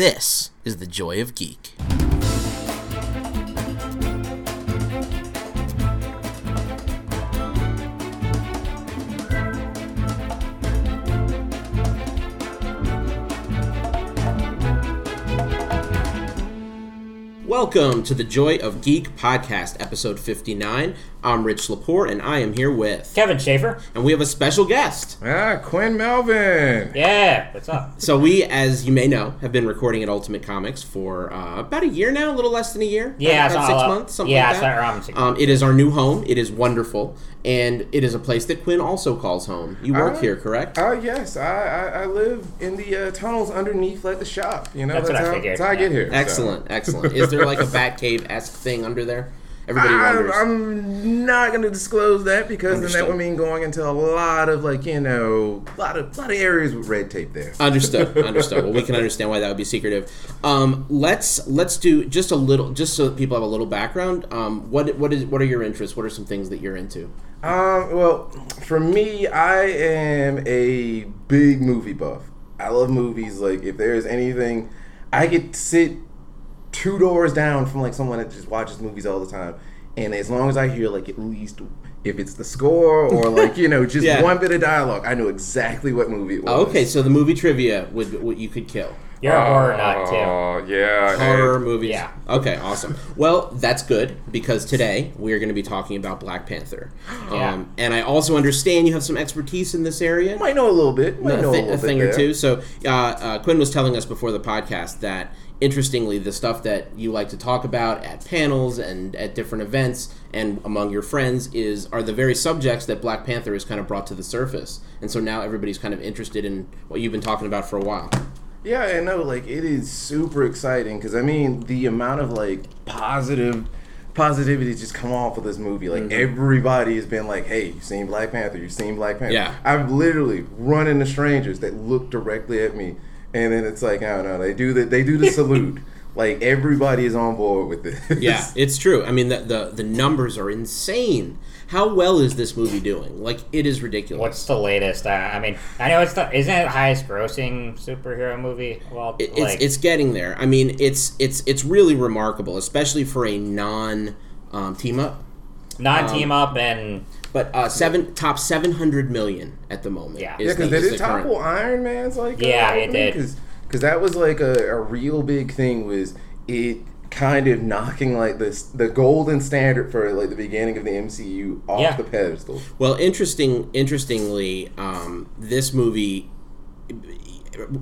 This is the Joy of Geek. Welcome to the Joy of Geek podcast, episode 59. I'm Rich Lepore, and I am here with. Kevin Schaefer. And we have a special guest. Ah, Quin Melvin. Yeah, what's up? So, we, as you may know, have been recording at Ultimate Comics for uh, about a year now, a little less than a year. Yeah, about, it's six months, something yeah, like that. around six Um, it is our new home. It is wonderful, and it is a place that Quin also calls home. You work Uh, here, correct? Oh yes, I, I, I live in the uh, tunnels underneath like the shop. You know, That's what I how, figured, that's how I get yeah. here. so. excellent, excellent. Is there like a Batcave esque thing under there? Everybody I'm, wonders. I'm not going to disclose that because then that would mean going into a lot of like you know, a lot of lot of areas with red tape there. Understood. Understood. Well, we can understand why that would be secretive. Um, let's let's do just a little, just so that people have a little background. Um, what what is what are your interests? What are some things that you're into? Um, well, for me, I am a big movie buff. I love movies. Like, if there's anything, I could sit two doors down from like someone that just watches movies all the time, and as long as I hear like at least if it's the score or like you know just Yeah. one bit of dialogue, I know exactly what movie it was. Oh, okay, so the movie trivia would what you could kill. You're a horror nut too. Oh yeah, Horror and- movies. Yeah. Okay, awesome. Well, that's good because today we are going to be talking about Black Panther. Yeah. Um, and I also understand you have some expertise in this area. Might know a little bit. Might a, know a little a thing bit or there. two. So uh, uh, Quin was telling us before the podcast that interestingly, the stuff that you like to talk about at panels and at different events and among your friends is are the very subjects that Black Panther has kind of brought to the surface. And so now everybody's kind of interested in what you've been talking about for a while. Yeah, I know. Like it is super exciting because I mean the amount of like positive positivity just come off of this movie. Like Mm-hmm. everybody has been like, "Hey, you seen Black Panther? You seen Black Panther?" Yeah. I've literally run into strangers that look directly at me, and then it's like, I don't know. They do the they do the salute. Like everybody is on board with this. Yeah, it's true. I mean, the, the the numbers are insane. How well is this movie doing? Like, it is ridiculous. What's the latest? Uh, I mean, I know it's the isn't it the highest grossing superhero movie? Well, It- it's like it's getting there. I mean, it's it's it's really remarkable, especially for a non um, team up. non um, team up and But uh, seven top seven hundred million at the moment. Yeah. is Yeah, because the- they did the current- topple Iron Man's like Yeah, uh, it did. because that was like a, a real big thing was it kind of knocking like this the golden standard for like the beginning of the MCU off Yeah. the pedestal. Well, interesting. Interestingly, um, this movie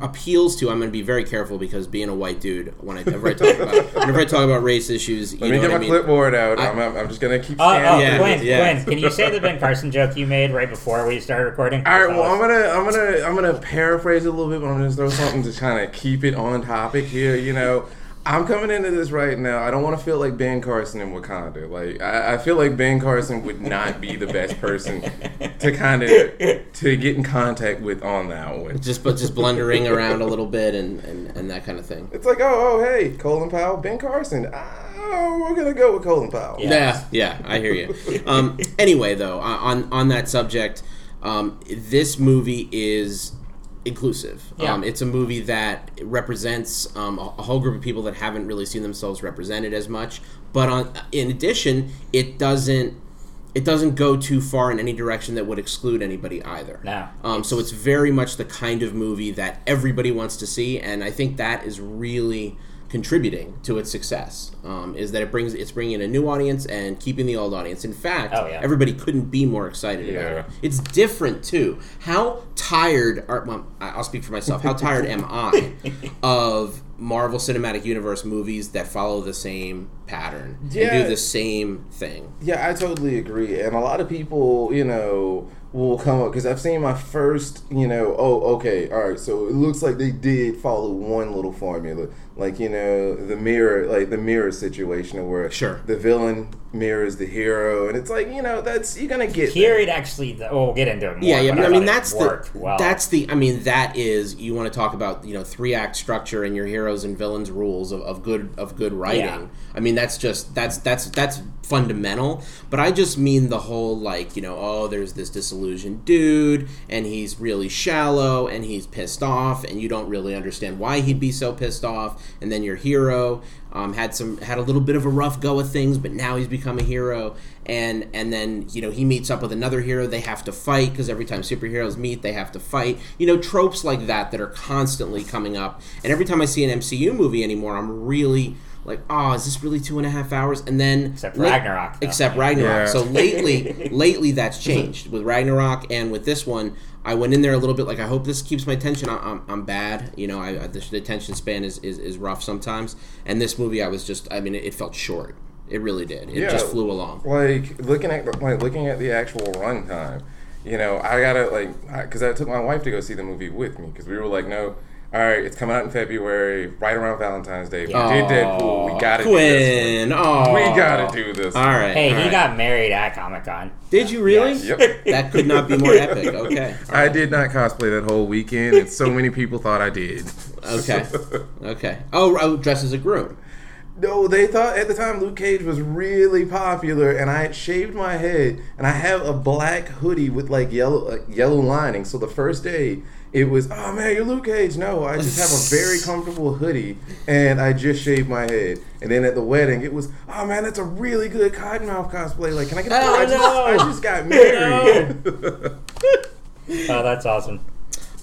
appeals to. I'm going to be very careful because being a white dude, whenever I talk about whenever I talk about race issues, you Let me know get what my I mean. clipboard out. I- I, am I'm just gonna keep uh, uh, oh, scanning. oh Yeah, Quin, yeah. Quin, can you say the Ben Carson joke you made right before we started recording? All right, well, I'm gonna, I'm gonna, I'm gonna paraphrase a little bit, but I'm gonna throw something to kind of keep it on topic here. You know, I'm coming into this right now. I don't want to feel like Ben Carson in Wakanda. Like, I, I feel like Ben Carson would not be the best person to kind of to get in contact with on that one. Just but just blundering around a little bit and, and, and that kind of thing. It's like, oh, oh, hey, Colin Powell, Ben Carson. Oh, we're gonna go with Colin Powell. Yeah, yeah, I hear you. Um, anyway, though, on on that subject, um, this movie is inclusive. Yeah. Um, it's a movie that represents um, a, a whole group of people that haven't really seen themselves represented as much. But on, in addition, it doesn't it doesn't go too far in any direction that would exclude anybody either. No. Um, so it's very much the kind of movie that everybody wants to see, and I think that is really contributing to its success. Um, is that it brings it's bringing in a new audience and keeping the old audience. In fact, Oh, yeah. everybody couldn't be more excited about it. It's different too. How tired are well, I'll speak for myself. How tired am I of Marvel Cinematic Universe movies that follow the same pattern and do the same thing? Yeah, I totally agree. And a lot of people, you know, will come up because I've seen my first, you know, oh, okay, all right. So it looks like they did follow one little formula, like you know, the mirror, like the mirror situation where Sure. the villain mirrors the hero, and it's like you know, that's you're gonna get Here there. it actually. Oh, we'll get into it more. Yeah, yeah. but I mean, that's the well. that's the. I mean, that is you want to talk about you know three act structure and your heroes and villains rules of, of good of good writing. Yeah. I mean, that's just that's that's that's fundamental. But I just mean the whole like you know oh there's this disillusioned dude, and he's really shallow, and he's pissed off, and you don't really understand why he'd be so pissed off. And then your hero um, had some had a little bit of a rough go of things, but now he's become a hero. And and then you know he meets up with another hero. They have to fight because every time superheroes meet, they have to fight. You know tropes like that that are constantly coming up. And every time I see an MCU movie anymore, I'm really like, oh, is this really two and a half hours? And then Except la- Ragnarok, though. Except Ragnarok. Yeah. So lately, lately that's changed with Ragnarok and with this one. I went in there a little bit like I hope this keeps my attention. I, I'm, I'm bad, you know. I, I the, the attention span is, is, is rough sometimes. And this movie, I was just, I mean, it, it felt short. It really did. It Yeah. just flew along. like looking at like looking at the actual runtime. You know, I gotta like because I, took my wife to go see the movie with me because we were like, no, all right, it's coming out in February, right around Valentine's Day. We Yeah. did Deadpool. We oh, gotta do this. Quinn. Oh, one. We gotta do this. All right. Hey, all he right. got married at Comic Con. Did you really? Yes. Yep. That could not be more epic. Okay. I did not cosplay that whole weekend, and so many people thought I did. Okay. Okay. Oh, oh dressed as a groom. No, they thought at the time Luke Cage was really popular, and I had shaved my head, and I have a black hoodie with like yellow uh, yellow lining. So the first day, it was, oh man, you're Luke Cage. No, I just have a very comfortable hoodie, and I just shaved my head. And then at the wedding, it was, oh man, that's a really good Cottonmouth cosplay. Like, can I get? A Oh, I, just. I just got married. Oh, that's awesome.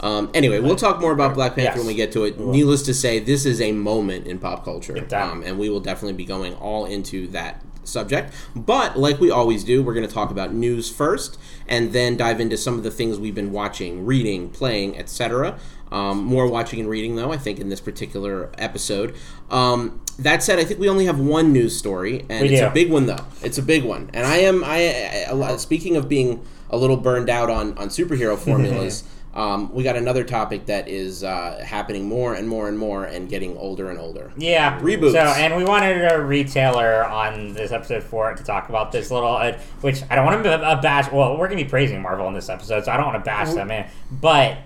Um, anyway, we'll talk more about Black Panther Yes. when we get to it. Needless to say, this is a moment in pop culture, um, and we will definitely be going all into that subject. But like we always do, we're going to talk about news first, and then dive into some of the things we've been watching, reading, playing, etc. Um, more watching and reading, though, I think, in this particular episode. Um, that said, I think we only have one news story, and We it's do. a big one, though. It's a big one, and I am. I, I, I speaking of being a little burned out on on superhero formulas. Um, we got another topic that is uh, happening more and more and more and getting older and older. Yeah. Reboots. So, and we wanted a retailer on this episode for it to talk about this little, uh, which I don't want to uh, bash. Well, we're going to be praising Marvel in this episode, so I don't want to bash them in. But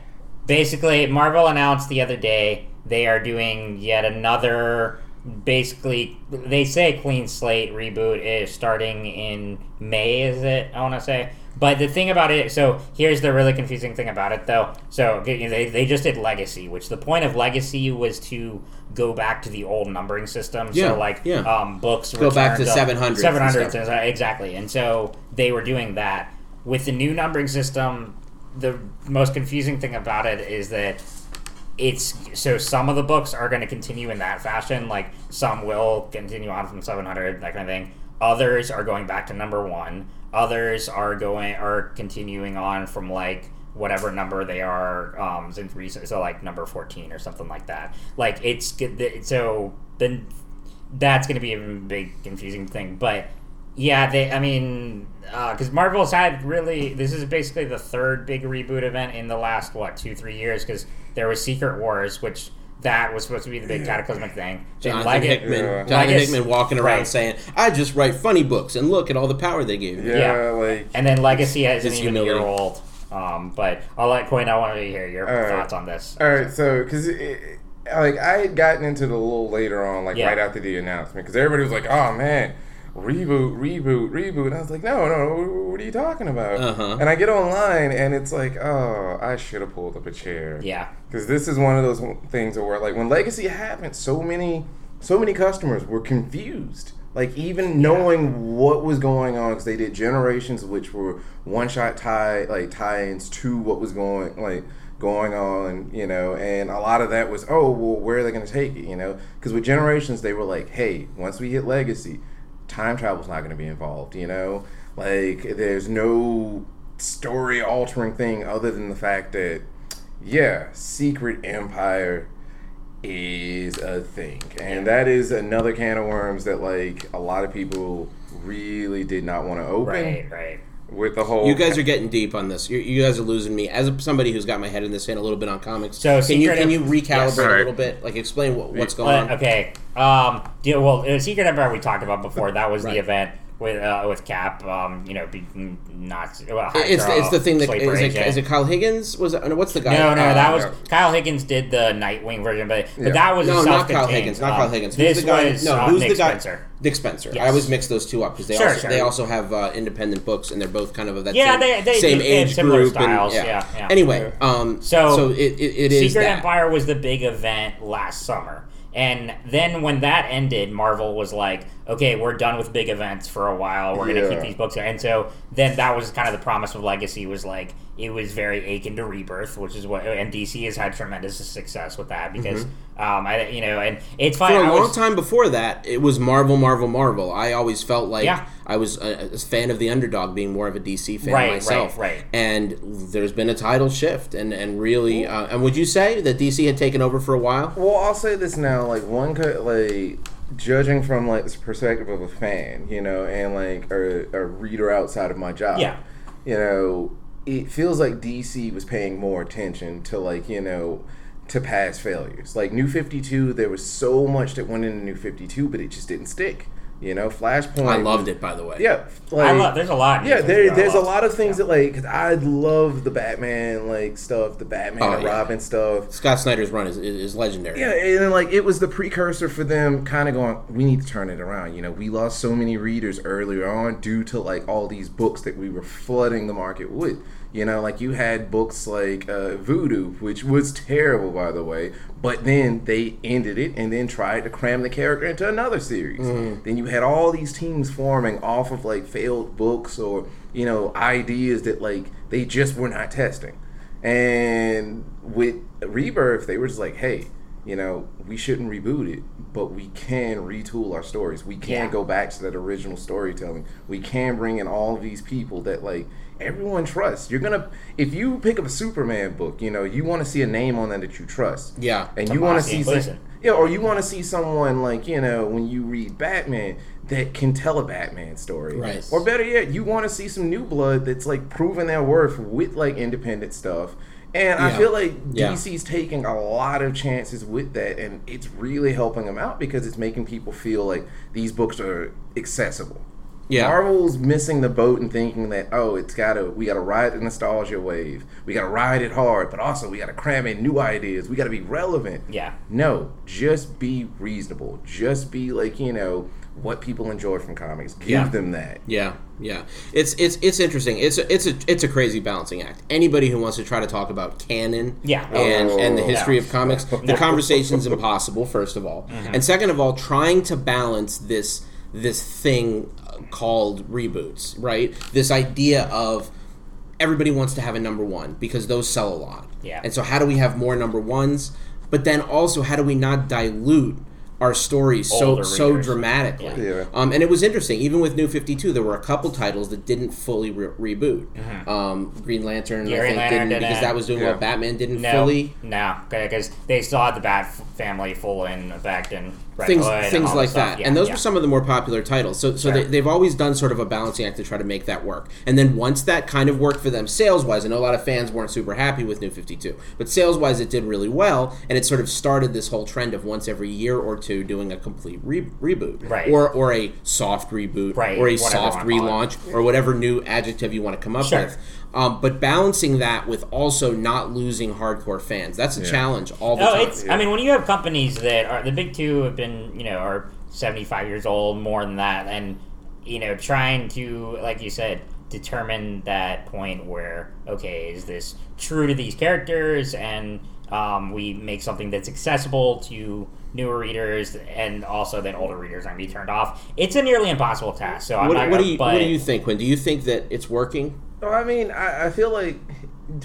basically, Marvel announced the other day they are doing yet another. Basically, they say clean slate reboot is starting in May. Is it? I want to say. But the thing about it, so here's the really confusing thing about it, though. So they, they just did Legacy, which the point of Legacy was to go back to the old numbering system. Yeah, so like yeah. um, books Go back to returned 700s and stuff. exactly. And so they were doing that with the new numbering system. The most confusing thing about it is that it's so some of the books are going to continue in that fashion. Like some will continue on from 700, that kind of thing. Others are going back to number one. Others are going are continuing on from like whatever number they are um, since recent, so like number 14 or something like that. Like it's good. So then that's going to be a big confusing thing, but. Yeah, they. I mean, because Marvel's had really. This is basically the third big reboot event in the last what two, three years. Because there was Secret Wars, which that was supposed to be the big cataclysmic thing. Then Jonathan Leg- Hickman, Yeah. Jonathan Legacy- Hickman walking around right. saying, "I just write funny books and look at all the power they gave me." yeah, like and then Legacy isn't It's even a year old. Um, but I'll let Quin. I want to hear your All right. thoughts on this. All right, so because like I had gotten into it a little later on, like Yeah. right after the announcement, because everybody was like, "Oh man, reboot, reboot, reboot," and I was like, "No, no, what are you talking about?" Uh-huh. And I get online, and it's like, "Oh, I should have pulled up a chair." Yeah. because this is one of those things where, like, when Legacy happened, so many, so many customers were confused. Like even knowing what was going on, because they did Generations, which were one-shot tie, like tie-ins to what was going, like going on, you know, and a lot of that was, oh, well, where are they going to take it, you know? Because with Generations, they were like, hey, once we hit Legacy, time travel's not going to be involved, you know? Like there's no story-altering thing other than the fact that yeah, Secret Empire is a thing. And that is another can of worms that like a lot of people really did not want to open Right. Right. With the whole You guys are getting deep on this. You, you guys are losing me. As a, somebody who's got my head in this and a little bit on comics, So can you Secret can you recalibrate Yes. a little bit? Like explain what, what's going But, on. okay. Um. Yeah, well, uh, Secret Empire we talked about before. That was Right. the event with uh, with Cap, um, you know, being not well, It's Hydra, it's the thing that is it, is it Kyle Higgins was it, no, what's the guy? No, no, Uh, that was Kyle Higgins did the Nightwing version, but Yeah. that was no, a not Kyle Higgins, not um, Kyle Higgins. Who's This the guy? was no, uh, who's Nick the guy? Spencer. Nick Spencer. Yes. I always mix those two up because they Sure, also sure. they also have uh, independent books and they're both kind of of that Yeah, same, they- they- same they age similar group. styles, and, yeah, yeah. Anyway, um, So- so it, it, it is Secret that. Empire was the big event last summer. And then when that ended, Marvel was like, okay, we're done with big events for a while. We're going to Yeah. keep these books. And so then that was kind of the promise of Legacy was like, it was very akin to Rebirth, which is what, and DC has had tremendous success with that because, um, I, you know, and it's fine. Mm-hmm. For a I long was- time before that, it was Marvel, Marvel, Marvel. I always felt like Yeah. I was a, a fan of the underdog, being more of a DC fan Right, myself. right, right. And there's been a title shift, and and really, uh, and would you say that DC had taken over for a while? Well, I'll say this now, like one could like judging from like this perspective of a fan, you know, and like a, a reader outside of my job. Yeah. You know, it feels like DC was paying more attention to like, you know, to past failures. Like New 52, there was so much that went into New 52, but it just didn't stick. You know, Flashpoint. I loved it, by the way. Yeah. I Like, love, there's a lot. yeah, there, things that I there's a lot of things Yeah. that like, cause I love the Batman like stuff, the Batman Oh, and yeah. Robin stuff. Scott Snyder's run is, is, is legendary. Yeah, and then, like it was the precursor for them kind of going, we need to turn it around. You know, we lost so many readers earlier on due to like all these books that we were flooding the market with. You know, like you had books like uh, Voodoo, which was terrible, by the way, but then they ended it and then tried to cram the character into another series. Then you had all these teams forming off of like failed books or, you know, ideas that like they just were not testing. And with Rebirth, they were just like, hey, you know, we shouldn't reboot it, but we can retool our stories. We can Yeah. go back to that original storytelling. We can bring in all of these people that like everyone trusts. You're gonna if you pick up a Superman book, you know, you want to see a name on that that you trust. Yeah. And you want to see some, yeah, or you want to see someone like you know when you read Batman that can tell a Batman story, Right. Or better yet, you want to see some new blood that's like proving their worth with like independent stuff. And I feel like Yeah. DC's taking a lot of chances with that, and it's really helping them out because it's making people feel like these books are accessible. Yeah. Marvel's missing the boat and thinking that oh, it's gotta we gotta ride the nostalgia wave, we gotta ride it hard, but also we gotta cram in new ideas, we gotta be relevant. Yeah. No, just be reasonable. Just be like you know what people enjoy from comics. Give Yeah. them that. Yeah, yeah. It's it's it's interesting. It's a, it's a it's a crazy balancing act. Anybody who wants to try to talk about canon, Yeah. and and the Oh. history Yeah. of comics, the conversation's impossible. First of all, Mm-hmm. and second of all, trying to balance this this thing uh, called reboots, right? This idea of everybody wants to have a number one because those sell a lot. Yeah. And so, how do we have more number ones? But then also, how do we not dilute our stories so Older so readers. dramatically? Yeah. Yeah. Um, and it was interesting. Even with New Fifty Two, there were a couple titles that didn't fully re- reboot. Um, Green Lantern, Yeah, I Green think, Lantern didn't because didn't. that was doing Yeah. well. Batman didn't No, fully. no, because they still had the Bat family full in effect and Red Things, oh, things like that, Yeah, and those yeah. were some of the more popular titles. So, so Sure. they, they've always done sort of a balancing act to try to make that work. And then once that kind of worked for them sales wise, I know a lot of fans weren't super happy with New Fifty Two, but sales wise, it did really well, and it sort of started this whole trend of once every year or two doing a complete re- reboot, Right. Or or a soft reboot, Right, or a whatever soft you wanna call it. relaunch, or whatever new adjective you want to come up Sure. with. Um, but balancing that with also not losing hardcore fans, that's a Yeah. challenge all the No, time. it's. I mean, when you have companies that are the big two have been, you know, are seventy five years old, more than that, and you know, trying to, like you said, determine that point where okay, is this true to these characters, and um, we make something that's accessible to newer readers, and also that older readers aren't be turned off. It's a nearly impossible task. So I'm what, not. what gonna- do you but, what do you think, Quin? Do you think that it's working? No, I mean, I, I feel like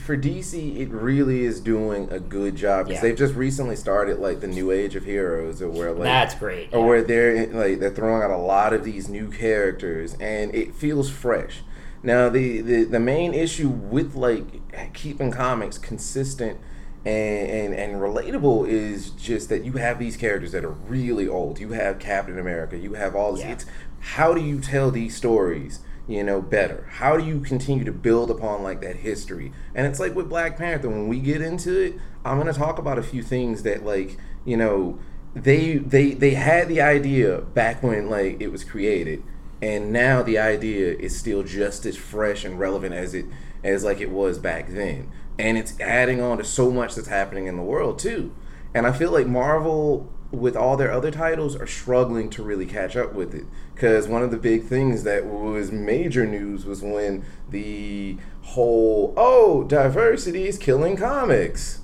for DC, it really is doing a good job because Yeah. they've just recently started like the new age of heroes, or where like That's great. or where they're like they're throwing out a lot of these new characters, and it feels fresh. Now, the the, the main issue with like keeping comics consistent. And, and and relatable is just that you have these characters that are really old. You have Captain America. You have all this. Yeah. It's how do you tell these stories you know better? How do you continue to build upon like that history? And it's like with black panther when we get into it i'm to talk about a few things that like you know they they they had the idea back when like it was created and now the idea is still just as fresh and relevant as it as like it was back then. And it's adding on to so much that's happening in the world too. And i feel like marvel with all their other titles are struggling to really catch up with it because one of the big things that was major news was when the whole oh diversity is killing comics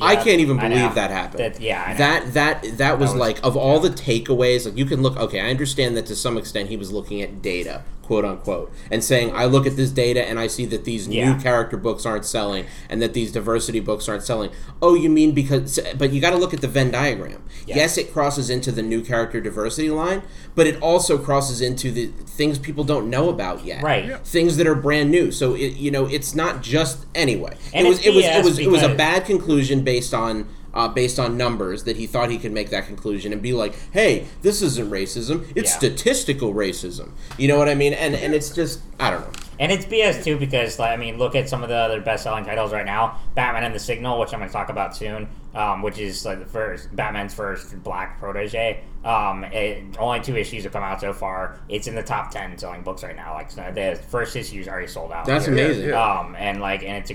I can't even believe that happened. That- yeah, I know. that that that was was- like of all the takeaways. Like you can look. Okay, I understand that to some extent he was looking at data, quote unquote, and saying I look at this data and I see that these Yeah. new character books aren't selling and that these diversity books aren't selling. Oh, you mean because? But you got to look at the Venn diagram. Yeah. Yes, it crosses into the new character diversity line, but it also crosses into the things people don't know about yet. Right. Yeah. Things that are brand new. So it you know it's not just anyway. And it was it's it was it BS was it was a bad conclusion based on uh, based on numbers that he thought he could make that conclusion and be like, hey, this isn't racism, it's Yeah. statistical racism. You know what I mean? And and it's just I don't know. And it's BS too because like, I mean, look at some of the other best-selling titles right now: Batman and the Signal, which I'm going to talk about soon, um, which is like the first Batman's first black protege. Um, it, only two issues have come out so far. It's in the top ten selling books right now. Like so the first issue is already sold out. That's amazing. Um, and like, and it's a,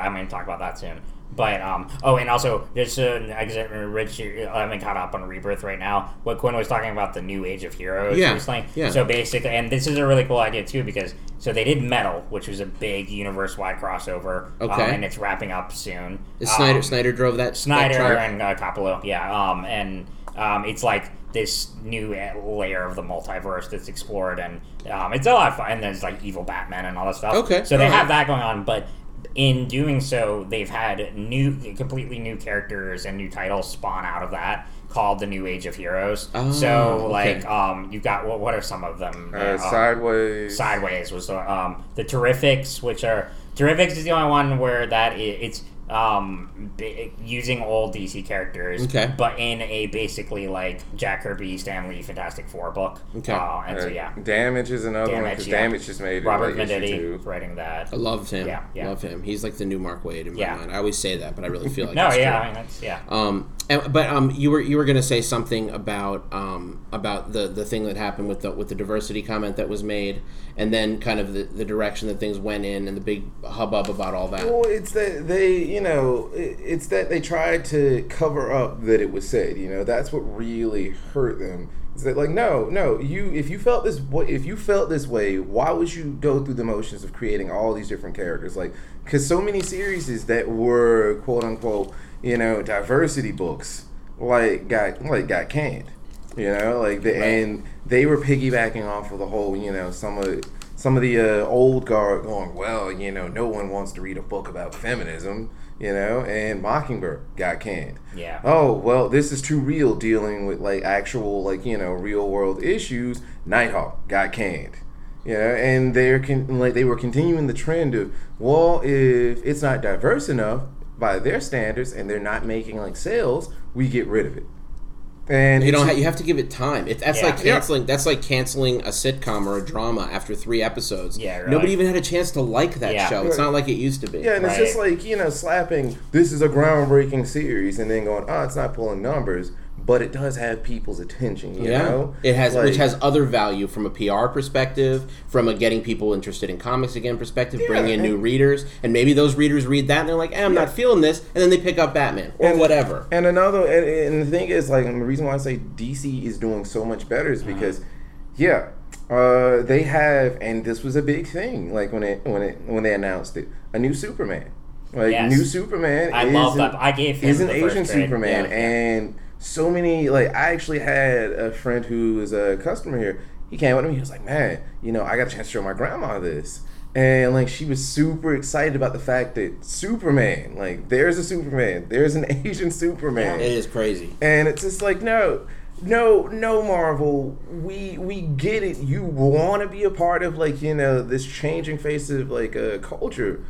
I'm going to talk about that soon. But um, oh, and also there's an exit. Rich, I'm caught up on Rebirth right now. What Quin was talking about the new age of heroes Yeah, recently. yeah. So basically, and this is a really cool idea too because so they did Metal, which was a big universe-wide crossover. um, Okay. and it's wrapping up soon. Is Snyder Um, Snyder drove that that Snyder truck? and uh, yeah. Um, and um, it's like this new layer of the multiverse that's explored, and um, it's a lot of fun. And there's like evil Batman and all that stuff. Okay, so they alright. have that going on, but in doing so, they've had new, completely new characters and new titles spawn out of that. Called the New Age of Heroes. Oh, so, okay. like, um, you've got what? What are some of them? uh, Um, sideways Sideways was the um, the Terrifics, which are Terrifics is the only one where that i it's um, b- using old DC characters, Okay. but in a basically like Jack Kirby, Stan Lee, Fantastic Four book. Okay. uh, and so Uh, yeah, damage is another one Damage, because yeah. damage just made it Robert like, issue Venditti writing that. I love him. Yeah, yeah. Love him. He's like the new Mark Waid in my Yeah. mind. I always say that, but I really feel like No, it's yeah, true. I mean that's yeah. Um, and, but um, you were you were gonna say something about um, about the, the thing that happened with the with the diversity comment that was made, and then kind of the, the direction that things went in, and the big hubbub about all that. Well, it's that they, you know, it's that they tried to cover up that it was said. You know, that's what really hurt them. Is that like, no, no, you, if you felt this, if you felt this way, why would you go through the motions of creating all these different characters? Like, because so many series that were quote unquote, you know, diversity books, like got like got canned. You know, like the and they were piggybacking off of the whole, you know, some of some of the uh, old guard going, well, you know, no one wants to read a book about feminism, you know, and Mockingbird got canned. Yeah. Oh well, this is too real, dealing with like actual, like you know, real world issues. Nighthawk got canned. You know, and they're con- like they were continuing the trend of, well, if it's not diverse enough by their standards, and they're not making like sales, we get rid of it. And You it's- don't. Ha- you have to give it time. It, that's Yeah. like canceling. That's like canceling a sitcom or a drama after three episodes. Yeah, really. Nobody even had a chance to like that Yeah. show. It's not like it used to be. Yeah, and it's just like, you know, slapping this is a groundbreaking series and then going, oh, it's not pulling numbers, but it does have people's attention, you Yeah, know? it has, which has other value from a PR perspective, from a getting people interested in comics again perspective, bringing in new readers, and maybe those readers read that and they're like, eh, "I'm not feeling this," and then they pick up Batman or And- whatever. And another, and, and the thing is, like, the reason why I say DC is doing so much better Uh-huh. is because, yeah, uh, they have, and this was a big thing, like when it when it when they announced it, a new Superman, like Yes. new Superman. I is love an- that. I gave him is an the Asian. Superman, Yeah. and so many like I actually had a friend who is a customer here. He came up to me. He was like, "Man, you know, I got a chance to show my grandma this." And like she was super excited about the fact that Superman, like there's a Superman, there's an Asian Superman, It is crazy. and it's just like no no no marvel we we get it you want to be a part of like you know this changing face of like a culture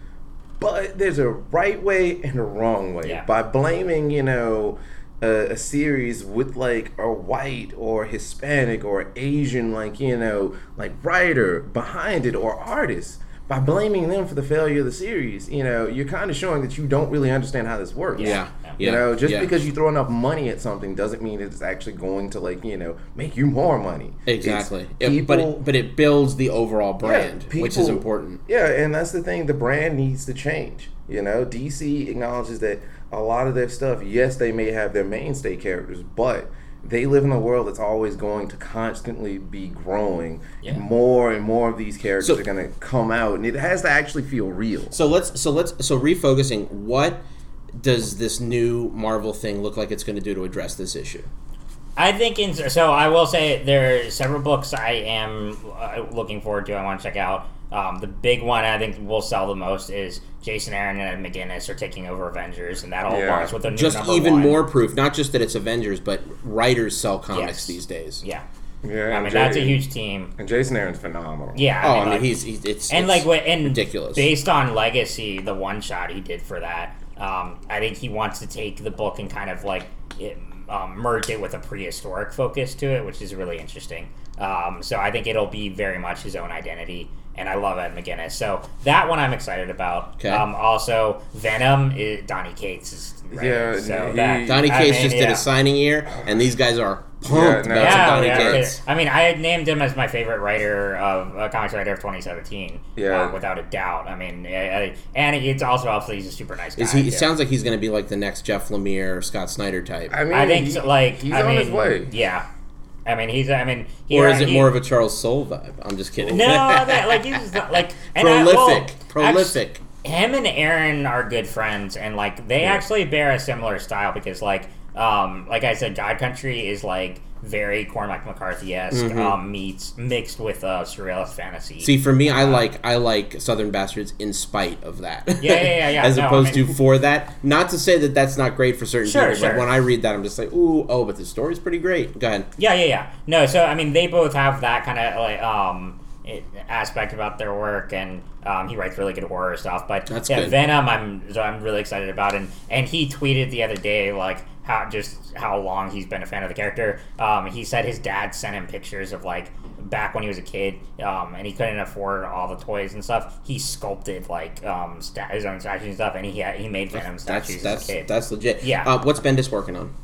but there's a right way and a wrong way Yeah. by blaming you know a, a series with like a white or hispanic or asian like you know like writer behind it or artist by blaming them for the failure of the series, you know, you're kind of showing that you don't really understand how this works. Yeah. You know, just Yeah. because you throw enough money at something doesn't mean it's actually going to like you know make you more money. It's Exactly. It- people, but it, but it builds the overall yeah, brand, which is important. Yeah, and that's the thing. The brand needs to change. You know, DC acknowledges that a lot of their stuff. Yes, they may have their mainstay characters, but they live in a world that's always going to constantly be growing. Yeah. More and more of these characters So- are going to come out, and it has to actually feel real. So let's so let's so refocusing. What does this new Marvel thing look like it's going to do to address this issue? I think in so I will say there are several books I am uh, looking forward to. I want to check out. Um, the big one I think will sell the most is Jason Aaron and Ed McGuinness are taking over Avengers, and that all Yeah. aligns with the new Just even one. more proof, not just that it's Avengers, but writers sell comics Yes. these days. Yeah, Yeah, I mean Jay- that's a huge team. And Jason Aaron's phenomenal. Yeah, Oh, I mean, like- he's, he's it's and it's like what and ridiculous. based on legacy the one shot he did for that um, i think he wants to take the book and kind of like it, um, merge it with a prehistoric focus to it which is really interesting um, so i think it'll be very much his own identity and I love Ed McGuinness, so that one I'm excited about. Okay. Um, also, Venom, is, Donny Cates is writing, Yeah, so he- that, Donny I Cates mean, just did a signing year, and these guys are pumped no. about Yeah, Donny yeah, Cates. I mean, I had named him as my favorite writer of uh, comics writer of 2017. Yeah. uh, without a doubt. I mean, I, I, and it's also obviously he's a super nice guy. Is he? It sounds like he's going to be like the next Jeff Lemire or Scott Snyder type, I mean, I think he- like he's I on mean, his way. Yeah, I mean he's. I mean, he, or is it he- more of a Charles Soule vibe? I'm just kidding. No, that, like he's just not- like and I- well, prolific, prolific. him and Aaron are good friends, and like they actually bear a similar style because, like, um, like I said, God Country is like very Cormac McCarthy esque Mm-hmm. um, meets mixed with uh, surrealist fantasy. See, for me, I like I like Southern Bastards in spite of that. Yeah, yeah, yeah, yeah. As No, I opposed mean- to for that. Not to say that that's not great for certain Sure, people. But sure. when I read that, I'm just like, ooh, oh, but the story's pretty great. Go ahead. Yeah, yeah, yeah. No, so I mean, they both have that kind of like um aspect about their work, and um, he writes really good horror stuff. But That's yeah, good. Venom, I'm so I'm really excited about, and and he tweeted the other day like how just how long he's been a fan of the character. Um, he said his dad sent him pictures of like back when he was a kid, um, and he couldn't afford all the toys and stuff. He sculpted like um sta- his own statues and stuff, and he had, he made Venom statues That's as that's a kid. that's legit. Yeah. Uh, what's Bendis working on?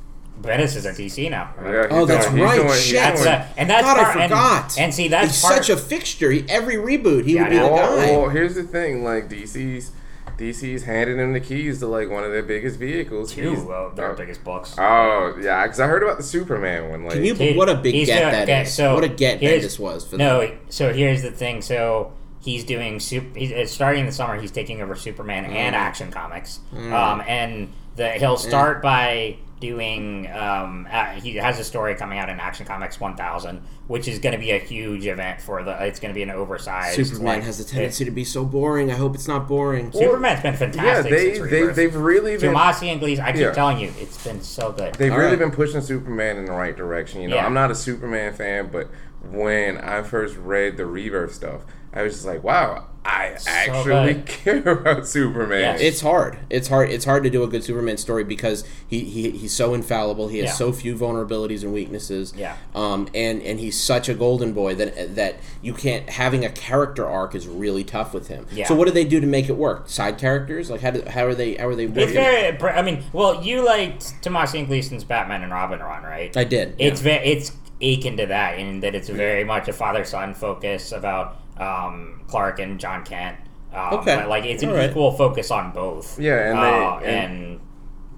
Bendis is at DC now. Yeah, Oh, that's doing- right. doing- he's Shit. That's doing- uh, and that's God, part- and- forgot. And, see, that's He's part, such a fixture. He, every reboot, he Yeah, would be the guy. well, here's the thing: like DC's, DC's handed him the keys to like one of their biggest vehicles. two He's- of their uh, biggest books. Oh yeah, because I heard about the Superman one. Like, Can you? Dude, what a big he's get doing- that okay, is. so what a get here's- Bendis was for no, them. so here's the thing. So he's doing super. He's starting in the summer. He's taking over Superman and Mm. Action Comics. Um, and the he'll start by doing. Um, uh, he has a story coming out in Action Comics 1000, which is going to be a huge event for the. It's going to be an oversized. Superman like, has a tendency to be so boring. I hope it's not boring. Superman's been yeah, fantastic. they since they Rebirth. they've really been Tomasi and Gleason, I keep Yeah. telling you, it's been so good. They've All really right. been pushing Superman in the right direction. You know, Yeah. I'm not a Superman fan, but when I first read the Rebirth stuff, I was just like, wow, I actually good. care about Superman. Yes. It's hard. It's hard. It's hard to do a good Superman story because he, he he's so infallible. He has Yeah. so few vulnerabilities and weaknesses. Yeah. Um. And and he's such a golden boy that that you can't having a character arc is really tough with him. Yeah. So what do they do to make it work? Side characters? Like how do, how are they how are they It's very. I mean, well, you liked Tomasi and Gleason's Batman and Robin run, right? I did. It's yeah. ve- it's akin to that in that it's very much a father son focus about um, Clark and Jon Kent. Um, Okay. but, like it's an right. equal focus on both. Yeah, and they- Uh, and- and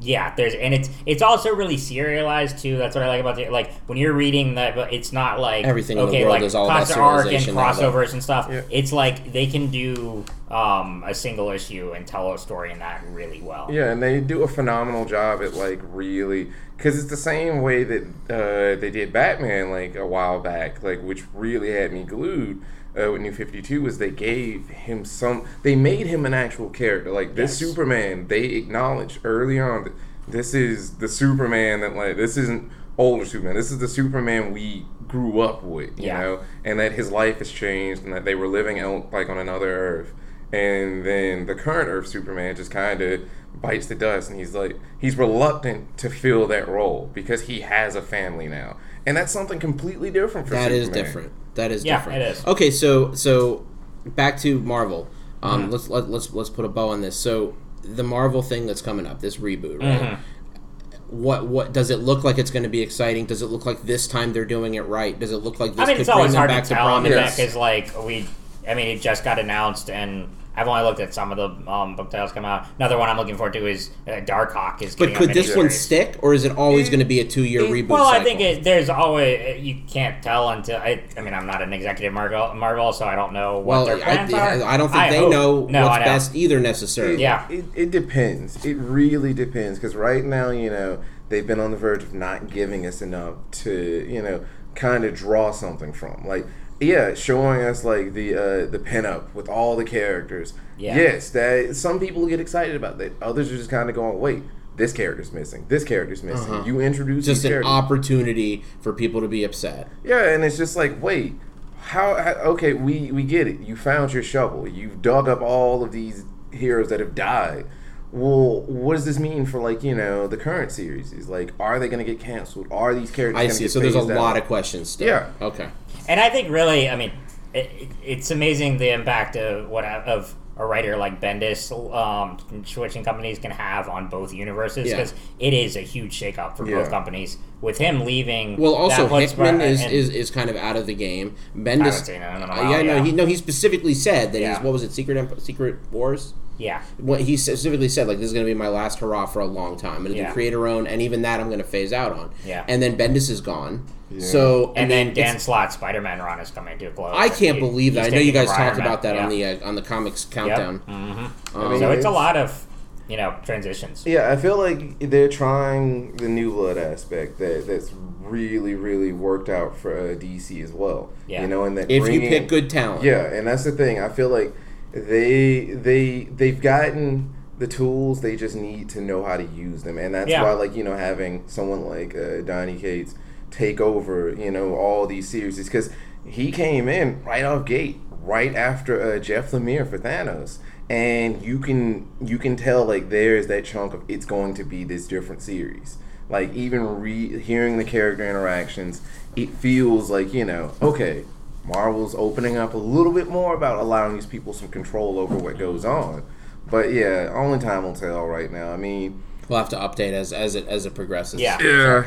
yeah, there's and it's it's also really serialized too. That's what I like about it. Like when you're reading that, but it's not like Everything in the okay, world like is all about arc and serialization now, though. crossovers and stuff. Yeah. It's like they can do um, a single issue and tell a story in that really well. Yeah, and they do a phenomenal job at like really because it's the same way that uh, they did Batman like a while back, like which really had me glued. Uh, with New Fifty Two was they gave him some, they made him an actual character. Like this Yes. Superman, they acknowledged early on that this is the Superman that like this isn't older Superman. This is the Superman we grew up with, you Yeah. know, and that his life has changed and that they were living out like on another Earth. And then the current Earth Superman just kind of bites the dust and he's like he's reluctant to fill that role because he has a family now. And that's something completely different for That is Superman. different. That is Yeah, different. it is. Okay, so so back to Marvel. Um, Let's let, let's let's put a bow on this. So the Marvel thing that's coming up, this reboot, right? What what does it look like? It's going to be exciting. Does it look like this time they're doing it right? Does it look like this I mean, could it's bring always them hard back to to tell prominence? because, like, we, I mean, it just got announced, and I've only looked at some of the um, book titles come out. Another one I'm looking forward to is uh, Darkhawk. Is But could this one stick, or is it always going to be a two-year reboot? Well, I think it, there's always you can't tell until I. I mean, I'm not an executive Marvel, Marvel so I don't know what Well, their I, plans are. I don't think I they hope- know no, what's best either necessarily. Yeah. It, it depends. It really depends because right now, you know, they've been on the verge of not giving us enough to, you know, kind of draw something from. Like, yeah, showing us like the uh, the pinup with all the characters. Yeah. Yes, that some people get excited about that. Others are just kind of going, wait, this character's missing. This character's missing. You introduce Uh-huh. Just an characters. opportunity for people to be upset. Yeah, and it's just like, wait, how, how? Okay, we we get it. You found your shovel. You've dug up all of these heroes that have died. Well, what does this mean for like you know the current series? Is like, are they going to get canceled? Are these characters? I see. Get So there's a lot out? of questions still. Yeah. Okay. And I think really, I mean, it, it, it's amazing the impact of what of a writer like Bendis um, switching companies can have on both universes Yeah. because it is a huge shakeup for Yeah. both companies. With him leaving, Well, also Hickman is, is, is kind of out of the game. I Bendis. haven't seen it in a Uh, while, yeah, no, he no, he specifically said that Yeah. he's what was it, Secret Secret Wars. Yeah, What he specifically said, like this is going to be my last hurrah for a long time. I'm going to Yeah. do creator own, and even that I'm going to phase out on. Yeah. And then Bendis is gone. So and I then mean, Dan it's- Slott's Spider Man run is coming to a close. I can't He- believe that. I know you guys talked about that on the uh, on the comics countdown. Mhm. I So mean, it's a lot of you know transitions. Yeah, I feel like they're trying the new blood aspect that that's really really worked out for uh, DC as well. Yeah. You know, and that If you pick good talent, Yeah, and that's the thing. I feel like they they they've gotten the tools. They just need to know how to use them, and that's Yeah. why, like you know, having someone like uh, Donny Cates take over, you know, all these series because he came in right off gate, right after uh, Jeff Lemire for Thanos, and you can you can tell like there's that chunk of it's going to be this different series. Like even re- hearing the character interactions, it feels like you know, okay, Marvel's opening up a little bit more about allowing these people some control over what goes on. But yeah, only time will tell right now. I mean, we'll have to update as as it as it progresses. Yeah. yeah,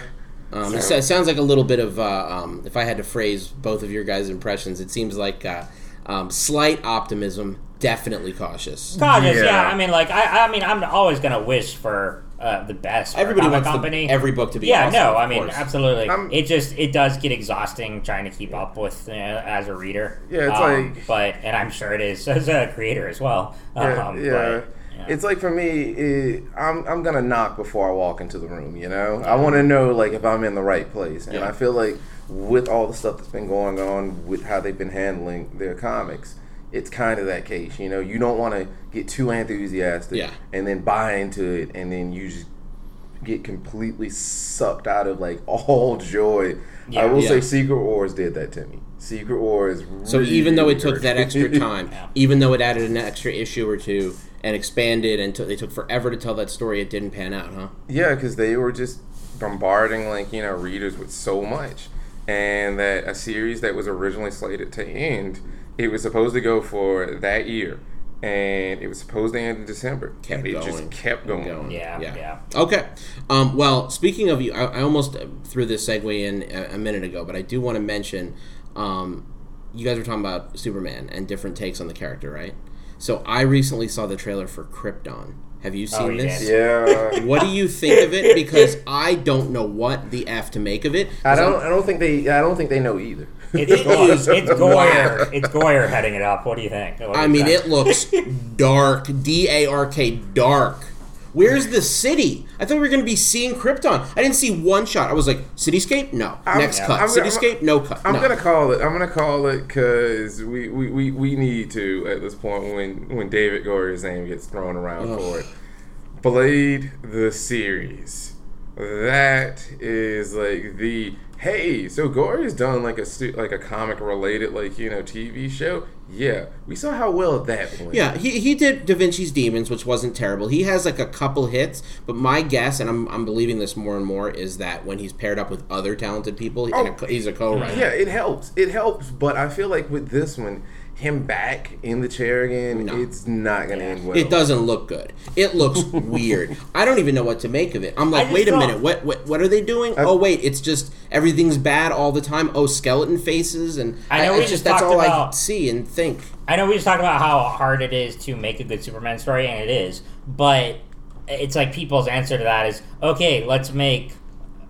Um, it, it sounds like a little bit of, uh, um, if I had to phrase both of your guys' impressions, it seems like uh, um, slight optimism, definitely cautious. Cautious, yeah. Yeah. I mean, like I, I mean, I'm always gonna wish for uh, the best. Everybody a comic wants the- company. every book to be Yeah, awesome, no, I mean, course. absolutely. I'm- it just it does get exhausting trying to keep up with uh, as a reader. Yeah, it's Um, like- but and I'm sure it is as a creator as well. yeah, Um, yeah. but, yeah. It's like for me, it, I'm I'm gonna knock before I walk into the room. You know, I want to know like if I'm in the right place, and Yeah. I feel like with all the stuff that's been going on with how they've been handling their comics. It's kind of that case, you know. You don't want to get too enthusiastic, Yeah. and then buy into it, and then you just get completely sucked out of like all joy. I will Yeah. say, Secret Wars did that to me. Secret Wars. So even though it really took that extra time, even though it added an extra issue or two and expanded and took they took forever to tell that story, it didn't pan out, huh? Yeah, because they were just bombarding like you know readers with so much, and that a series that was originally slated to end, it was supposed to go for that year, and it was supposed to end in December, Kept it going. just kept going. Going. yeah, Yeah. yeah, Okay. Um, well, speaking of you, I, I almost uh, threw this segue in a, a minute ago, but I do want to mention um, you guys were talking about Superman and different takes on the character, right? So I recently saw the trailer for Krypton. Have you seen Oh, this? did? Yeah, What do you think of it? Because I don't know what the f to make of it. I don't. I'm- I don't think they. I don't think they know either. It's, It is it's Goyer. whack. It's Goyer heading it up. What do you think? What do I you mean, think? it looks dark. D A R K, dark. Where's the city? I thought we were going to be seeing Krypton. I didn't see one shot. I was like, cityscape? No. I'm- Next I'm- cut. I'm- cityscape? no cut. I'm no. gonna call it. I'm gonna call it because we, we, we, we need to at this point when when David Goyer's name gets thrown around Ugh. for it. Blade the series. That is like the hey. So Goyer's done like a like a comic related like you know TV show. Yeah, we saw how well that went. Yeah, he, he did Da Vinci's Demons, which wasn't terrible. He has like a couple hits, but my guess, and I'm, I'm believing this more and more, is that when he's paired up with other talented people, and oh, a Oh. he's a co-writer. Yeah, it helps. It helps, but I feel like with this one, him back in the chair again, No. it's not gonna end well. It doesn't look good. It looks weird. I don't even know what to make of it. I'm like, wait a minute, what, what what are they doing? oh wait, it's just everything's bad all the time. Oh, skeleton faces, and I know we it's just that's talked all I see and think. I know we just talked about how hard it is to make a good Superman story, and it is. But it's like people's answer to that is okay. Let's make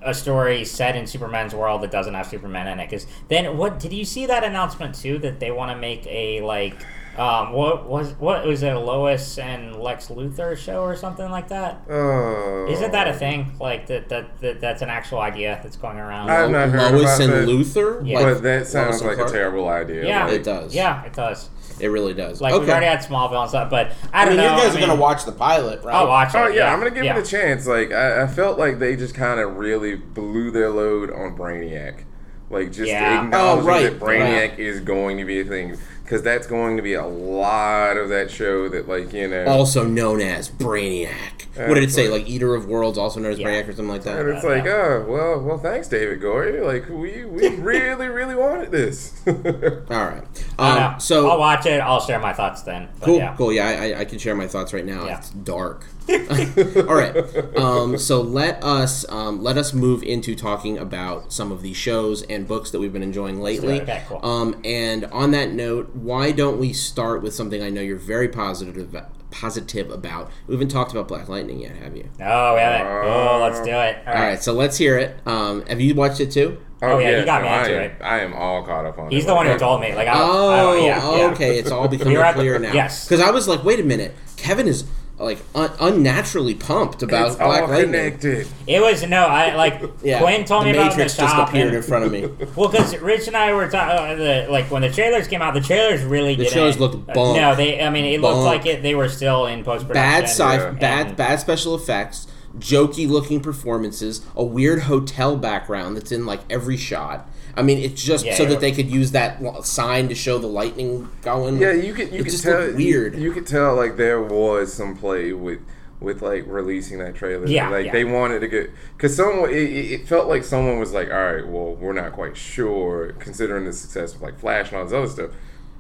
a story set in Superman's world that doesn't have Superman in it. Because then, what did you see that announcement too? That they want to make a like. Um, what was what was it? A Lois and Lex Luthor show or something like that? Oh. Isn't that a thing? Like that, that, that that's an actual idea that's going around. I've not heard Lois about and that. Luthor. Yeah. But that sounds and like a terrible idea. yeah, Like, It does. Yeah, it does. It really does. Like okay. we've already had Smallville and stuff, but I I don't mean, know. you guys I are gonna watch the pilot, right? I'll watch it. Oh yeah, I'm gonna give yeah. it a chance. Like I, I felt like they just kind of really blew their load on Brainiac. Like just Yeah. acknowledging Oh, right, that Brainiac is going to be a thing because that's going to be a lot of that show. That like you know, Also known as Brainiac. what did it say? Absolutely. Like Eater of Worlds, also known as Yeah. Brainiac, or something like that and it's like, oh well, well, thanks, David Goyer. Like we we really really wanted this. All right. Um, know. so I'll watch it. I'll share my thoughts then. But Cool, yeah. cool. Yeah, I, I- I can share my thoughts right now. Yeah. It's dark. All right. Um, so let us um, let us move into talking about some of the shows and books that we've been enjoying lately. Okay, cool. Um, and on that note, why don't we start with something I know you're very positive about, positive about? We haven't talked about Black Lightning yet, have you? Oh, yeah. Oh, let's do it. All right. All right. So let's hear it. Um, have you watched it too? Oh, yeah, you got me I into am, it. I am all caught up on. It. He's it. the one who told me. Like, I, Oh, I, yeah, yeah. okay. It's all becoming You're at the- clear now. yes. Because I was like, wait a minute. Kevin is like un- unnaturally pumped about It's Black all Lightning. connected. It was no, I like Yeah, Quin told the me about Matrix the just shop. appeared and- in front of me. Well, because Rich and I were talking, uh, like when the trailers came out, the trailers really The didn't. trailers looked uh, bunk. no, they. I mean, it looked like it. They were still in post production. Bad sci, Yeah. bad bad special effects, jokey looking performances, a weird hotel background that's in like every shot. I mean, it's just Yeah, so it that they could use that sign to show the lightning going. Yeah, you could you It could just tell looked weird. You could tell like there was some play with with like releasing that trailer. Yeah, like yeah. they wanted to get because someone it, it it felt like someone was like, all right, well, we're not quite sure considering the success of like Flash and all this other stuff.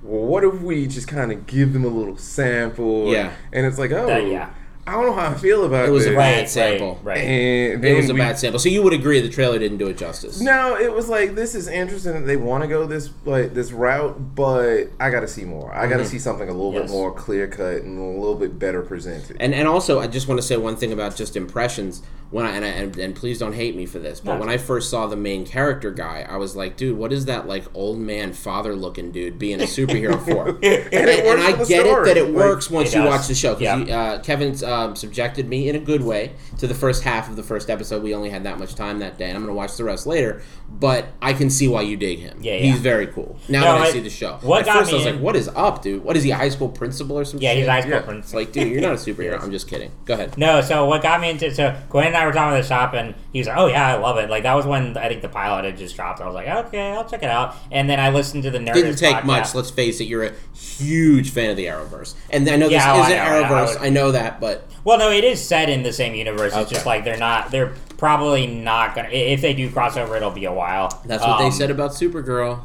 Well, what if we just kind of give them a little sample? Yeah. and it's like, oh, That- yeah. I don't know how I feel about It It was a bad right, sample. Right, right. And it was a we- bad sample. So you would agree the trailer didn't do it justice. No, it was like this is interesting that they want to go this like this route, but I got to see more. I got Mm-hmm. to see something a little Yes. bit more clear cut and a little bit better presented. And and also, I just want to say one thing about just impressions. When I and, I, and and please don't hate me for this, but No. when I first saw the main character guy, I was like, dude, what is that like old man father looking dude being a superhero for? and, it and I for the get it that it Like, works once It you watch the show. Yeah. Because uh, Kevin's um, subjected me in a good way to the first half of the first episode. We only had that much time that day, and I'm going to watch the rest later. But I can see why you dig him. Yeah, he's very cool. Now No, that I, I- see the show, what at got first I was like, what is up, dude? What is he, a high school principal or something?" Yeah, shit? he's high school Yeah. prince. It's like, dude, you're not a superhero. I'm just kidding. Go ahead. No, so what got me into so Quin and I were talking at the shop, and he was like, "Oh yeah, I love it." Like that was when I think the pilot had just dropped. I was like, "Okay, I'll check it out." And then I listened to the Nerdist Didn't take podcast. much. Let's face it. You're a huge fan of the Arrowverse, and I know this Yeah, oh, I isn't know, I know. Arrowverse. I know that, but Well, no, it is set in the same universe. It's just like they're not. They're probably not gonna. If they do crossover, it'll be a while. that's what they Um, said about Supergirl.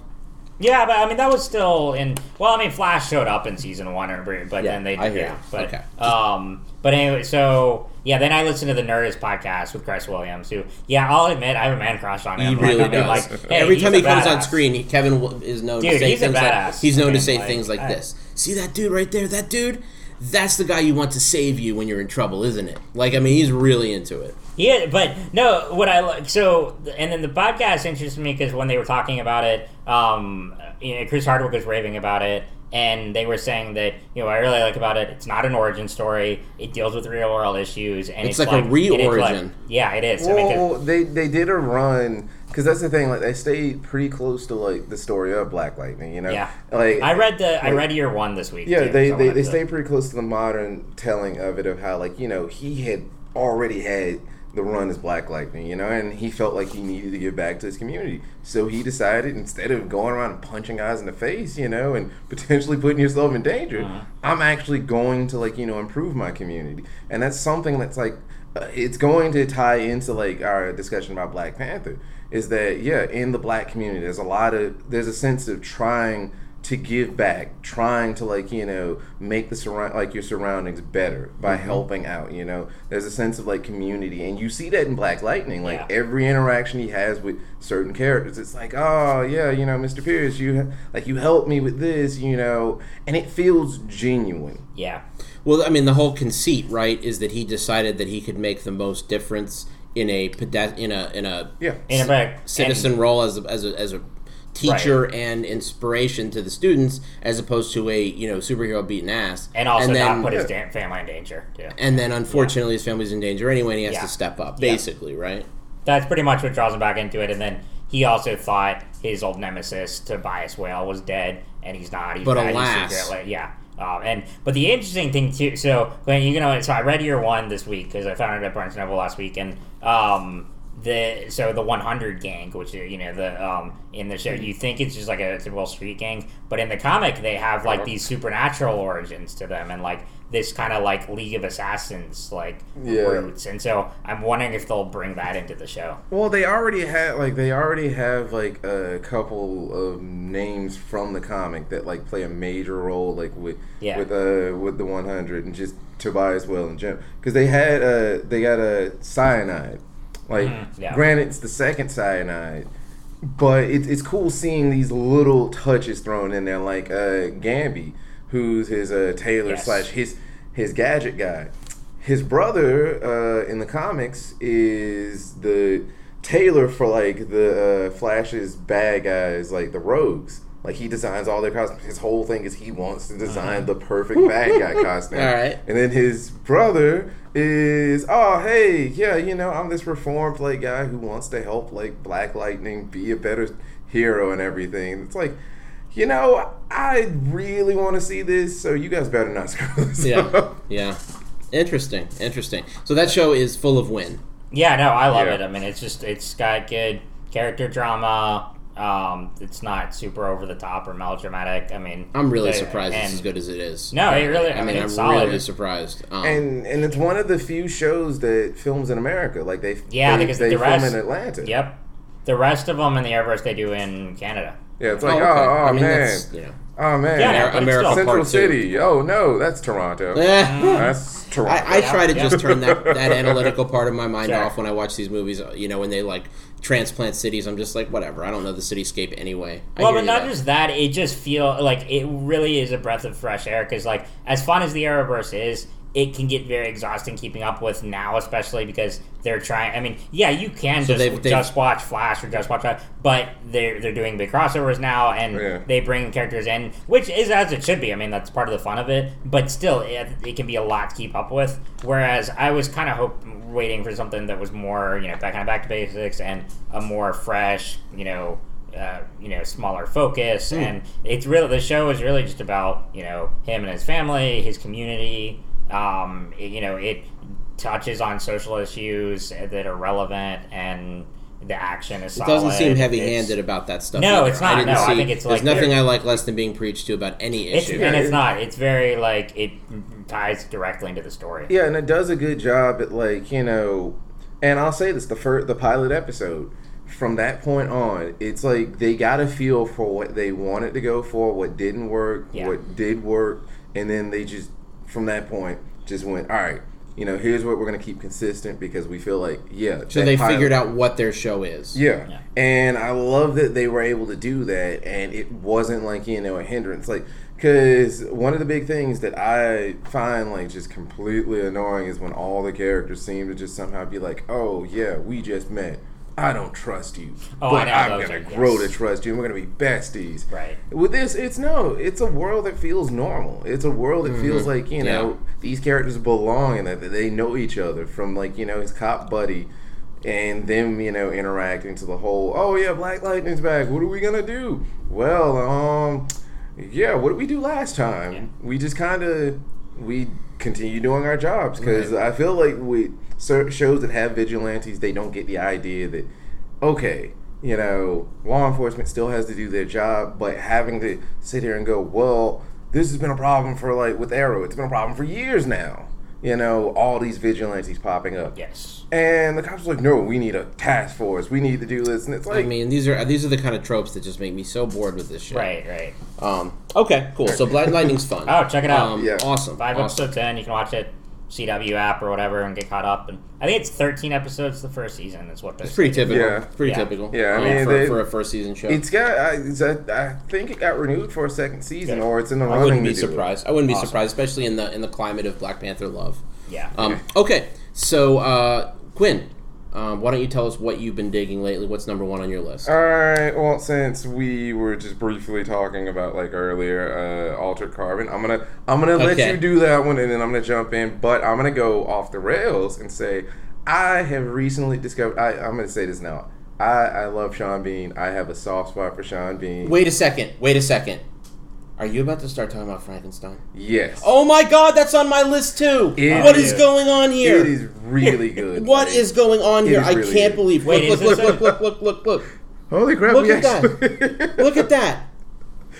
Yeah, but I mean that was still in. Well, I mean Flash showed up in season one, or but Yeah, then they I hear yeah. you. But Okay. um, but anyway, so yeah, then I listened to the Nerdist podcast with Cress Williams, who yeah, I'll admit I have a man crush on him. He really Like, does. like, hey, Every time he comes on screen, he, Kevin is known to Dude, say he's a things like badass. he's known I to say like, things like I- this. See that dude right there? That dude. That's the guy you want to save you when you're in trouble, isn't it? Like, I mean, he's really into it. Yeah, but no, what I like so, and then the podcast interested me because when they were talking about it, um, you know, Chris Hardwick was raving about it, and they were saying that you know what I really like about it. It's not an origin story. It deals with real world issues, and It's it's, like a and it's like- re-origin. yeah, it is. I mean, 'cause- Well, they they did a run because that's the thing. Like they stayed pretty close to like the story of Black Lightning. You know, Yeah. Like I read the I read year one this week. Yeah, too, they they, they to- stay pretty close to the modern telling of it of how like you know he had already had the run as Black Lightning, you know, and he felt like he needed to give back to his community. So he decided instead of going around and punching guys in the face, you know, and potentially putting yourself in danger, Uh-huh. I'm actually going to like you know improve my community, and that's something that's like it's going to tie into like our discussion about Black Panther. Is that yeah in the black community there's a lot of there's a sense of trying to give back, trying to like you know make the surround like your surroundings better by mm-hmm. helping out. You know, there's a sense of like community, and you see that in Black Lightning. Like Yeah. every interaction he has with certain characters, it's like, oh yeah, you know, Mr. Pierce, you like you helped me with this, you know, and it feels genuine. Yeah. Well, I mean, the whole conceit, right, is that he decided that he could make the most difference in a pede- in a in a Yeah. In a back, citizen role as a, as a, as a teacher and inspiration to the students, as opposed to a you know superhero beating ass, and, and also then, not put his da- family in danger. Yeah. and then unfortunately his family's in danger anyway, and he has Yeah. to step up, Yeah. basically, right? That's pretty much what draws him back into it. And then he also thought his old nemesis, Tobias Whale, was dead, and he's not. He's But bad. He's alas. secretly- yeah. Um, and but the interesting thing too, so when you know, so I read year one this week because I found it at Barnes Noble last week, and um, the so the 100 gang, which you know the um in the show, you think it's just like a typical street gang, but in the comic they have like these supernatural origins to them, and like this kind of like League of Assassins like Yeah. roots, and so I'm wondering if they'll bring that into the show. Well, they already had like they already have like a couple of names from the comic that like play a major role, like with Yeah. with uh with the 100 and just Tobias Whale and Jim, because they had uh they got a Syonide, like Mhm, yeah. granted it's the second Syonide, but it's it's cool seeing these little touches thrown in there, like uh Gambi, who's his uh tailor Yes. slash his his gadget guy. His brother uh, in the comics is the tailor for like the uh, Flash's bad guys, like the Rogues. Like he designs all their costumes. His whole thing is he wants to design uh-huh. the perfect bad guy costume. All right. And then his brother is, oh hey, yeah, you know, I'm this reformed like guy who wants to help like Black Lightning be a better hero and everything. It's like, you know, I really want to see this, so you guys better not screw this Yeah, up. yeah. Interesting, interesting. So that show is full of win. Yeah, no, I love Yeah. it. I mean, it's just it's got good character drama. Um, it's not super over the top or melodramatic. I mean, I'm really the- surprised it's as good as it is. No, it really- I I mean, mean, I'm solid. really surprised. Um, and and it's one of the few shows that films in America. Like they Yeah, they, because they the film rest- in Atlanta. Yep, the rest of them in the Everest they do in Canada. Yeah, it's oh, like okay. oh, oh I mean, man, that's, you know. Oh man, Yeah, Amer- but it's America Central Part Two. City. Oh no, that's Toronto. Eh. Mm. That's Toronto. I, I try to Yeah. just turn that, that analytical part of my mind Sure. off when I watch these movies. You know, when they like transplant cities, I'm just like, whatever. I don't know the cityscape anyway. I Well, but not there. just that. It just feel like it really is a breath of fresh air. Because like as fun as the Arrowverse is, it can get very exhausting keeping up with now, especially because they're trying. I mean, yeah, you can So just they've- they've- just watch Flash or just watch that, but they're they're doing big crossovers now, and Yeah. they bring characters in, which is as it should be. I mean, that's part of the fun of it. But still, it, it can be a lot to keep up with. Whereas I was kind of hope waiting for something that was more, you know, back kind of back to basics and a more fresh, you know. Uh, you know, smaller focus, and it's really the show is really just about you know him and his family, his community. Um, you know, it touches on social issues that are relevant, and the action is. It doesn't seem heavy-handed about that stuff. No, either. it's not. didn't No, I think it's there's like nothing I like less than being preached to about any It's, issue. and it's not. It's very like it ties directly into the story. Yeah, and it does a good job at like you know, and I'll say this: the first, the pilot episode. From that point on, it's like they got a feel for what they wanted to go for, what didn't work, Yeah. what did work, and then they just from that point just went, all right, you know, here's what we're gonna keep consistent because we feel like yeah. so they pilot- figured out what their show is. Yeah. Yeah. And I love that they were able to do that and it wasn't like, you know, a hindrance. Like, because one of the big things that I find like just completely annoying is when all the characters seem to just somehow be like, oh, yeah, we just met. I don't trust you. Oh, but I know, I'm going to are- grow yes. to trust you and we're going to be besties. Right. With this, it's no, it's a world that feels normal. It's a world that feels like, you know, Yeah. these characters belong and that that they know each other from like, you know, his cop buddy and them, you know, interacting to the whole, oh yeah, Black Lightning's back. What are we gonna do? Well, um, yeah, what did we do last time? Yeah. We just kind of we continue doing our jobs because I feel like with cer- shows that have vigilantes, they don't get the idea that okay, you know, law enforcement still has to do their job, but having to sit here and go, well, this has been a problem for like with Arrow, it's been a problem for years now. You know, all these vigilantes popping up. Yes. And the cops are like, no, we need a task force. We need to do this. And it's like, I mean, these are these are the kind of tropes that just make me so bored with this shit. Right, right. Um. Okay. Cool. So Black Lightning's fun. Oh, check it out. Um, Yeah. Awesome. Five awesome. episodes in, you can watch it CW app or whatever and get caught up. And I think it's 13 episodes the first season. Is what It's pretty typical. typical. Yeah. Pretty Yeah. typical. Yeah, I mean, for, they- for a first season show. it's got, I, it's a, I think it got renewed for a second season, Good. or it's in the I running. wouldn't be to do it. surprised. I wouldn't be Awesome. surprised, especially in the in the climate of Black Panther love. Yeah. Um, okay, so uh, Quin, um, why don't you tell us what you've been digging lately? What's number one on your list? All right. Well, since we were just briefly talking about like earlier, uh, altered carbon, I'm gonna I'm gonna let you do that one, and then I'm gonna jump in. But I'm gonna go off the rails and say I have recently discovered. I, I'm gonna say this now. I, I love Sean Bean. I have a soft spot for Sean Bean. Wait a second. Wait a second. Are you about to start talking about Frankenstein? Yes. Oh my God, that's on my list too. It what is is. going on here? It is really good. What Like, is going on here? here? is I really can't good. believe. Wait, look, look, look, look, look, look, look, look. Holy crap! Look we at that. Look at that.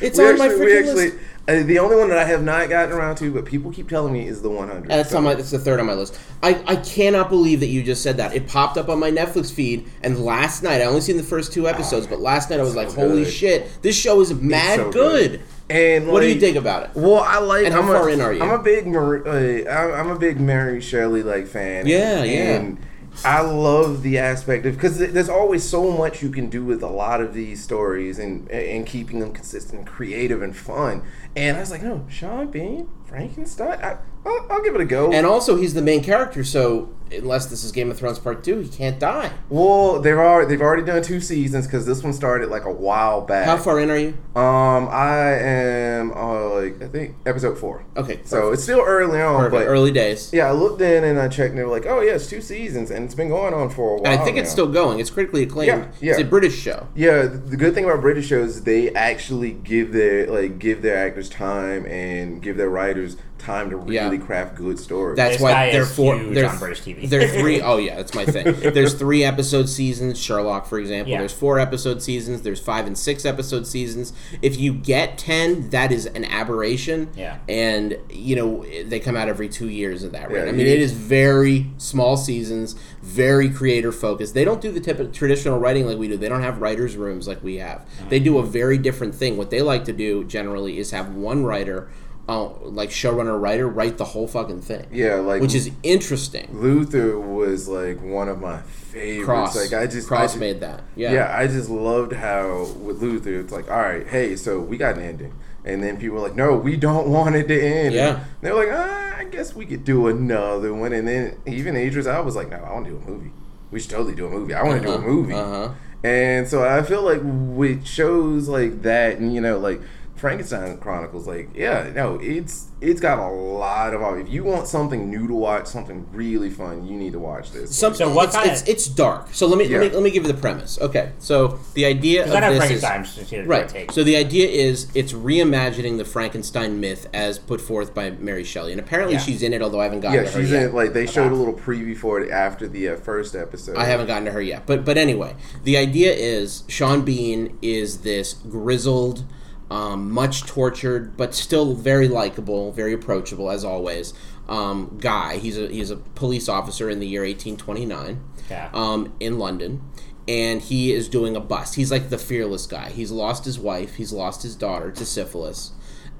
It's we on my actually, we freaking actually list. uh, the only one that I have not gotten around to, but people keep telling me is the 100. That's So- on my. That's the third on my list. I, I cannot believe that you just said that. It popped up on my Netflix feed, and last night I only seen the first two episodes, but last night I was So like, "Holy shit, this show is mad so good." good. And What do you think about it? Well, I like. And how I'm far a, in are you? I'm a big, uh, I'm a big Mary Shelley like fan. Yeah, and, yeah. And I love the aspect of because there's always so much you can do with a lot of these stories and and keeping them consistent, creative, and fun. And I was like, no, Sean Bean, Frankenstein. I, I'll, I'll give it a go. And also, he's the main character, so unless this is Game of Thrones Part Two, he can't die. well, they've already they've already done two seasons because this one started like a while back. How far in are you? Um, I am uh, like I think episode four. Okay, So it's still early on, perfect. but early days. Yeah, I looked in and I checked, and they were like, "Oh yeah, it's two seasons, and it's been going on for a while." And I think it's still going. It's critically acclaimed. Yeah, yeah. It's a British show. Yeah, the good thing about British shows is they actually give their like give their actors time and give their writers time to Yeah. really craft good stories. That's This why guy they're is four. huge They're, on British TV. they're three oh yeah, that's my thing. There's three episode seasons. Sherlock, for example. Yeah. There's four episode seasons. There's five and six episode seasons. If you get ten, that is an aberration. Yeah. And you know they come out every two years at that rate. Yeah, I mean, you- it is very small seasons, very creator focused. They don't do the typical traditional writing like we do. They don't have writers' rooms like we have. They uh-huh. do a very different thing. What they like to do generally is have one writer. Uh, like showrunner writer write the whole fucking thing yeah, like which is interesting. Luther was like one of my favorites. Cross, like I just Cross I just, made that. Yeah. Yeah. I just loved how with Luther, it's like, all right, hey, so we got an ending. And then people were like, no, we don't want it to end. Yeah. They're like, ah, I guess we could do another one. And then even Idris, I was like, no, I want to do a movie. We should totally do a movie. I want to Uh-huh, do a movie. uh-huh. And so I feel like with shows like that, and you know, like Frankenstein Chronicles, like yeah, no, it's it's got a lot of. If you want something new to watch, something really fun, you need to watch this. Some, So what it's, kinda- it's, it's dark. So let me, let me let me give you the premise. Okay. So the idea of I know this is just right. take. So the idea is it's reimagining the Frankenstein myth as put forth by Mary Shelley, and apparently Yeah. she's in it. Although I haven't gotten yeah, to her she's yet. in. Like they showed a little preview for it after the uh, first episode. I haven't gotten to her yet. But but anyway, the idea is Sean Bean is this grizzled, um, much tortured, but still very likable, very approachable as always. Um, guy. He's a he's a police officer in the year 1829 Yeah. um, in London. And he is doing a bust. He's like the fearless guy. He's lost his wife. He's lost his daughter to syphilis,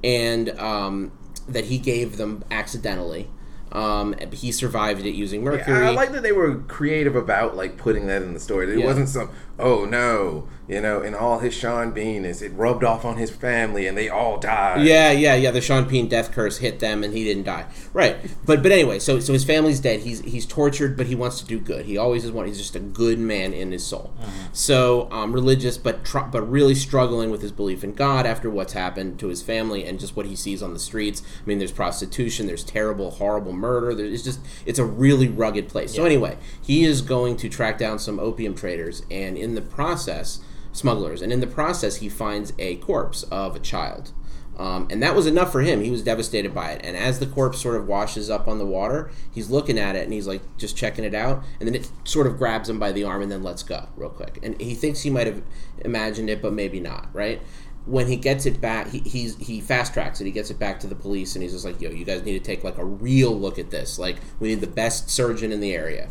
and um, that he gave them accidentally. Um, he survived it using Yeah, mercury. I like that they were creative about like putting that in the story. It Yeah. wasn't some oh no, you know, and all his Sean Bean is it rubbed off on his family and they all died. Yeah, yeah, yeah. The Sean Bean death curse hit them, and he didn't die. Right, but but anyway, so so his family's dead. He's he's tortured, but he wants to do good. He always is one. He's just a good man in his soul. So um, religious, but tr- but really struggling with his belief in God after what's happened to his family and just what he sees on the streets. I mean, there's prostitution, there's terrible, horrible murder. There, it's just it's a really rugged place. So anyway, he is going to track down some opium traders, and in the process, smugglers, and in the process, he finds a corpse of a child. Um, and that was enough for him. He was devastated by it. And as the corpse sort of washes up on the water, he's looking at it and he's like just checking it out. And then it sort of grabs him by the arm and then lets go real quick. And he thinks he might have imagined it, but maybe not, right? when he gets it back, he he's, he fast tracks it. He gets it back to the police, and he's just like, "Yo, you guys need to take like a real look at this. Like, we need the best surgeon in the area."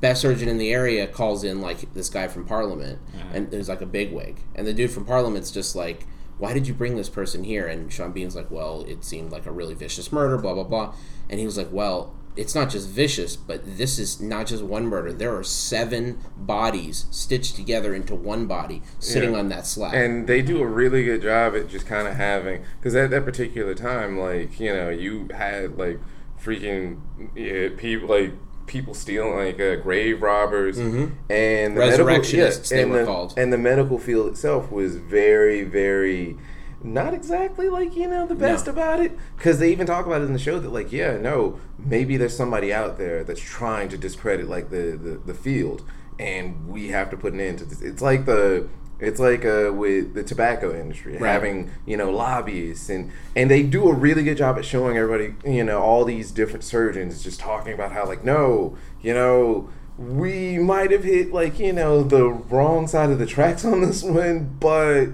Best surgeon in the area calls in like this guy from Parliament, uh-huh. and there's like a big wig, and the dude from Parliament's just like, "Why did you bring this person here?" And Sean Bean's like, "Well, it seemed like a really vicious murder, blah blah blah," and he was like, "Well." It's not just vicious, but this is not just one murder. There are seven bodies stitched together into one body sitting Yeah. on that slab. and they do a really good job at just kind of having because at that particular time like you know you had like freaking yeah, people like people stealing like uh, grave robbers and the medical- Resurrectionists, they and were the, called. and the medical field itself was very very not exactly like you know the best No. about it because they even talk about it in the show that like yeah no maybe there's somebody out there that's trying to discredit like the the, the field and we have to put an end to this it's like the it's like uh, with the tobacco industry Right. having you know lobbyists and and they do a really good job at showing everybody you know all these different surgeons just talking about how like no you know we might have hit like you know the wrong side of the tracks on this one but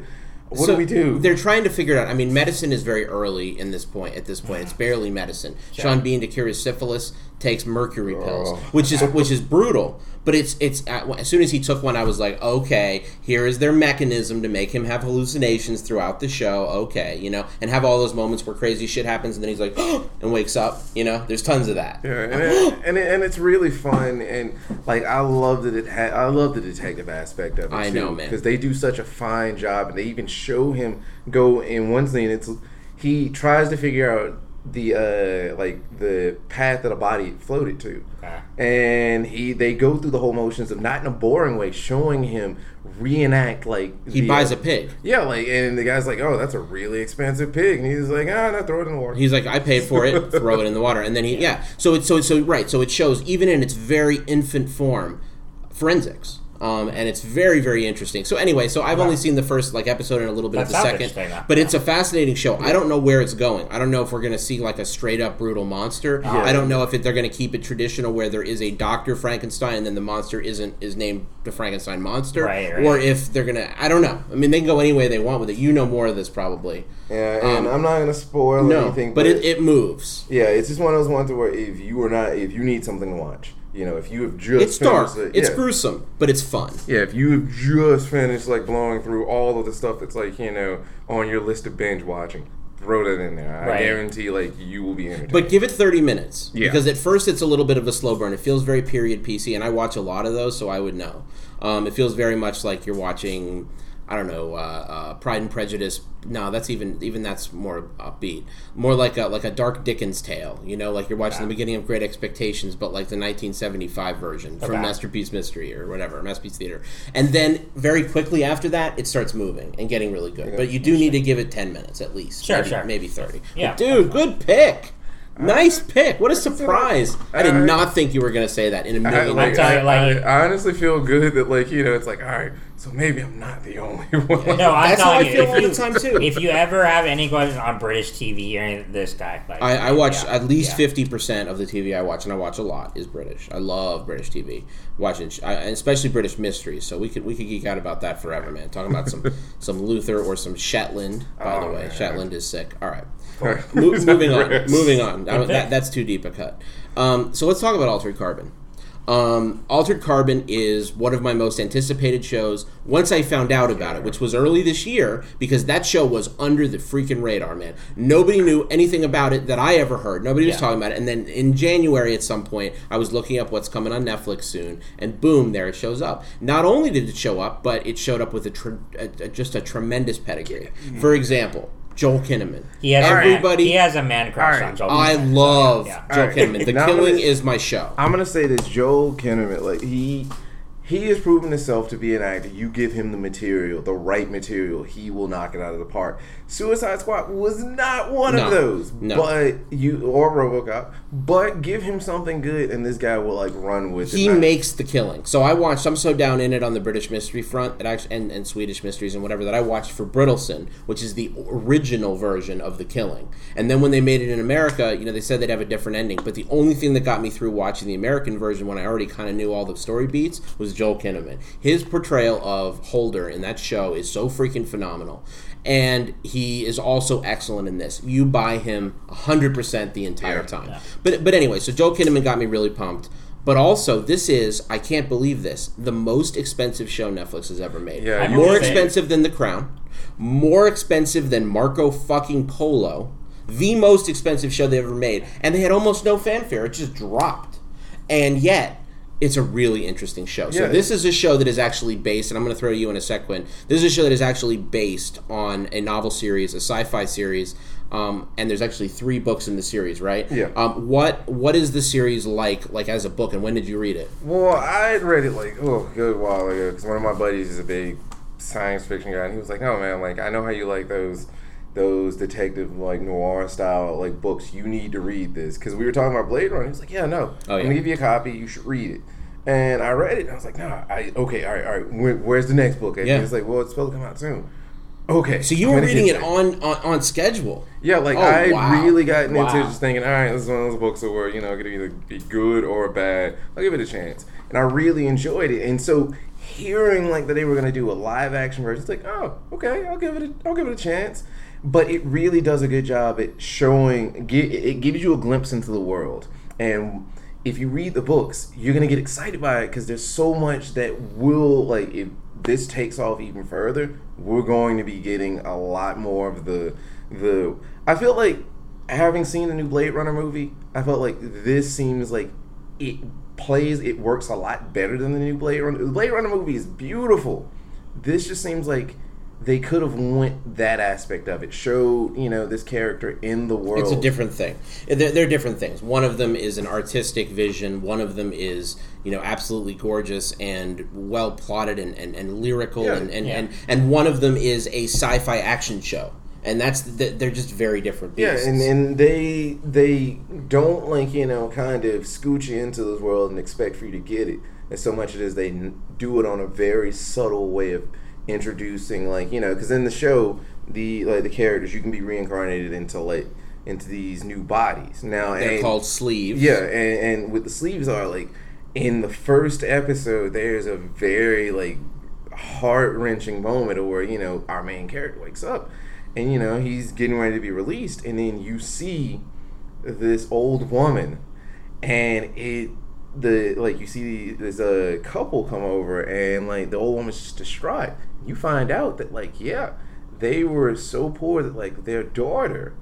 what So do we do They're trying to figure it out. I mean, medicine is very early in this point. At this point, it's barely medicine. Sean Bean to cure his syphilis takes mercury pills, Oh. which is which is brutal. But it's it's as soon as he took one, I was like, okay, here is their mechanism to make him have hallucinations throughout the show. Okay, you know, and have all those moments where crazy shit happens, and then he's like, and wakes up. You know, there's tons of that. Yeah, and it, and, it, and it's really fun, and like I love that it had. I love the detective aspect of it. I too, know, man. because they do such a fine job, and they even show him go in one scene. It's he tries to figure out the uh like the path that a body floated to, Okay. and he they go through the whole motions of not in a boring way, showing him reenact like He the, buys uh, a pig. Yeah, like and the guy's like, "Oh, that's a really expensive pig," and he's like, "Ah, no, throw it in the water." He's like, I paid for it, throw it in the water, and then he, yeah. So it's so so right. So it shows even in its very infant form, forensics, um, and it's very very interesting. So anyway, so I've only seen the first like episode and a little bit of the second, but it's a fascinating show. I don't know where it's going. I don't know if we're going to see like a straight up brutal monster. I don't know if it, they're going to keep it traditional where there is a Doctor Frankenstein and then the monster isn't is named the Frankenstein monster, Right, right. or if they're gonna. I don't know. I mean, they can go any way they want with it. You know more of this probably. yeah, and um, I'm not gonna spoil No, anything, but it, it moves. Yeah, it's just one of those ones where if you are not, if you need something to watch, you know, if you have just It's dark. finished it- It's yeah. gruesome, but it's fun. Yeah, if you have just finished like blowing through all of the stuff that's like you know on your list of binge watching, throw that in there. I Right. guarantee like you will be entertained. But give it 30 minutes. Yeah. Because at first it's a little bit of a slow burn. It feels very period PC, and I watch a lot of those, so I would know. Um, it feels very much like you're watching, I don't know, uh, uh, Pride and Prejudice. No, that's even even that's more upbeat. More like a like a Dark Dickens tale. You know, like you're watching the beginning of Great Expectations, but like the 1975 version from Okay. Masterpiece Mystery or whatever, Masterpiece Theater. And then very quickly after that, it starts moving and getting really good. But you do need to give it 10 minutes at least. Sure, maybe, sure. Maybe 30. Yeah, But dude, good pick. Nice pick. What a surprise. I did not think you were going to say that in a million like, years. I, like- I, I honestly feel good that like you know it's like all right, so maybe I'm not the only one. No, I'm That's how telling I you, feel if all you, the time, too. If you ever have any questions on British TV or any this guy, like, I, I watch yeah, at least yeah. fifty percent of the TV I watch, and I watch a lot, is British. I love British TV, watching, I, and especially British mysteries. So we could we could geek out about that forever, man. Talking about some some Luther or some Shetland. By the Oh, way, man. Shetland is sick. All right, Mo- moving on. Moving on. I- Good that, that's too deep a cut. Um, so let's talk about Altered Carbon. Um, Altered Carbon is one of my most anticipated shows once I found out about it, which was early this year because that show was under the freaking radar, man. Nobody knew anything about it that I ever heard. Nobody was talking about it. And then in January at some point, I was looking up what's coming on Netflix soon, and boom, there it shows up. Not only did it show up, but it showed up with a, tr- a, a just a tremendous pedigree. For example, Joel Kinnaman. He has Everybody. A, he has a man crush Alright. on Joel. I Kinnaman, so, love yeah. Joel Alright. Kinnaman. The Now Killing let's- is my show. I'm gonna say this, Joel Kinnaman, like he he has proven himself to be an actor. You give him the material, the right material, he will knock it out of the park. Suicide Squad was not one No. of those, No. but you or RoboCop, but give him something good, and this guy will like run with he it. Makes the killing. So I watched. I'm so down in it on the British mystery front, that actually, and, and Swedish mysteries and whatever that I watched Forbrydelsen, which is the original version of the killing. And then when they made it in America, you know, they said they'd have a different ending. But the only thing that got me through watching the American version, when I already kind of knew all the story beats, was Joel Kinnaman. His portrayal of Holder in that show is so freaking phenomenal. And he is also excellent in this. You buy him 100% the entire Yeah. time. But but anyway, so Joel Kinnaman got me really pumped. But also, this is, I can't believe this, the most expensive show Netflix has ever made. Yeah, More believe expensive than The Crown, more expensive than Marco fucking Polo, the most expensive show they ever made. And they had almost no fanfare. It just dropped. And yet, it's a really interesting show. So Yeah, this is a show that is actually based, and I'm going to throw you in a sec, Quin. This is a show that is actually based on a novel series, a sci-fi series, um, and there's actually three books in the series, right? Yeah. Um, what What is the series like, like as a book, and when did you read it? Well, I had read it like oh, a good while ago because one of my buddies is a big science fiction guy, and he was like, "Oh man, like I know how you like those." Those detective like noir style like books, you need to read this because we were talking about Blade Runner. He was like, "Yeah, no, Oh, I'm gonna give you a copy. You should read it." And I read it. and I was like, "Nah, I okay, all right, all right. Where, where's the next book?" And Yeah. he was like, "Well, it's supposed to come out soon." Okay, So you I'm were reading it on, on on schedule. Yeah, like Oh, I wow. really into Wow. just thinking, all right, this is one of those books where you know it could either be good or bad. I'll give it a chance, and I really enjoyed it. And so hearing like that they were gonna do a live action version, it's like, oh, okay, I'll give it, a, I'll give it a chance. But it really does a good job at showing. It gives you a glimpse into the world, and if you read the books, you're gonna get excited by it because there's so much that will like if this takes off even further, we're going to be getting a lot more of the the. I feel like having seen the new Blade Runner movie, I felt like this seems like it plays, it works a lot better than the new Blade Runner. The Blade Runner movie is beautiful. This just seems like they could have went that aspect of it, showed you know this character in the world. It's a different thing. They're, they're different things. One of them is an artistic vision. One of them is, you know, absolutely gorgeous and well plotted and, and, and lyrical. Yeah. and, and, Yeah. and, and one of them is a sci-fi action show. And that's th- they're just very different Yeah, and, and they they don't like you know kind of scooch you into this world and expect for you to get it. As so much as they do it on a very subtle way of introducing, like you know, because in the show the like the characters you can be reincarnated into like into these new bodies. Now they're and- called sleeves. yeah, and, and with the sleeves are like in the first episode, there's a very like heart wrenching moment where you know our main character wakes up, and you know he's getting ready to be released, and then you see this old woman, and it the like you see there's a uh, couple come over, and like the old woman's just distraught. You find out that like yeah, they were so poor that like their daughter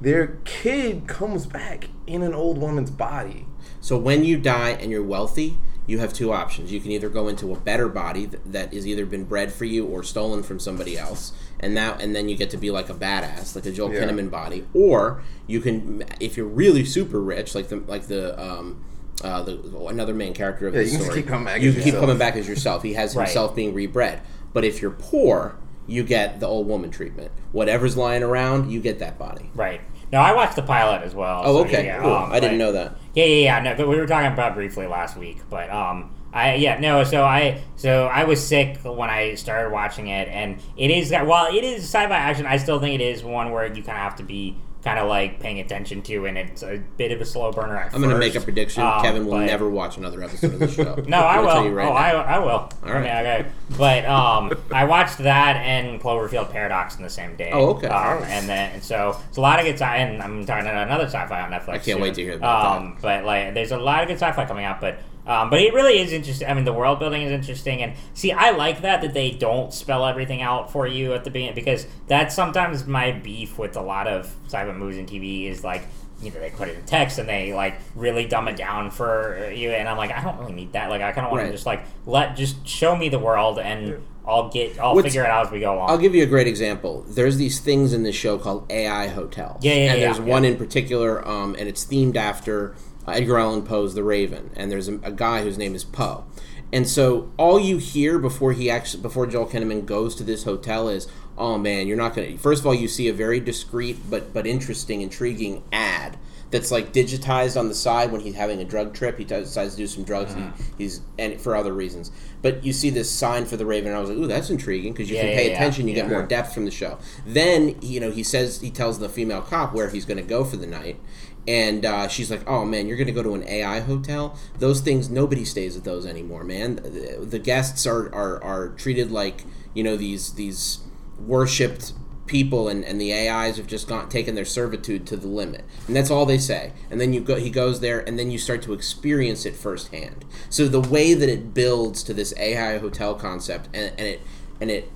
their kid comes back in an old woman's body. So when you die and you're wealthy, you have two options. You can either go into a better body th- that has either been bred for you or stolen from somebody else, and that and then you get to be like a badass, like a Joel Yeah. Kinnaman body, or you can, if you're really super rich, like the like the. Um, uh, the another main character of Yeah, the you just story. keep coming back You as keep yourself. coming back as yourself. He has Right. himself being rebred. But if you're poor, you get the old woman treatment. Whatever's lying around, you get that body. Right. No, I watched the pilot as well. Oh, so, okay, yeah, cool. um, I didn't but- know that. Yeah, yeah, yeah. No, but we were talking about briefly last week, but um, I yeah no. So I so I was sick when I started watching it, and it is while it is sci-fi action, I still think it is one where you kind of have to be kind of like paying attention to, and it's a bit of a slow burner. At I'm going to make a prediction. Um, Kevin will but- never watch another episode of the show. No, I will. you right oh, now. I, I will. All I mean, okay. But um, I watched that and Cloverfield Paradox in the same day. Oh, okay. Um, and then and so it's a lot of good sci. And I'm talking about another sci-fi on Netflix. I can't soon. wait to hear about um, But like, there's a lot of good sci-fi coming out. But um, but it really is interesting. I mean, the world building is interesting. And see, I like that that they don't spell everything out for you at the beginning because that's sometimes my beef with a lot of sci-fi movies and TV is like you know they put it in text and they like really dumb it down for you and i'm like i don't really need that like i kind of want Right. to just like let just show me the world and i'll get i'll What's- figure it out as we go along I'll give you a great example. There's these things in this show called AI hotels. Yeah, yeah, And yeah, there's yeah. one in particular, um, and it's themed after uh, Edgar Allan Poe's The Raven. And there's a, a guy whose name is Poe. And so all you hear before he actually before Joel Kinnaman goes to this hotel is, "Oh man, you're not gonna." First of all, you see a very discreet but but interesting, intriguing ad that's like digitized on the side when he's having a drug trip. He decides to do some drugs. Uh-huh. He, he's and for other reasons. But you see this sign for the Raven, and I was like, "Ooh, that's intriguing," because you Yeah, can pay yeah. attention. You get more depth from the show. Then you know he says he tells the female cop where he's going to go for the night. And uh, she's like, "Oh man, you're gonna go to an AI hotel. Those things, nobody stays at those anymore, man. The, the guests are, are are treated like you know these these worshipped people, and, and the AIs have just gone taken their servitude to the limit, and that's all they say. And then you go, he goes there, and then you start to experience it firsthand. So the way that it builds to this AI hotel concept, and, and it and it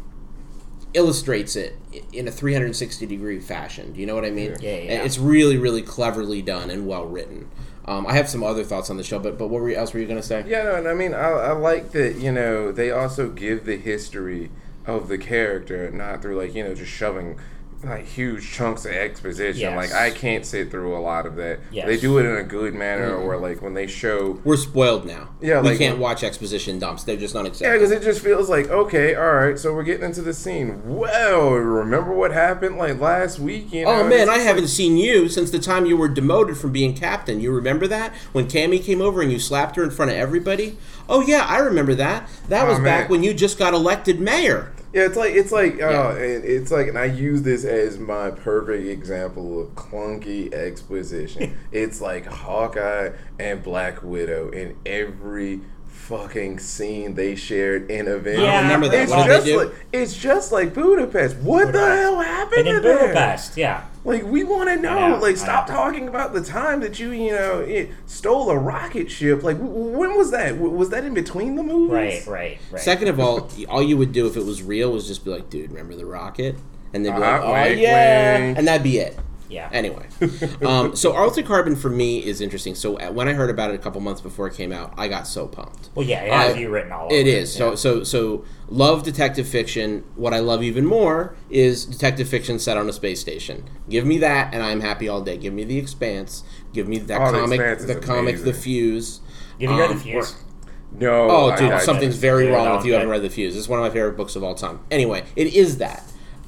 illustrates it in a 360 degree fashion. Do you know what I mean? Yeah, yeah. And It's really, really cleverly done and well written. Um, I have some other thoughts on the show, but but what were you, else were you going to say? Yeah, no, and I mean, I, I like that. You know, they also give the history of the character, not through like you know just shoving like huge chunks of exposition. Yes. Like I can't sit through a lot of that. Yes. They do it in a good manner, mm-hmm. or like when they show. We're spoiled now. Yeah, we like- can't watch exposition dumps. They're just not Yeah, because it just feels like okay, all right. So we're getting into the scene. Well, remember what happened like last week? You know, Oh man, I haven't seen you since the time you were demoted from being captain. You remember that when Cammy came over and you slapped her in front of everybody? Oh yeah, I remember that. That Oh, was back when you just got elected mayor. Yeah, it's like it's like uh, and it's like, and I use this as my perfect example of clunky exposition. it's like Hawkeye and Black Widow in every fucking scene they shared in Avengers. Yeah, I remember that. It's What just they do? like it's just like Budapest. What the hell happened And in to them? Budapest, yeah. Like we want to know. know, like stop know. talking about the time that you you know it, stole a rocket ship. Like w- w- when was that? Was that in between the movies? Right, right, right. Second of all, all you would do if it was real was just be like, "Dude, remember the rocket?" And they'd be like, Uh-huh, "Oh wink, yeah," wink. and that'd be it. Yeah. Anyway, um, so Altered Carbon for me is interesting. So uh, when I heard about it a couple months before it came out, I got so pumped. well, yeah, it has I- you written all over It is so yeah. so so. Love detective fiction. What I love even more is detective fiction set on a space station. Give me that, and I'm happy all day. Give me the Expanse. Give me that Oh, The comic, Expanse is the comic, The. Fuse. Give me Um, The Fuse? No. Oh, dude, I- something's very Yeah, wrong no, with you. Haven't read The Fuse. It's one of my favorite books of all time. Anyway, it is that.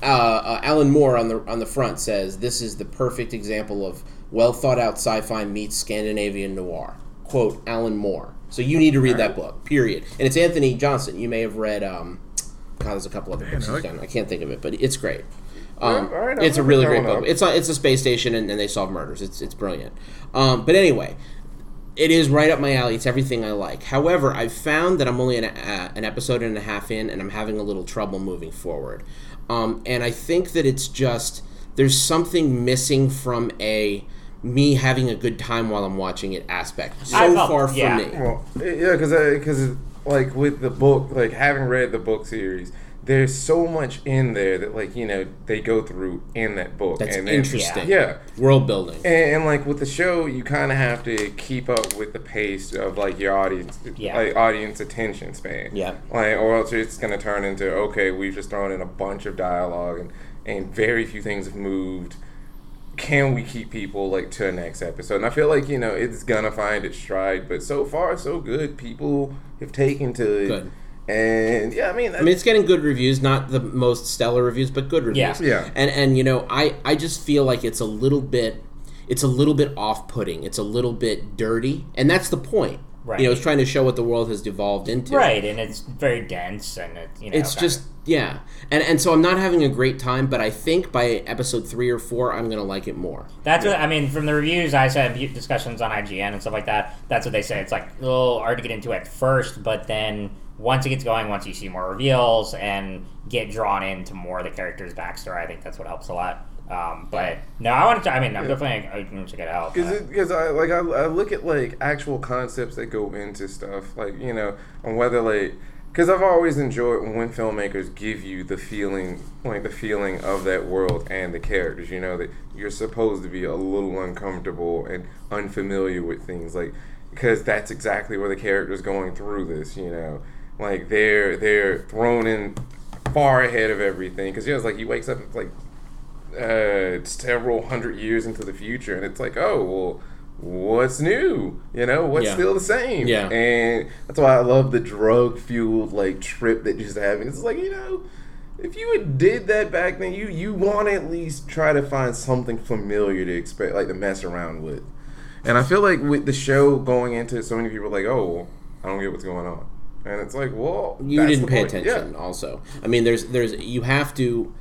Uh, uh, Alan Moore on the on the front says this is the perfect example of well thought out sci-fi meets Scandinavian noir. Quote Alan Moore. So you need to read that book. Period. And it's Antony Johnston. You may have read. Um, God, there's a couple other books I- he's done. I can't think of it, but it's great. Um, all right, I'll it's a really great book. up. It's a, it's a space station and, and they solve murders. It's it's brilliant. Um, but anyway, it is right up my alley. It's everything I like. However, I've found that I'm only an, uh, an episode and a half in, and I'm having a little trouble moving forward. Um, and I think that it's just there's something missing from a me having a good time while I'm watching it aspect. So felt- far for yeah. me. Well, yeah, because because like with the book, like having read the book series, there's so much in there that like you know they go through in that book. That's and interesting. Yeah. World building. And, and like with the show, you kind of have to keep up with the pace of like your audience, Yeah. like audience attention span. Yeah. Like, or else it's gonna turn into okay, we've just thrown in a bunch of dialogue and and very few things have moved. Can we keep people like to the next episode? And I feel like you know it's gonna find its stride, but so far so good. People have taken to it, Good. And yeah, I mean, I mean, it's getting good reviews, not the most stellar reviews, but good reviews. Yeah. Yeah. And and you know, I I just feel like it's a little bit, it's a little bit off-putting. It's a little bit dirty, and that's the point. Right. You know, it's trying to show what the world has devolved into. Right, and it's very dense, and it, you know, It's kinda- just yeah, and and so I'm not having a great time, but I think by episode three or four, I'm gonna like it more. That's what I mean. From the reviews I said, discussions on IGN and stuff like that. That's what they say. It's like a little hard to get into at first, but then once it gets going, once you see more reveals and get drawn into more of the characters' backstory, I think that's what helps a lot. Um, but no, I want to. I mean, I'm definitely I can check it out. Because but- because I like I, I look at like actual concepts that go into stuff like you know on whether like because I've always enjoyed when filmmakers give you the feeling like the feeling of that world and the characters you know that you're supposed to be a little uncomfortable and unfamiliar with things like because that's exactly where the character's going through this you know like they're they're thrown in far ahead of everything because you know it's like he wakes up it's like uh, several hundred years into the future, and it's like, oh well, what's new? You know, what's Yeah. still the same? Yeah. and that's why I love the drug fueled like trip that just happened. It's like you know. If you had did that back then, you you want to at least try to find something familiar to expect, like to mess around with. And I feel like with the show going into it, so many people are like, oh, I don't get what's going on. And it's like, well, you that's didn't the pay point. attention Yeah. also i mean there's there's you have to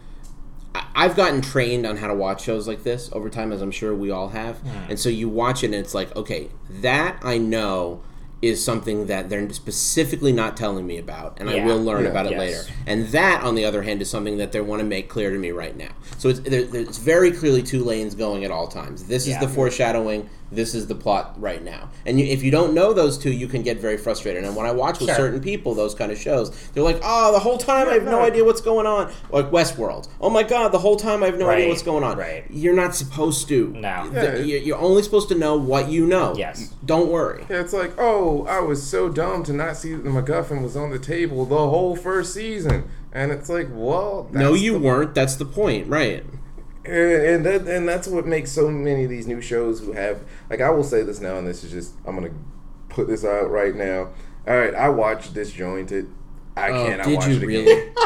I- I've gotten trained on how to watch shows like this over time, as I'm sure we all have. Hmm. And so you watch it, and it's like, okay, that I know is something that they're specifically not telling me about, and I will learn Yeah. about it Yes. later. And that, on the other hand, is something that they want to make clear to me right now. So it's there, there's very clearly two lanes going at all times. This is the foreshadowing. This is the plot right now. And you, if you don't know those two, you can get very frustrated. And when I watch with Sure. certain people those kind of shows, they're like, "Oh, the whole time I have no no. idea what's going on." Like Westworld. Oh my god, the whole time I have no idea what's going on. right. You're not supposed to. No. Yeah. you- You're only supposed to know what you know. Yes. Don't worry. Yeah, it's like, oh, I was so dumb to not see that the MacGuffin was on the table the whole first season. And it's like, well, no, you the weren't. That's the point, right? And and, that, and that's what makes so many of these new shows who have like I will say this now, and this is just I'm gonna put this out right now. All right, I watched Disjointed. I Oh, cannot did watch you it again. really?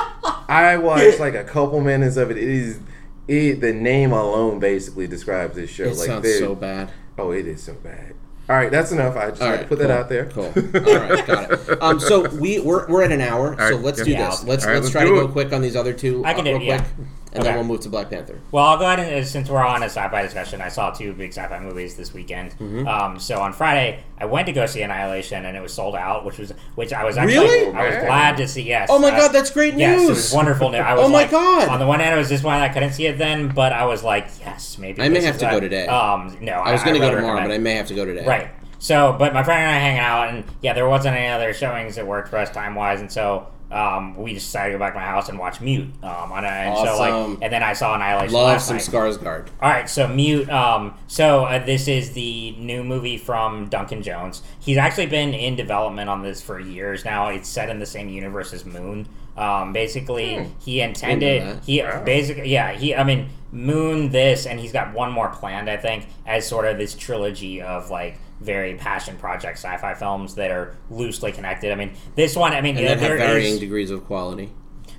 I watched like a couple minutes of it. It is it the name alone basically describes this show. It like sounds so bad. Oh, it is so bad. All right, that's enough. I just All had right, to put cool, that out there. Cool. All right, got it. Um, so we we're, we're at an hour, so let's yeah. do Yeah. this. Let's All right, let's let's try to do go it. quick on these other two. I can uh, do real it, yeah. quick, and then we'll move to Black Panther. Well, I'll go ahead and uh, since we're on a sci-fi discussion, I saw two big sci-fi movies this weekend. Mm-hmm. Um, so on Friday, I went to go see Annihilation, and it was sold out, which was which I was actually Really? I was glad to see. Yes. Oh my Uh, god, that's great news! Yes, it was wonderful news. I was Oh my like, God. On the one hand, it was disappointed I couldn't see it then, but I was like, yes, maybe. I may have to a- go today. Um, no, I was going to go tomorrow, recommend- but I may have to go today. Right. So, but my friend and I hanging out, and yeah, there wasn't any other showings that worked for us time wise, and so um, we just decided to go back to my house and watch Mute. Um, on a, and so Awesome. like, and then I saw Annihilation Love last some night. Skarsgård. All right, so Mute. Um, so uh, this is the new movie from Duncan Jones. He's actually been in development on this for years now. It's set in the same universe as Moon. Um, basically, Hmm. he intended he Wow. basically yeah he I mean Moon this and he's got one more planned I think as sort of this trilogy of like very passion project sci-fi films that are loosely connected. I mean this one I mean And yeah, that have varying is- degrees of quality.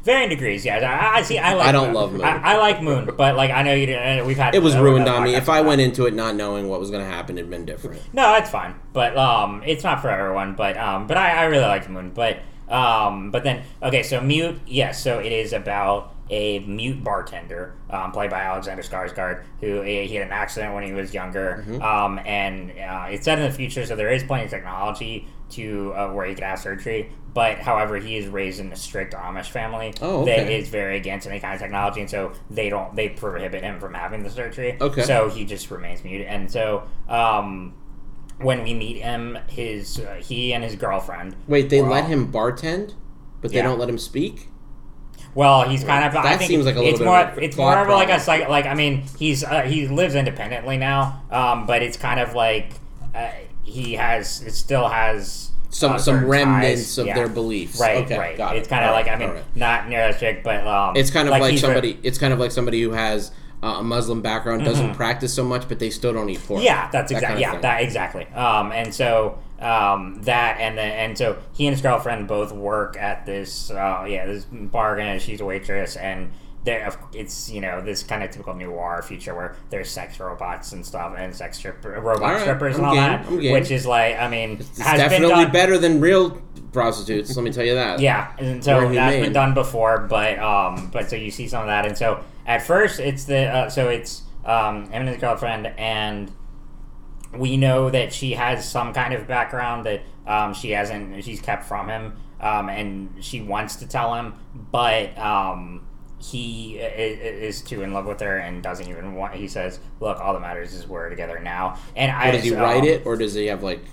varying degrees. Yeah, I, I see. I like. I don't love Moon. I, I like Moon, but like I know you. didn't- We've had It was uh, ruined on me. If I went into it not knowing what was going to happen, it'd been different. No, that's fine. But um, it's not for everyone. But um, but I, I really like Moon. But um, but then okay, so mute. Yes, so it is about a mute bartender, um, played by Alexander Skarsgård, who he he had an accident when he was younger. Mm-hmm. Um, and uh, it's set in the future, so there is plenty of technology to uh, where he could have surgery. But however, he is raised in a strict Amish family Oh, okay. is very against any kind of technology, and so they don't they prohibit him from having the surgery. Okay. So he just remains mute, and so um, when we meet him, his uh, he and his girlfriend. Wait, they let all- him bartend, but they Yeah. don't let him speak? Well, he's kind of. I think seems like a little it's bit more. of a it's more of like a psych. Like I mean, he's uh, he lives independently now, um, but it's kind of like uh, he has. It still has Some uh, some remnants ties. of Yeah. their beliefs. Right, okay, right. Got it. It's kind of All like I mean, right. not strict, but um, It's kind of like, re- somebody. It's kind of like somebody who has uh, a Muslim background doesn't practice so much, but they still don't eat pork. Mm-hmm. Yeah, that's That exactly kind of yeah, thing. that exactly. Um, and so um, that and then and so he and his girlfriend both work at this uh, yeah this bar and she's a waitress and there it's you know this kind of typical noir feature where there's sex robots and stuff and sex stripper, robot right, strippers I'm and all game, that, which is like I mean It's has been definitely done, better than real prostitutes. let me tell you that. yeah, and so that's been done before, but um, but so you see some of that, and so at first it's the uh, so it's um, him and his girlfriend, and we know that she has some kind of background that um, she hasn't, she's kept from him, um, and she wants to tell him, but um, he is too in love with her and doesn't even want. He says, "Look, all that matters is we're together now." And I does he um, write it, or does he have like?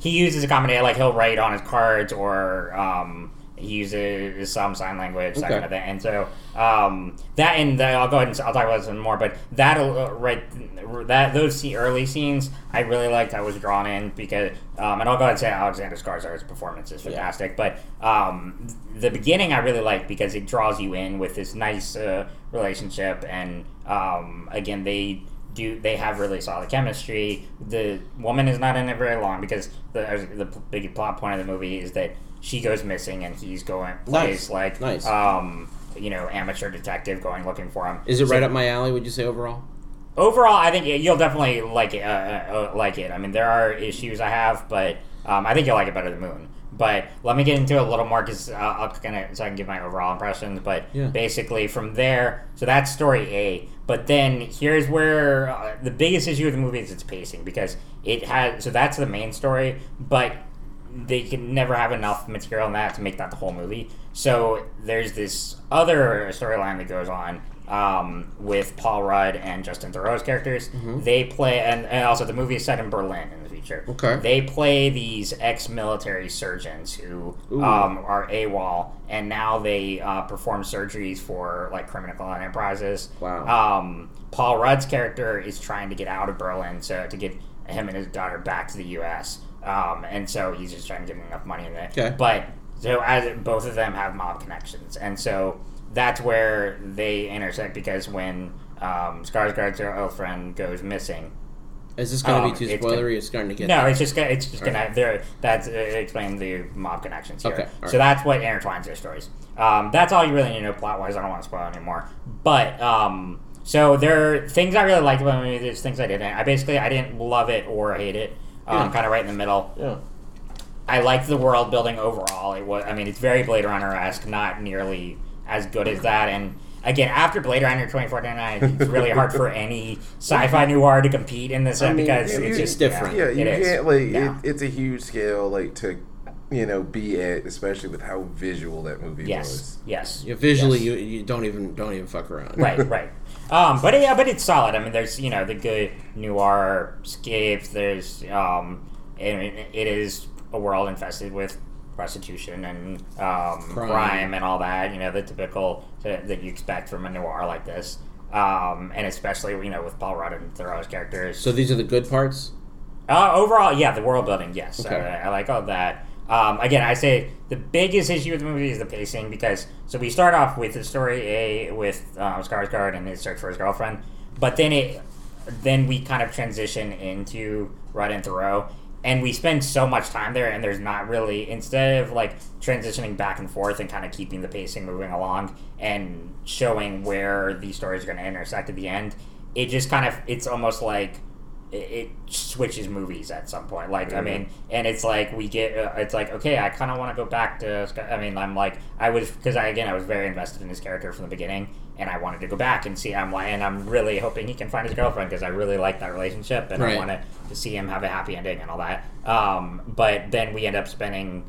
he uses a combination like he'll write on his cards or um, uses some sign language that Okay. kind of thing and so um, that and the, I'll go ahead and I'll talk about this some more but that uh, right that those early scenes I really liked I was drawn in because um, and I'll go ahead and say Alexander Skarsgård's performance is fantastic but um, the beginning I really liked because it draws you in with this nice uh, relationship and um, again they do they have really solid chemistry. The woman is not in it very long because the the big plot point of the movie is that she goes missing and he's going Nice. like Nice. um you know amateur detective going looking for him. Is it So- right up my alley? Would you say overall? overall, I think you'll definitely like it. Uh, uh, uh, like it. I mean, there are issues I have, but um, I think you'll like it better than Moon. But let me get into it a little more because uh, I'll kind of so I can give my overall impressions. But Yeah. basically, from there, so that's story A. But then here's where uh, the biggest issue with the movie is its pacing because it has. So that's the main story, but they can never have enough material in that to make that the whole movie. So there's this other storyline that goes on um, with Paul Rudd and Justin Theroux's characters. They play, and, and also the movie is set in Berlin in the future. Okay. They play these ex-military surgeons who um, are AWOL, and now they uh, perform surgeries for like criminal enterprises. Wow. Um, Paul Rudd's character is trying to get out of Berlin so to get him and his daughter back to the U.S. Um, and so he's just trying to get enough money in it. Okay. But so as both of them have mob connections, and so that's where they intersect because when um, Skarsgård's friend goes missing, Is this going to Um, be too it's spoilery? It's starting to get no, it's just gonna, it's just All gonna there. That's uh, explain the mob connections here. Okay, So right. that's what intertwines their stories. Um, that's all you really need to know plot wise. I don't want to spoil anymore. But um, so there are things I really liked about the movie. There's things I didn't. I basically I didn't love it or hate it. Um, Yeah. Kind of right in the middle. Yeah. I liked the world building overall. It was, I mean, it's very Blade Runner esque, not nearly as good as that. And again, after Blade Runner 2049, it's really hard for any sci-fi noir to compete in this I mean, because yeah, it's you- just different. Yeah, you It is. can't like Yeah. it, it's a huge scale like to you know be at, especially with how visual that movie Yes, was. yes. Yeah, visually, Yes. you, you don't even don't even fuck around. right, right. Um, but yeah, but it's solid. I mean, there's you know the good noir scapes. There's um, and it, it is a world infested with prostitution and um, crime. and all that. You know the typical that, that you expect from a noir like this. Um, and especially you know with Paul Rudd and Theroux's characters. So these are the good parts. Uh, overall, yeah, the world building, yes, Okay. I, I like all that. Um, again, I say the biggest issue with the movie is the pacing because so we start off with the story A with uh, Skarsgård and his search for his girlfriend, but then it then we kind of transition into Rudd and Theroux, and we spend so much time there, and there's not really instead of like transitioning back and forth and kind of keeping the pacing moving along and showing where these stories are going to intersect at the end, it just kind of it's almost like it, it switches movies at some point. Like I mean, and it's like we get uh, it's like okay, I kind of want to go back to. I mean, I'm like I was because I again I was very invested in his character from the beginning, and I wanted to go back and see. I'm and I'm really hoping he can find his girlfriend because I really like that relationship, and Right. I want to, to see him have a happy ending and all that. Um, but then we end up spending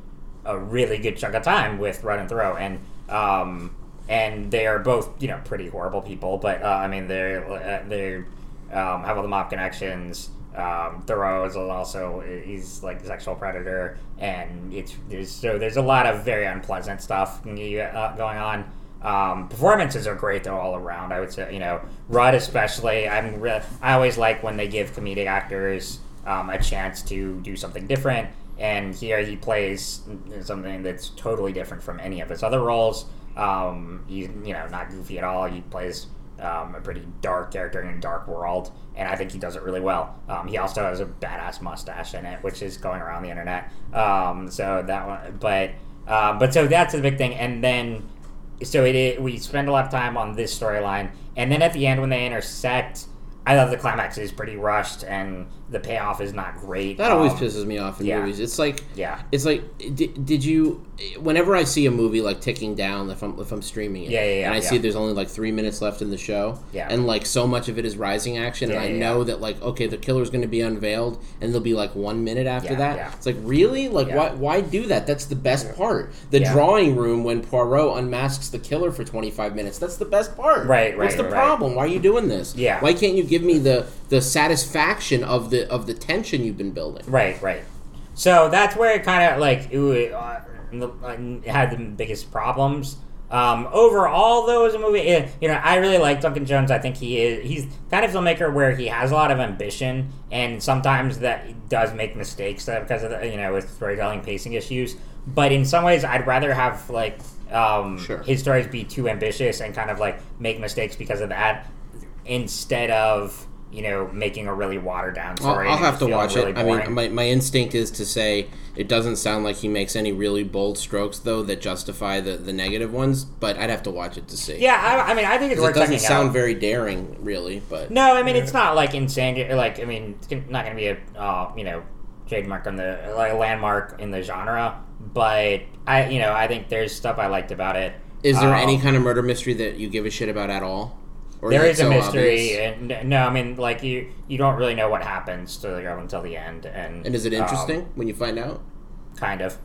a really good chunk of time with Rudd and Theroux and um, and they are both you know pretty horrible people. But uh, I mean they're uh, they're um, have all the mob connections. Um, Theroux is also he's like a sexual predator, and it's there's so there's a lot of very unpleasant stuff uh, going on. Um, performances are great though all around. I would say you know Rudd especially. I'm re- I always like when they give comedic actors um, a chance to do something different. And here he plays something that's totally different from any of his other roles. Um, he's you know not goofy at all. He plays um, a pretty dark character in a dark world, and I think he does it really well. Um, he also has a badass mustache in it, which is going around the internet. Um, so that one, but uh, but so that's the big thing. And then so it, it we spend a lot of time on this storyline, and then at the end when they intersect, I love the climax is pretty rushed, and the payoff is not great. That always Um, pisses me off in yeah. movies. It's like Yeah. it's like did, did you whenever I see a movie like ticking down if I'm if I'm streaming it Yeah, yeah, yeah, and I yeah. see there's only like 3 minutes left in the show Yeah. and like so much of it is rising action and I know that like okay the killer's going to be unveiled and there'll be like 1 minute after that. It's like really? Like why why do that? That's the best part. The drawing room when Poirot unmasks the killer for 25 minutes. That's the best part. Right, right. What's the right. problem? Why are you doing this? Yeah. Why can't you give me the the satisfaction of the of the tension you've been building? Right, right. So that's where it kind of like it, uh, had the biggest problems. Um, overall, though, as a movie, eh, you know, I really like Duncan Jones. I think he is he's kind of filmmaker where he has a lot of ambition, and sometimes that does make mistakes that because of the, you know with storytelling pacing issues. But in some ways, I'd rather have like um, Sure. his stories be too ambitious and kind of like make mistakes because of that instead of you know, making a really watered down I'll, story. I'll have to watch really it. I mean, my, my instinct is to say it doesn't sound like he makes any really bold strokes, though, that justify the, the negative ones. But I'd have to watch it to see. yeah, I, I mean, I think it's 'Cause worth it doesn't sound out. very daring, really. But No, I mean it's not like insane. Like I mean, it's not going to be a uh, you know trademark on the like a landmark in the genre. But I, you know, I think there's stuff I liked about it. is there Um, any kind of murder mystery that you give a shit about at all? Or There it is a so mystery, obvious? and no, I mean, like you, you don't really know what happens to the girl until the end, and And is it um, interesting when you find out? kind of,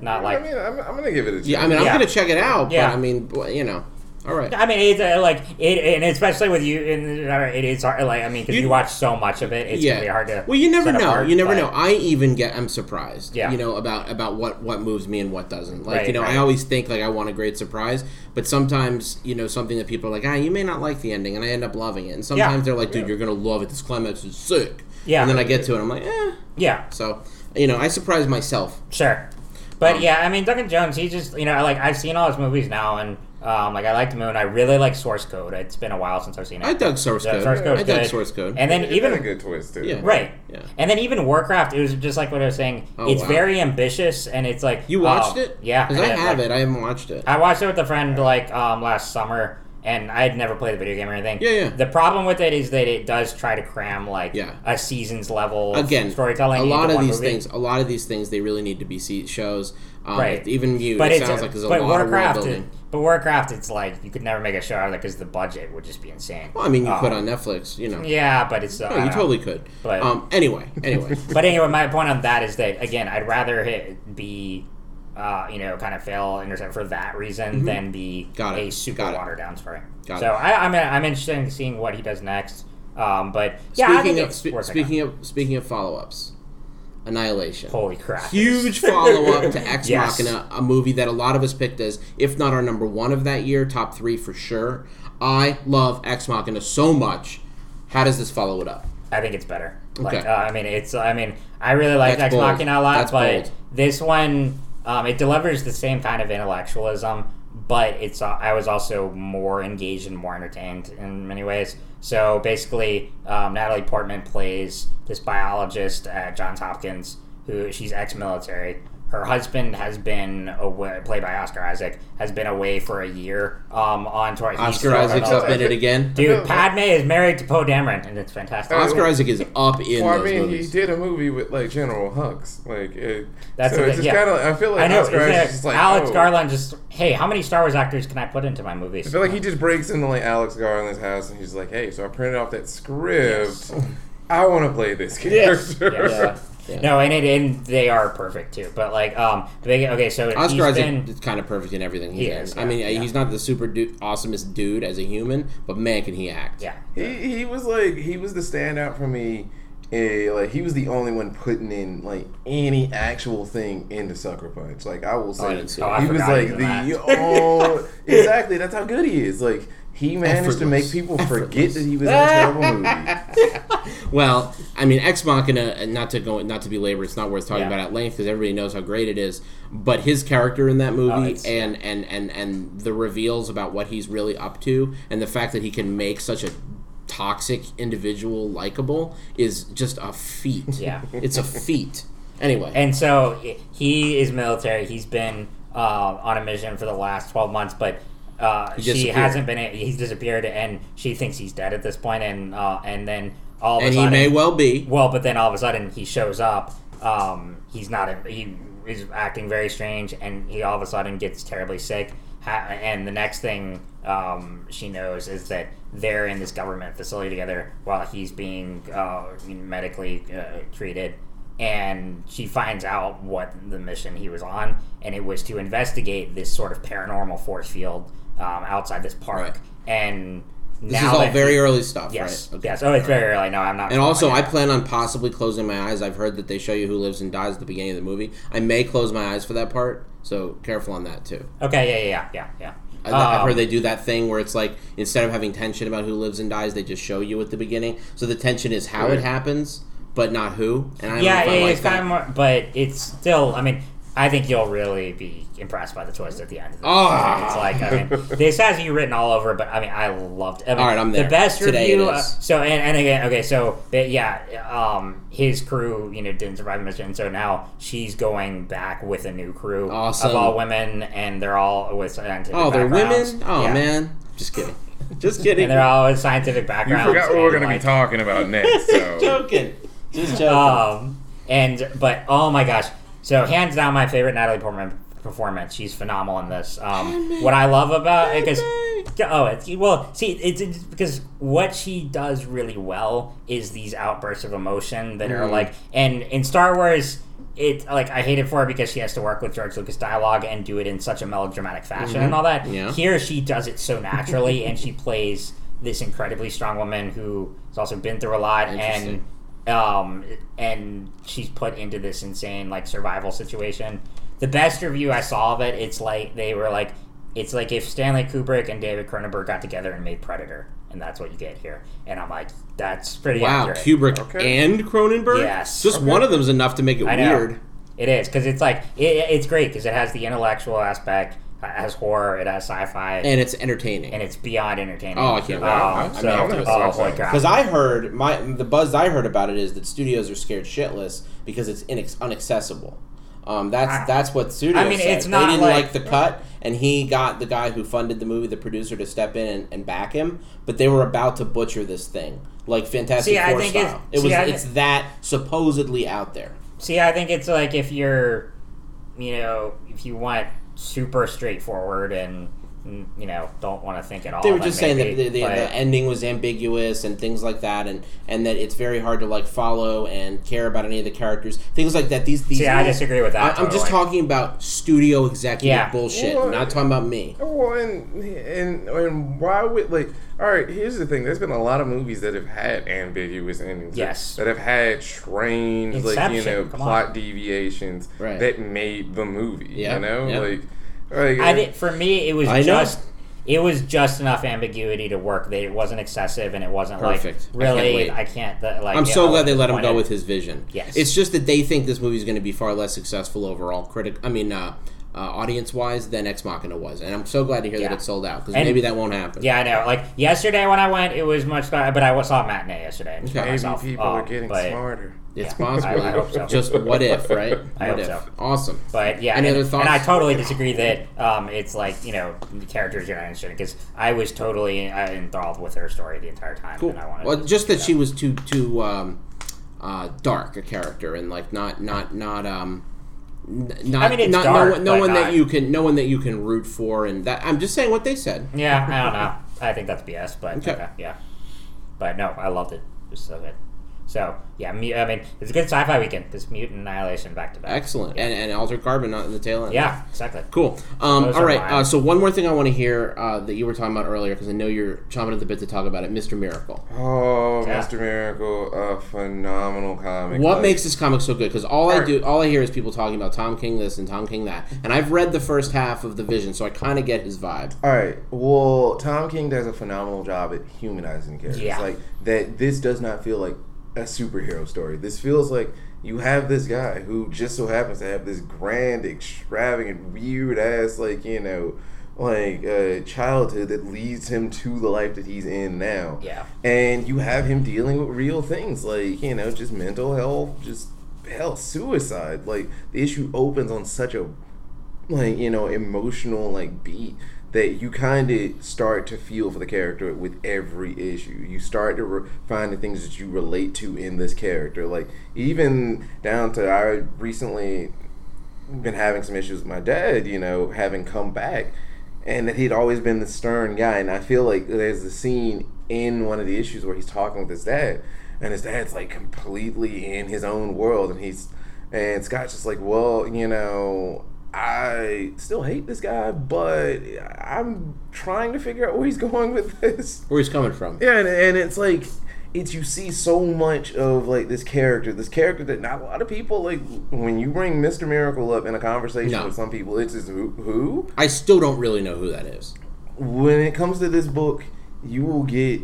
not I like. mean, I'm, I'm gonna give it a chance. Yeah, I mean, I'm Yeah. gonna check it out. Yeah. But I mean, you know, all right. I mean, it's uh, like it, and especially with you, and uh, it is hard. Like, I mean, because You- you, watch so much of it, it's yeah. be hard to. Well, you never know. apart, you never but- know. I even get. I'm surprised. Yeah. You know about about what what moves me and what doesn't. Like Right, you know, I always think like I want a great surprise, but sometimes you know something that people are like, ah, you may not like the ending, and I end up loving it. And sometimes they're like, dude, Yeah. you're gonna love it. This climax is sick. Yeah. And then I get to it, I'm like, eh. Yeah, So you know, I surprise myself. Sure. But Um, yeah, I mean Duncan Jones, he just you know like I've seen all his movies now, and um, like I like the Moon. I really like Source Code. It's been a while since I've seen it. I dug source code. Source Code's I dug good. source code. And then It even had a good twist too. Yeah. right, Yeah. and then even Warcraft, it was just like what I was saying. Oh, it's wow. very ambitious, and it's like you watched oh, it? Yeah, Because I and, have like, it. I haven't watched it. I watched it with a friend like um, last summer, and I had never played the video game or anything. Yeah, yeah. The problem with it is that it does try to cram like Yeah. a season's level of Again, storytelling. a lot into of one these movie. things, a lot of these things, they really need to be see- shows. Um, Right. Even you, but it it's sounds like there's a but lot of world Warcraft, building. But Warcraft, it's like you could never make a show out of it because the budget would just be insane. Well, I mean, you Um, could on Netflix, you know. Yeah, but it's uh, No, you know. totally could. But- um, anyway, anyway, But anyway, my point on that is that again, I'd rather be, uh, you know, kind of fail intercept for that reason than be Mm-hmm. Got it. a super Got it. watered down story. Got so it. I, I'm I'm interested in seeing what he does next. Um, but yeah, I speaking think of spe- speaking of speaking of follow ups, Annihilation. holy crap, Huge follow up to Ex Yes. Machina, a movie that a lot of us picked as, if not our number one of that year, top three for sure. I love Ex Machina so much. How does this follow it up? I think it's better. Like, Okay. uh, I mean, it's. I mean, I really like Ex bold. Machina a lot, That's but bold. this one, um, it delivers the same kind of intellectualism, but it's. Uh, I was also more engaged and more entertained in many ways. So basically, um, Natalie Portman plays this biologist at Johns Hopkins who she's ex-military. Her husband has been away, played by Oscar Isaac, has been away for a year um, on tour. He's Oscar still Isaac's up in it again. Dude, Padme is married to Poe Dameron, and it's fantastic. Oscar Isaac is up in Well, I those mean, movies. he did a movie with like General Hux. Like, it, That's so the it's thing, just yeah. kind of. I feel like I know. Oscar isn't it? like Alex oh. Garland just, hey, how many Star Wars actors can I put into my movies? I feel like he just breaks into like Alex Garland's house and he's like, "Hey, so I printed off that script. I want to play this character." Yeah. Yeah. No, and it and they are perfect too. But like, um, they, okay, so Oscar he's Isaac been, is kind of perfect in everything he, He does. is, I mean, yeah. he's not the super du- awesomest dude as a human, but man, can he act? yeah, He he was like he was the standout for me. Eh, like he was the only one putting in like any actual thing into Sucker Punch. Like I will say, I didn't Oh. I he was like the that. oh exactly. That's how good he is. Like he managed to make people forget Effortless. that he was in a terrible movie. Well, I mean, Ex Machina, and not to go, not to belabor, it's not worth talking Yeah. about at length because everybody knows how great it is. But his character in that Oh, movie, it's- and, and and and the reveals about what he's really up to, and the fact that he can make such a toxic individual likable, is just a feat. Yeah. it's a feat. Anyway, and so he is military. He's been uh, on a mission for the last twelve months, but. Uh, He she hasn't been. He's disappeared, and she thinks he's dead at this point. And uh, and then all of and a he sudden, may well be. Well, but then all of a sudden he shows up. Um, he's not. He is acting very strange, and he all of a sudden gets terribly sick. And the next thing um, she knows is that they're in this government facility together while he's being uh, medically uh, treated. And she finds out what the mission he was on, and it was to investigate this sort of paranormal force field um, outside this park. Right. And This is all that very early stuff, Yes. right? Okay. Yes. Oh, it's very early. No, I'm not. And also, I plan on possibly closing my eyes. I've heard that they show you who lives and dies at the beginning of the movie. I may close my eyes for that part, so careful on that too. Okay, yeah, yeah, yeah, yeah. I, I've Um, heard they do that thing where it's like instead of having tension about who lives and dies, they just show you at the beginning. So the tension is how it happens, but not who. And I yeah, know if I yeah, like it's kind of more, but it's still. I mean, I think you'll really be impressed by the twist at the end. Of the Ah. It's like I mean, this has you written all over, but I mean, I loved. it. I mean, All right, I'm there. The best Today review. uh, so and, and again, okay, so but yeah, um, his crew, you know, didn't survive the mission, so now she's going back with a new crew Awesome. of all women, and they're all with scientific. Oh, they're women. Oh Yeah. man, just kidding. Just kidding. and they're all with scientific backgrounds. You forgot what we're and, gonna be talking about next. So joking. Just joking. Um, and but oh my gosh, so hands down my favorite Natalie Portman performance. She's phenomenal in this. Um, what I love about it because oh, it's well, see, it's, it's because what she does really well is these outbursts of emotion that Mm. are like, and in Star Wars. It like I hate it for her because she has to work with George Lucas dialogue and do it in such a melodramatic fashion and all that. Mm-hmm. Yeah. Here she does it so naturally and she plays this incredibly strong woman who has also been through a lot and. Um, and she's put into this insane like survival situation. The best review I saw of it, it's like they were like, it's like if Stanley Kubrick and David Cronenberg got together and made Predator, and that's what you get here. And I'm like, that's pretty wow, accurate. Kubrick Okay. and Cronenberg. Yes. Just one of them's enough to make it I know. weird. It is because it's like it, it's great because it has the intellectual aspect, it has horror, it has sci-fi, and, and it's entertaining. And it's beyond entertaining. Oh, I can't wait. Oh, I mean, so, I'm gonna oh, see holy it. crap. Because I heard my the buzz I heard about it is that studios are scared shitless because it's inex- inaccessible. Um, that's I- that's what studios. I mean, said. it's not they didn't like- like, the cut, and he got the guy who funded the movie, the producer, to step in and, and back him. But they were about to butcher this thing, like Fantastic See, I Four think it's- style. It see, was I it's thi- that supposedly out there. See, I think it's like if you're, you know, if you want super straightforward and Mm. you know don't want to think at all. They were just saying that the, the, the ending was ambiguous and things like that, and, and that it's very hard to like follow and care about any of the characters, things like that. These, these See, I disagree with that. I, am just talking about studio executive Yeah. bullshit. Well, not talking about me. Uh, well, and, and and why would like? All right, here's the thing. There's been a lot of movies that have had ambiguous endings. Yes. That have had strange, like you know, plot on. deviations Right. that made the movie. Yeah, You know, yeah. like, like I did, for me, it was I know. just it was just enough ambiguity to work. That it wasn't excessive and it wasn't Perfect. I like can't really. I can't. the- like, I'm so know, glad they let him go with his vision. Yes. It's just that they think this movie is going to be far less successful overall, critic. I mean, uh, uh, audience wise than Ex Machina was, and I'm so glad to hear Yeah. that it sold out because maybe that won't happen. Yeah, I know. Like yesterday when I went, it was much better. But I saw a matinee yesterday. by Okay. maybe myself. people Um, are getting but, smarter. It's Yeah, possible. I- I hope so. Just what if, right? I what hope if? so. Awesome. But yeah, Any and, other thoughts? and I totally disagree that um, it's like you know the characters you're not interested because I was totally uh, enthralled with her story the entire time. Cool. And I wanted Well, just that she was too too um, uh, dark a character and like not not not um. Not, I mean, it's not dark, no, one, no one that not- you can no one that you can root for and that I'm just saying what they said. Yeah, I don't know. I think that's BS, but Okay. okay. yeah. But no, I loved it. It was so good. So yeah, mu- I mean, it's a good sci-fi weekend because Mutant Annihilation back to back. Excellent. Yeah. And and Altered Carbon not in the tail end. Yeah, exactly. Cool. Um, Those all are right. mine. Uh, so one more thing I want to hear uh, that you were talking about earlier because I know you're chomping at the bit to talk about it, Mr. Miracle. Oh, Yeah. Mr. Miracle, a phenomenal comic. What Like, makes this comic so good? Because all I do, all I hear is people talking about Tom King this and Tom King that, and I've read the first half of the Vision, so I kind of get his vibe. All right. Well, Tom King does a phenomenal job at humanizing characters. Yeah. Like that. This does not feel like a superhero story. This feels like you have this guy who just so happens to have this grand, extravagant, weird ass, like you know, like uh, childhood that leads him to the life that he's in now. Yeah. And you have him dealing with real things like you know, just mental health, just hell, suicide. Like the issue opens on such a like you know emotional like beat that you kind of start to feel for the character with every issue. You start to re- find the things that you relate to in this character. Like even down to i recently been having some issues with my dad you know having come back and that he'd always been the stern guy and i feel like there's a scene in one of the issues where he's talking with his dad and his dad's like completely in his own world and he's and scott's just like well you know I still hate this guy, but I'm trying to figure out where he's going with this. Where he's coming from? Yeah, and, and it's like it's you see so much of like this character, this character that not a lot of people like. When you bring Mister Miracle up in a conversation No. with some people, it's just who, who. I still don't really know who that is. When it comes to this book, you will get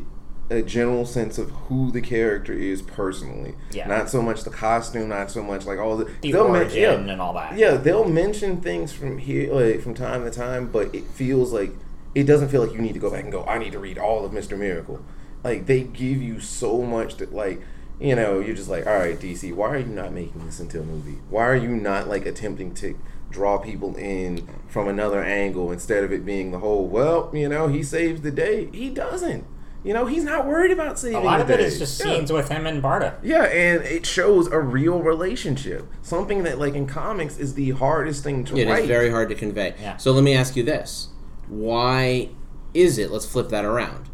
a general sense of who the character is personally. Yeah. Not so much the costume, not so much like all the The they'll men- origin and all that. yeah, they'll mention things from here, like from time to time, but it feels like it doesn't feel like you need to go back and go. I need to read all of Mister Miracle. Like they give you so much that, like you know, you're just like, all right, DC, why are you not making this into a movie? Why are you not like attempting to draw people in from another angle instead of it being the whole? Well, you know, he saves the day. He doesn't. You know, he's not worried about saving. A lot the of it day. is just Yeah. scenes with him and Barda. Yeah, and it shows a real relationship. Something that, like in comics, is the hardest thing to It write. is very hard to convey. Yeah. So let me ask you this: Why is it? Let's flip that around.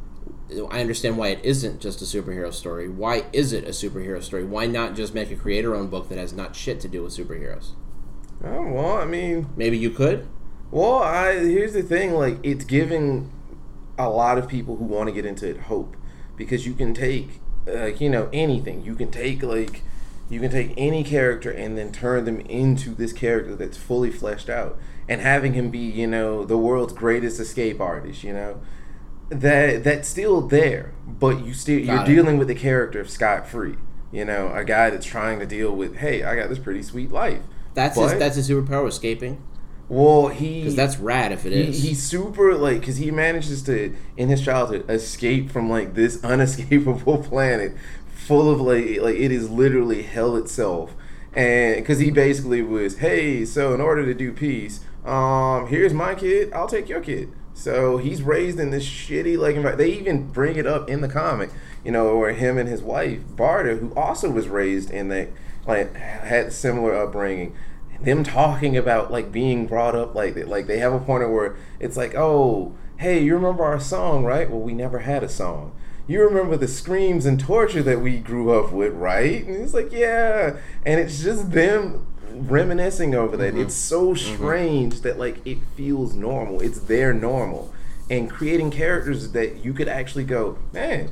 I understand why it isn't just a superhero story. Why is it a superhero story? Why not just make a creator-owned book that has not shit to do with superheroes? Oh, well, I mean, Maybe you could. well, I here's the thing. Like, it's giving a lot of people who want to get into it hope because you can take, like, you know, anything. You can take like, you can take any character and then turn them into this character that's fully fleshed out, and having him be, you know, the world's greatest escape artist. You know. that that's still there, but you still you're it. dealing with the character of Scott Free. You know, a guy that's trying to deal with, hey, I got this pretty sweet life. That's his, But- that's his superpower, escaping. Well, he Because that's rad if it he, is. he's super like because he manages to in his childhood escape from like this unescapable planet full of like like it is literally hell itself and because he basically was hey so in order to do peace um here's my kid i'll take your kid so he's raised in this shitty like envi- they even bring it up in the comic you know where him and his wife barda who also was raised in that like had similar upbringing them talking about like being brought up like. Like they have a point where it's like, oh, hey, you remember our song, right? Well, we never had a song. You remember the screams and torture that we grew up with, right? And it's like, yeah. And it's just them reminiscing over that. Mm-hmm. It's so mm-hmm. strange that like it feels normal. It's their normal. And creating characters that you could actually go, man,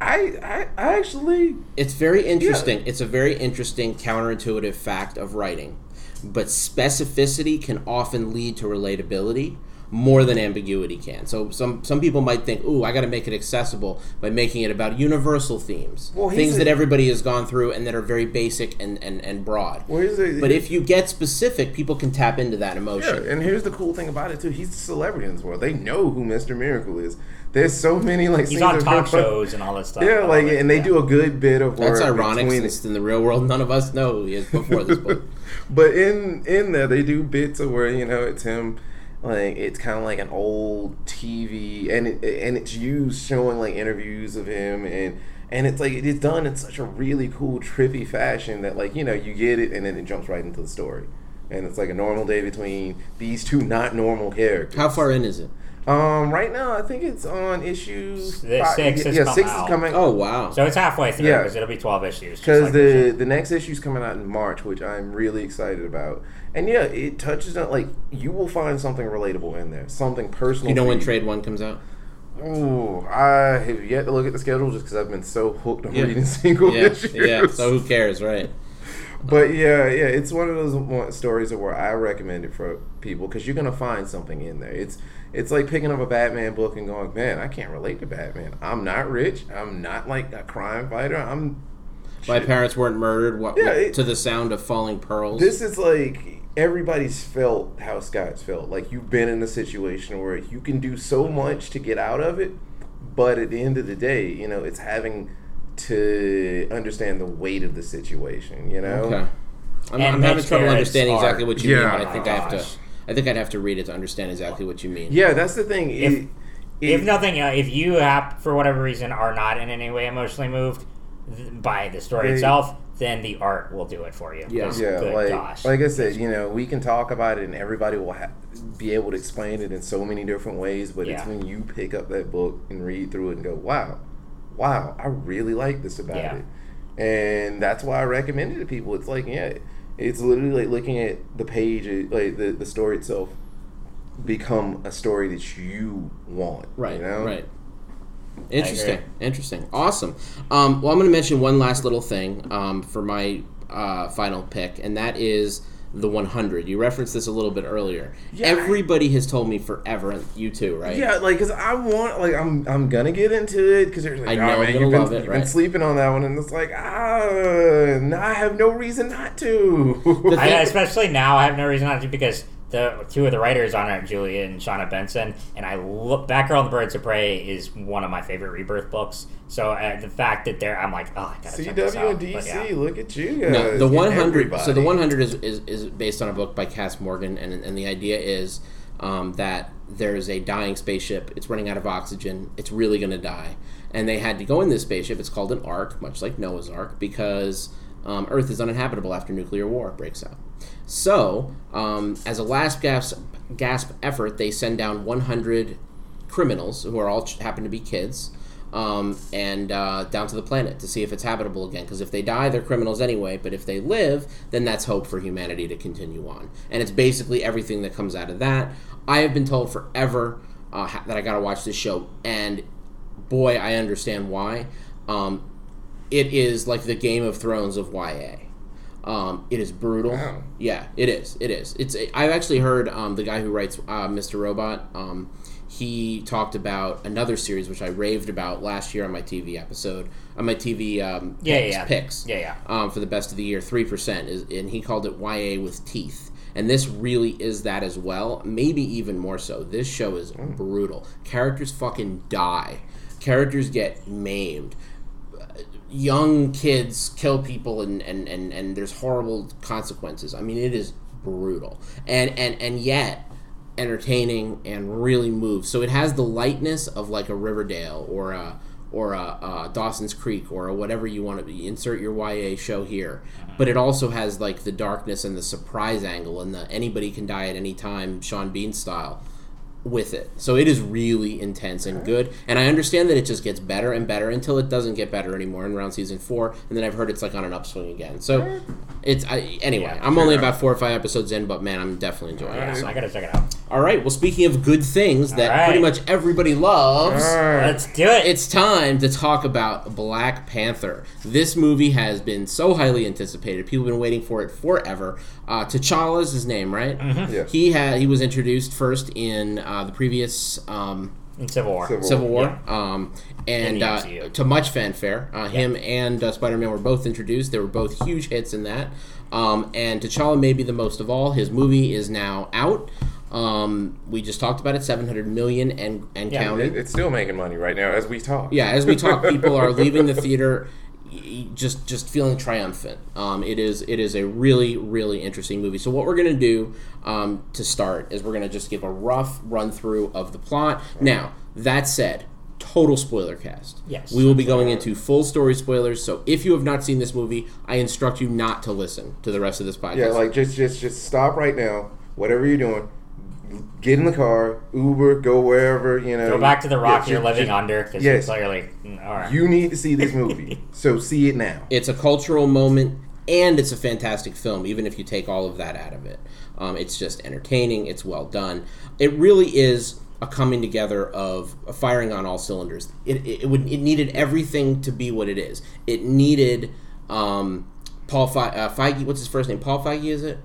I I, I actually It's very interesting. It's a very interesting counterintuitive fact of writing. But specificity can often lead to relatability more than ambiguity can. So some some people might think, "Ooh, I got to make it accessible by making it about universal themes, Well, things a- that everybody has gone through and that are very basic and and, and broad." Well, the- but if you get specific, people can tap into that Yeah, emotion. and here's the cool thing about it too. He's a celebrity in this world. They know who Mr. Miracle is. There's so many like He's scenes on talk him- shows and all that stuff. Yeah, like and they yeah. do a good bit of work. That's ironic between since in the real world none of us know who he is before this book. but in in there they do bits of where you know it's him like it's kind of like an old TV and it, and it's used showing like interviews of him and and it's like it's done in such a really cool trippy fashion that like you know you get it and then it jumps right into the story and it's like a normal day between these two not normal characters. How far in is it? Um, right now I think it's on issue The five- six has yeah, six out. is coming. Oh wow! So it's halfway through Yeah. because it'll be twelve issues. because like the this. the next issue's coming out in March, which I'm really excited about. And yeah, it touches on like you will find something relatable in there, something personal. you know for when trade one comes out? Ooh, I have yet to look at the schedule just because I've been so hooked on Yeah. reading single Yeah, issues. yeah. So who cares, right? But yeah, yeah, it's one of those one- stories where I recommend it for people because you're gonna find something in there. It's it's like picking up a Batman book and going, man, I can't relate to Batman. I'm not rich. I'm not like a crime fighter. I'm My shit. parents weren't murdered. What, Yeah, it- to the sound of falling pearls. This is like everybody's felt how Scott's felt. Like you've been in a situation where you can do so much to get out of it, but at the end of the day, you know, it's having to understand the weight of the situation. You know. okay. I'm, I'm having trouble understanding art. exactly what you Yeah. mean, but I think I have to. Gosh. I think I'd have to read it to understand exactly what you mean. Yeah, that's the thing. If- It- if it- nothing, uh, if you have for whatever reason are not in any way emotionally moved by the story They- itself, then the art will do it for you. Yeah. 'Cause yeah, good like gosh. like I said, you know, we can talk about it and everybody will ha- be able to explain it in so many different ways. But it's when you pick up that book and read through it and go, "Wow, wow, I really like this about Yeah. it," and that's why I recommend it to people. It's like, yeah, it's literally like looking at the page, like the the story itself, become a story that you want. Right. You know? Right. Interesting. Interesting. Awesome. Um, well, I'm going to mention one last little thing um, for my uh, final pick, and that is the 100. You referenced this a little bit earlier. Yeah, I- Everybody has told me forever, and you too, right? Yeah, like, cause I want, like, I'm, I'm gonna get into it, cause there's like, I oh, know I'm man, you've been, love it, you've right. been sleeping on that one, and it's like, ah, I have no reason not to. I, especially now, I have no reason not to because the two of the writers on it, Julia and Shawna Benson, and I look Batgirl and the Birds of Prey is one of my favorite Rebirth books. So uh, the fact that they're, I'm like, oh, I gotta check this CW out. and But, DC, yeah. look at you guys. No, the get 100. So the 100 is, is, is based on a book by Kass Morgan, and, and the idea is um, that there is a dying spaceship. It's running out of oxygen. It's really going to die, and they had to go in this spaceship. It's called an Ark, much like Noah's Ark, because um, Earth is uninhabitable after nuclear war breaks out. So, um, as a last gasp, gasp effort, they send down 100 criminals who are all happen to be kids um, and uh, down to the planet to see if it's habitable again. Because if they die, they're criminals anyway. But if they live, then that's hope for humanity to continue on. And it's basically everything that comes out of that. I have been told forever uh, that I got to watch this show, and boy, I understand why. Um, it is like the Game of Thrones of YA. Um, it is brutal. Wow. Yeah, it is. It is. It's. I've actually heard um, the guy who writes uh, Mr. Robot. Um, he talked about another series which I raved about last year on my TV episode on my TV um, Yeah, picks, yeah. picks Yeah, yeah. um, for the best of the year three percent is and he called it YA with teeth and this really is that as well maybe even more so this show is brutal characters fucking die characters get maimed young kids kill people and, and, and, and there's horrible consequences. I mean, it is brutal. And, and, and yet entertaining and really moves. So it has the lightness of like a Riverdale or a, or a, a Dawson's Creek or a whatever you want to be. Insert your YA show here. Mm-hmm. But it also has like the darkness and the surprise angle and the anybody can die at any time, Sean Bean style with it. So it is really intense and good. And I understand that it just gets better and better until it doesn't get better anymore in around season four. And then I've heard it's like on an upswing again. So it's I, anyway. I'm only about four or five episodes in, but man, I'm definitely enjoying it. So So. I gotta check it out. All right. Well, speaking of good things that All right. pretty much everybody loves. Let's do it. It's time to talk about Black Panther. This movie has been so highly anticipated. People have been waiting for it forever. Uh, T'Challa's his name, right? Yeah. He had he was introduced first in uh, the previous um, in Civil War. Civil Civil War, um, and uh, to much fanfare. Uh, Him and uh, Spider Man were both introduced. They were both huge hits in that. Um, and T'Challa may be the most of all. His movie is now out. Um, we just talked about it, seven hundred million and and Yeah, counting. It's still making money right now as we talk. Yeah, as we talk, people are leaving the theater y- just just feeling triumphant. Um, it is it is a really really interesting movie. So what we're gonna do um, to start is we're gonna just give a rough run through of the plot. Now that said. Total spoiler cast. Yes. We will be going into full story spoilers. So if you have not seen this movie, I instruct you not to listen to the rest of this podcast. Yeah, like just just just stop right now. Whatever you're doing, get in the car, Uber, go wherever you know. Go back to the rock Yeah, you're just- living just- under because yes. you're clearly mm, all right. You need to see this movie, so see it now. it's a cultural moment and it's a fantastic film even if you take all of that out of it um, it's just entertaining it's well done it really is a coming together of firing on all cylinders it, it, it would it needed everything to be what it is it needed um, paul Fe- uh, feige what's his first name paul feige is it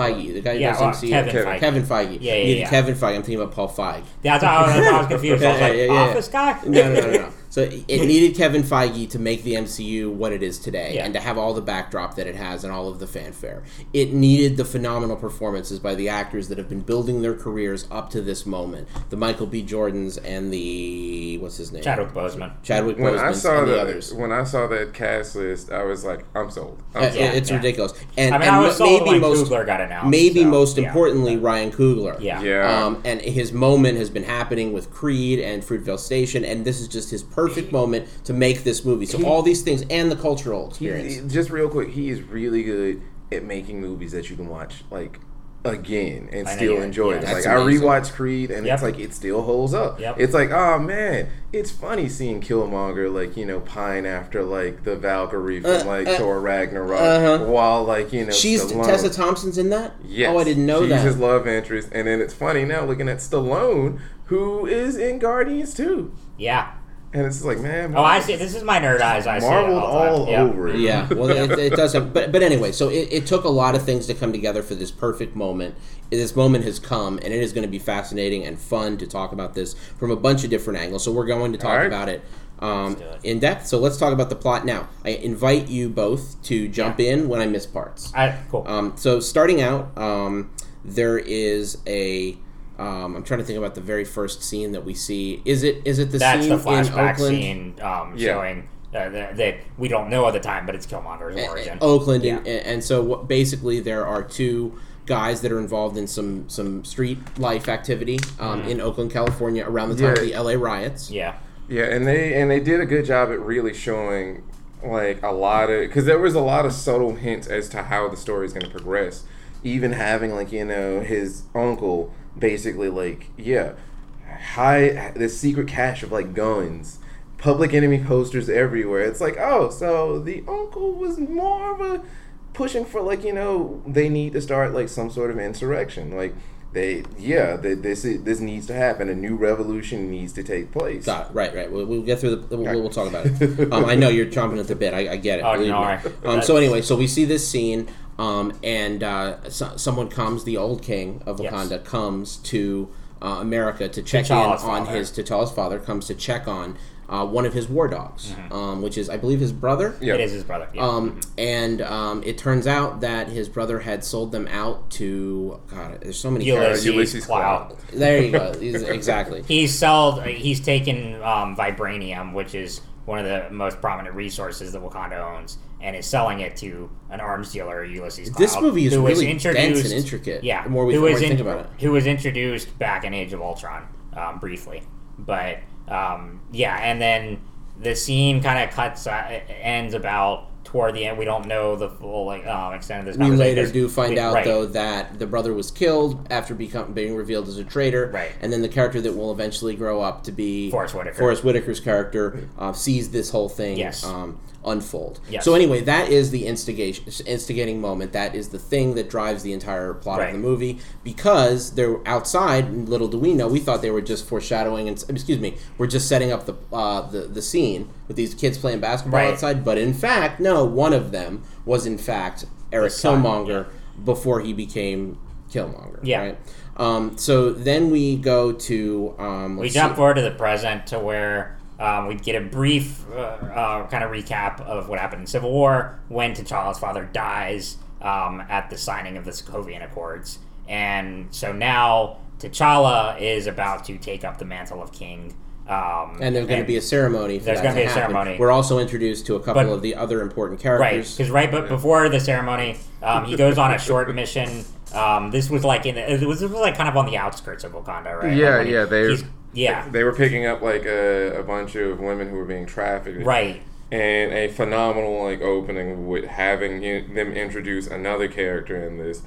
feige the guy who yeah, does well, MCU. Kevin, Kevin. Feige. Kevin Feige. Yeah, yeah, yeah. Kevin Feige. I'm thinking about Paul Feige. Yeah, that's how, that's how I was confused. I was like, Yeah, yeah, yeah. office guy? No, no, no, no. So it needed Kevin Feige to make the MCU what it is today, Yeah. and to have all the backdrop that it has and all of the fanfare. It needed the phenomenal performances by the actors that have been building their careers up to this moment. The Michael B. Jordans and the what's his name? Chadwick Boseman. Chadwick Boseman. When I saw and the the others. when I saw that cast list, I was like, I'm sold. I'm Uh, sold. Yeah, it's yeah. ridiculous. And, I mean, and I was sold maybe when most Coogler got announced. maybe so, most yeah. importantly Ryan Coogler. Yeah. Yeah. Um, and his moment has been happening with Creed and Fruitvale Station, and this is just his perfect moment to make this movie. So all these things and the cultural experience. He, just real quick, he is really good at making movies that you can watch like again and I still you- enjoy yeah. it. That's Like I amazing. rewatched Creed and Yep. it's like it still holds up. Yep. It's like, oh man, it's funny seeing Killmonger like, you know, pine after like the Valkyrie from Uh, like uh, Thor Ragnarok uh-huh. while like, you know, She's Stallone- Tessa Thompson's in that. Yes. Oh, I didn't know She's that. his love interest. And then it's funny now looking at Stallone, who is in Guardians too. Yeah. And it's like, man, Oh, I see. This is my nerd eyes. I see. it marveled all, all Yeah. over it. Yeah, well, it, it doesn't. but but anyway, so it, it took a lot of things to come together for this perfect moment. This moment has come, and it is going to be fascinating and fun to talk about this from a bunch of different angles. So we're going to talk All right. about it um, it. in depth. So let's talk about the plot now. I invite you both to jump in when I miss parts. I, cool. Um, so starting out, um, there is a. Um, I'm trying to think about the very first scene that we see. Is it is it the That's scene the in flashback Oakland? scene um, Yeah. showing uh, that, that we don't know at the time, but it's Killmonger's origin. Oakland, Yeah. and, and so what, basically there are two guys that are involved in some some street life activity um, in Oakland, California, around the time of the LA riots. yeah. Yeah, and they and they did a good job at really showing like a lot of because there was a lot of subtle hints as to how the story is going to progress. Even having like you know his uncle basically like yeah, high this secret cache of like guns, public enemy posters everywhere. It's like oh, so the uncle was more of a pushing for like you know they need to start like some sort of insurrection like. They yeah, they, this is, this needs to happen. A new revolution needs to take place. Got it. Right, right. We'll, we'll get through the. We'll, we'll talk about it. Um, I know you're chomping at the bit. I, I get it. Oh, no. I- Um, so anyway, so we see this scene, um, and uh, so, someone comes. The old king of Yes. Wakanda comes to uh, America to check T'Challa's in on father. his T'Challa's father. Comes to check on uh, one of his war dogs, um, which is, I believe, his brother. Yeah. It is his brother. Yeah. Um, and um, it turns out that his brother had sold them out to God. There's so many Ulysses, characters. Ulysses Clout. Clout. There you go. He's- exactly. He's sold. He's taken um, vibranium, which is one of the most prominent resources that Wakanda owns, and is selling it to an arms dealer, Ulysses. Clout, This movie is who really dense and intricate, Yeah, the more we- who the more was we think about it. Who was introduced back in Age of Ultron, um, briefly, but um, yeah, and then the scene kind of cuts uh, ends about toward the end. We don't know the full like um, extent of this. We later do find we- out right. though that the brother was killed after become, being revealed as a traitor. Right. And then the character that will eventually grow up to be Forest Whitaker. Forest Whitaker's character uh, sees this whole thing Yes. um, unfold. Yes. So anyway, that is the instigation, instigating moment. That is the thing that drives the entire plot Right. of the movie because they're outside. Little do we know, we thought they were just foreshadowing and excuse me, we're just setting up the uh, the the scene with these kids playing basketball Right. outside. But in fact, no, one of them was in fact Erik Killmonger before he became Killmonger. Yeah. Right. Um, so then we go to um, We jump see. forward to the present to where um, we get a brief uh, uh, kind of recap of what happened in Civil War when T'Challa's father dies um, at the signing of the Sokovian Accords. And so now T'Challa is about to take up the mantle of king. Um, And there's going to be a ceremony. For There's gonna be a happen. ceremony. We're also introduced to a couple But- of the other important characters. Right, characters. because right, but before the ceremony, um, he goes on a short mission. Um, this was like in it was, it was like kind of on the outskirts of Wakanda, right? Yeah, Like he- yeah, they- he's- yeah, They were picking up like a, a bunch of women who were being trafficked. right. And a phenomenal like opening with having you- them introduce another character in this.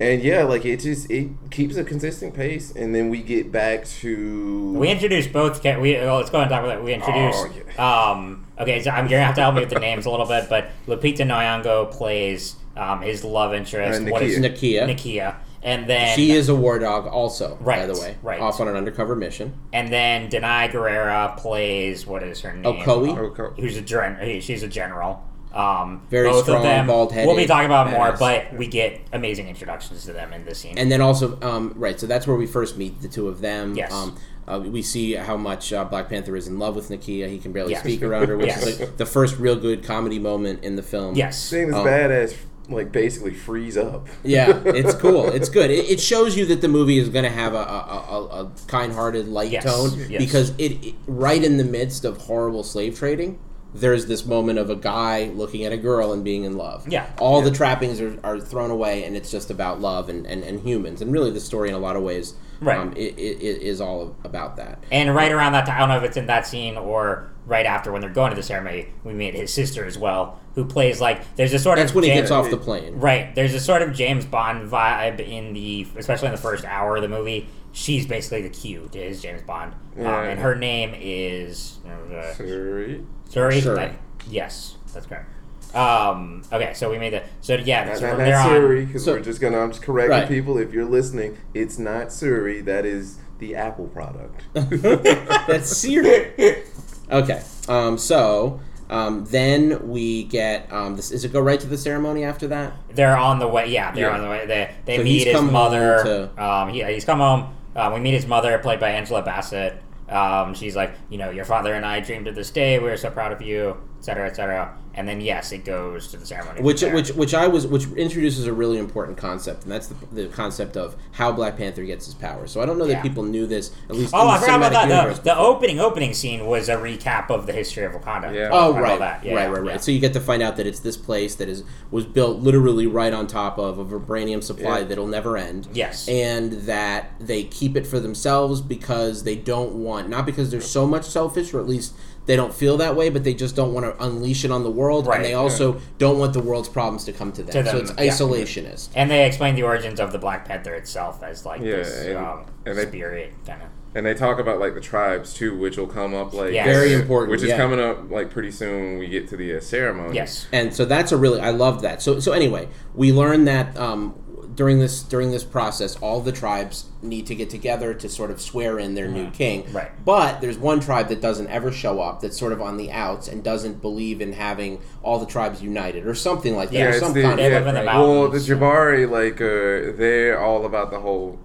And yeah, like it just it keeps a consistent pace, and then we get back to We introduce both. Ca- we well, let's go and talk about that. We introduced. Oh, um, okay, so I'm gonna have to help me with the names a little bit, but Lupita Nyong'o plays um, his love interest. Uh, What is Nakia. Nakia, and then She is a war dog, also, by the way, right. off on an undercover mission. and then Danai Gurira plays what is her name? Okoye? Oko- who's a gen- she's a general. Um, Very both strong, of them. bald-headed, We'll be talking about more, badass. but we get amazing introductions to them in this scene. And then also, um, right, so that's where we first meet the two of them. Yes. Um, uh, we see how much uh, Black Panther is in love with Nakia. He can barely Yes. speak around her, which Yes. is like the first real good comedy moment in the film. yes, seeing this Um, badass like basically freeze up. Yeah, it's cool. It's good. It, it shows you that the movie is going to have a, a, a, a kind-hearted, light Yes, tone yes. because it, it right in the midst of horrible slave trading. There's this moment of a guy looking at a girl and being in love. Yeah. All the trappings are, are thrown away, and it's just about love and, and, and humans. And really, the story, in a lot of ways, Right. um, it, it, it is all about that. And right around that time, I don't know if it's in that scene or right after when they're going to the ceremony, we meet his sister as well, who plays like there's a sort That's of that's when he gets off the plane. right. There's a sort of James Bond vibe in the, especially in the first hour of the movie. She's basically the cue to his James Bond, um, Yeah. and her name is uh, Sorry. Suri. Shuri. I- yes, that's correct. Um, okay, so we made that. So yeah, Not, so not, from not Suri, because So- we're just gonna. I'm just correcting Right. people. If you're listening, it's not Suri. That is the Apple product. That's Siri. Okay. Um, so um, then we get um, this. Is it go right to the ceremony after that? They're on the way. Yeah, they're Yeah. on the way. They they So meet his mother. to- Um, he, he's come home. Um, we meet his mother, played by Angela Bassett. Um, she's like, you know, your father and I dreamed of this day. We are so proud of you, etc., etc. And then yes, it goes to the ceremony. Which, which, which I was, which introduces a really important concept, and that's the, the concept of how Black Panther gets his power. So I don't know that Yeah. people knew this. At least, Oh, in the I forgot about that. The, the opening opening scene was a recap of the history of Wakanda. Yeah. Oh I know right, that. Yeah, right, right, right. yeah. So you get to find out that it's this place that is was built literally right on top of a vibranium supply Yeah. that'll never end. Yes. and that they keep it for themselves because they don't want not because they're so much selfish, or at least they don't feel that way, but they just don't want to unleash it on the world, Right, and they also don't want the world's problems to come to them. To so them, it's yeah. isolationist. And they explain the origins of the Black Panther itself as like Yeah, this and- um, and they- spirit kind of. And they talk about like the tribes too, which will come up like Yes. Very important, which is yeah. coming up like pretty soon when we get to the uh, ceremony. Yes. and so that's a really I love that. So so anyway, we learn that um, during this during this process, all the tribes need to get together to sort of swear in their new king. Mm-hmm. Right. But there's one tribe that doesn't ever show up. That's sort of on the outs and doesn't believe in having all the tribes united or something like that. Yeah, or it's some the, kind They of live in the right? Well, the Jabari, like, uh, they're all about the whole.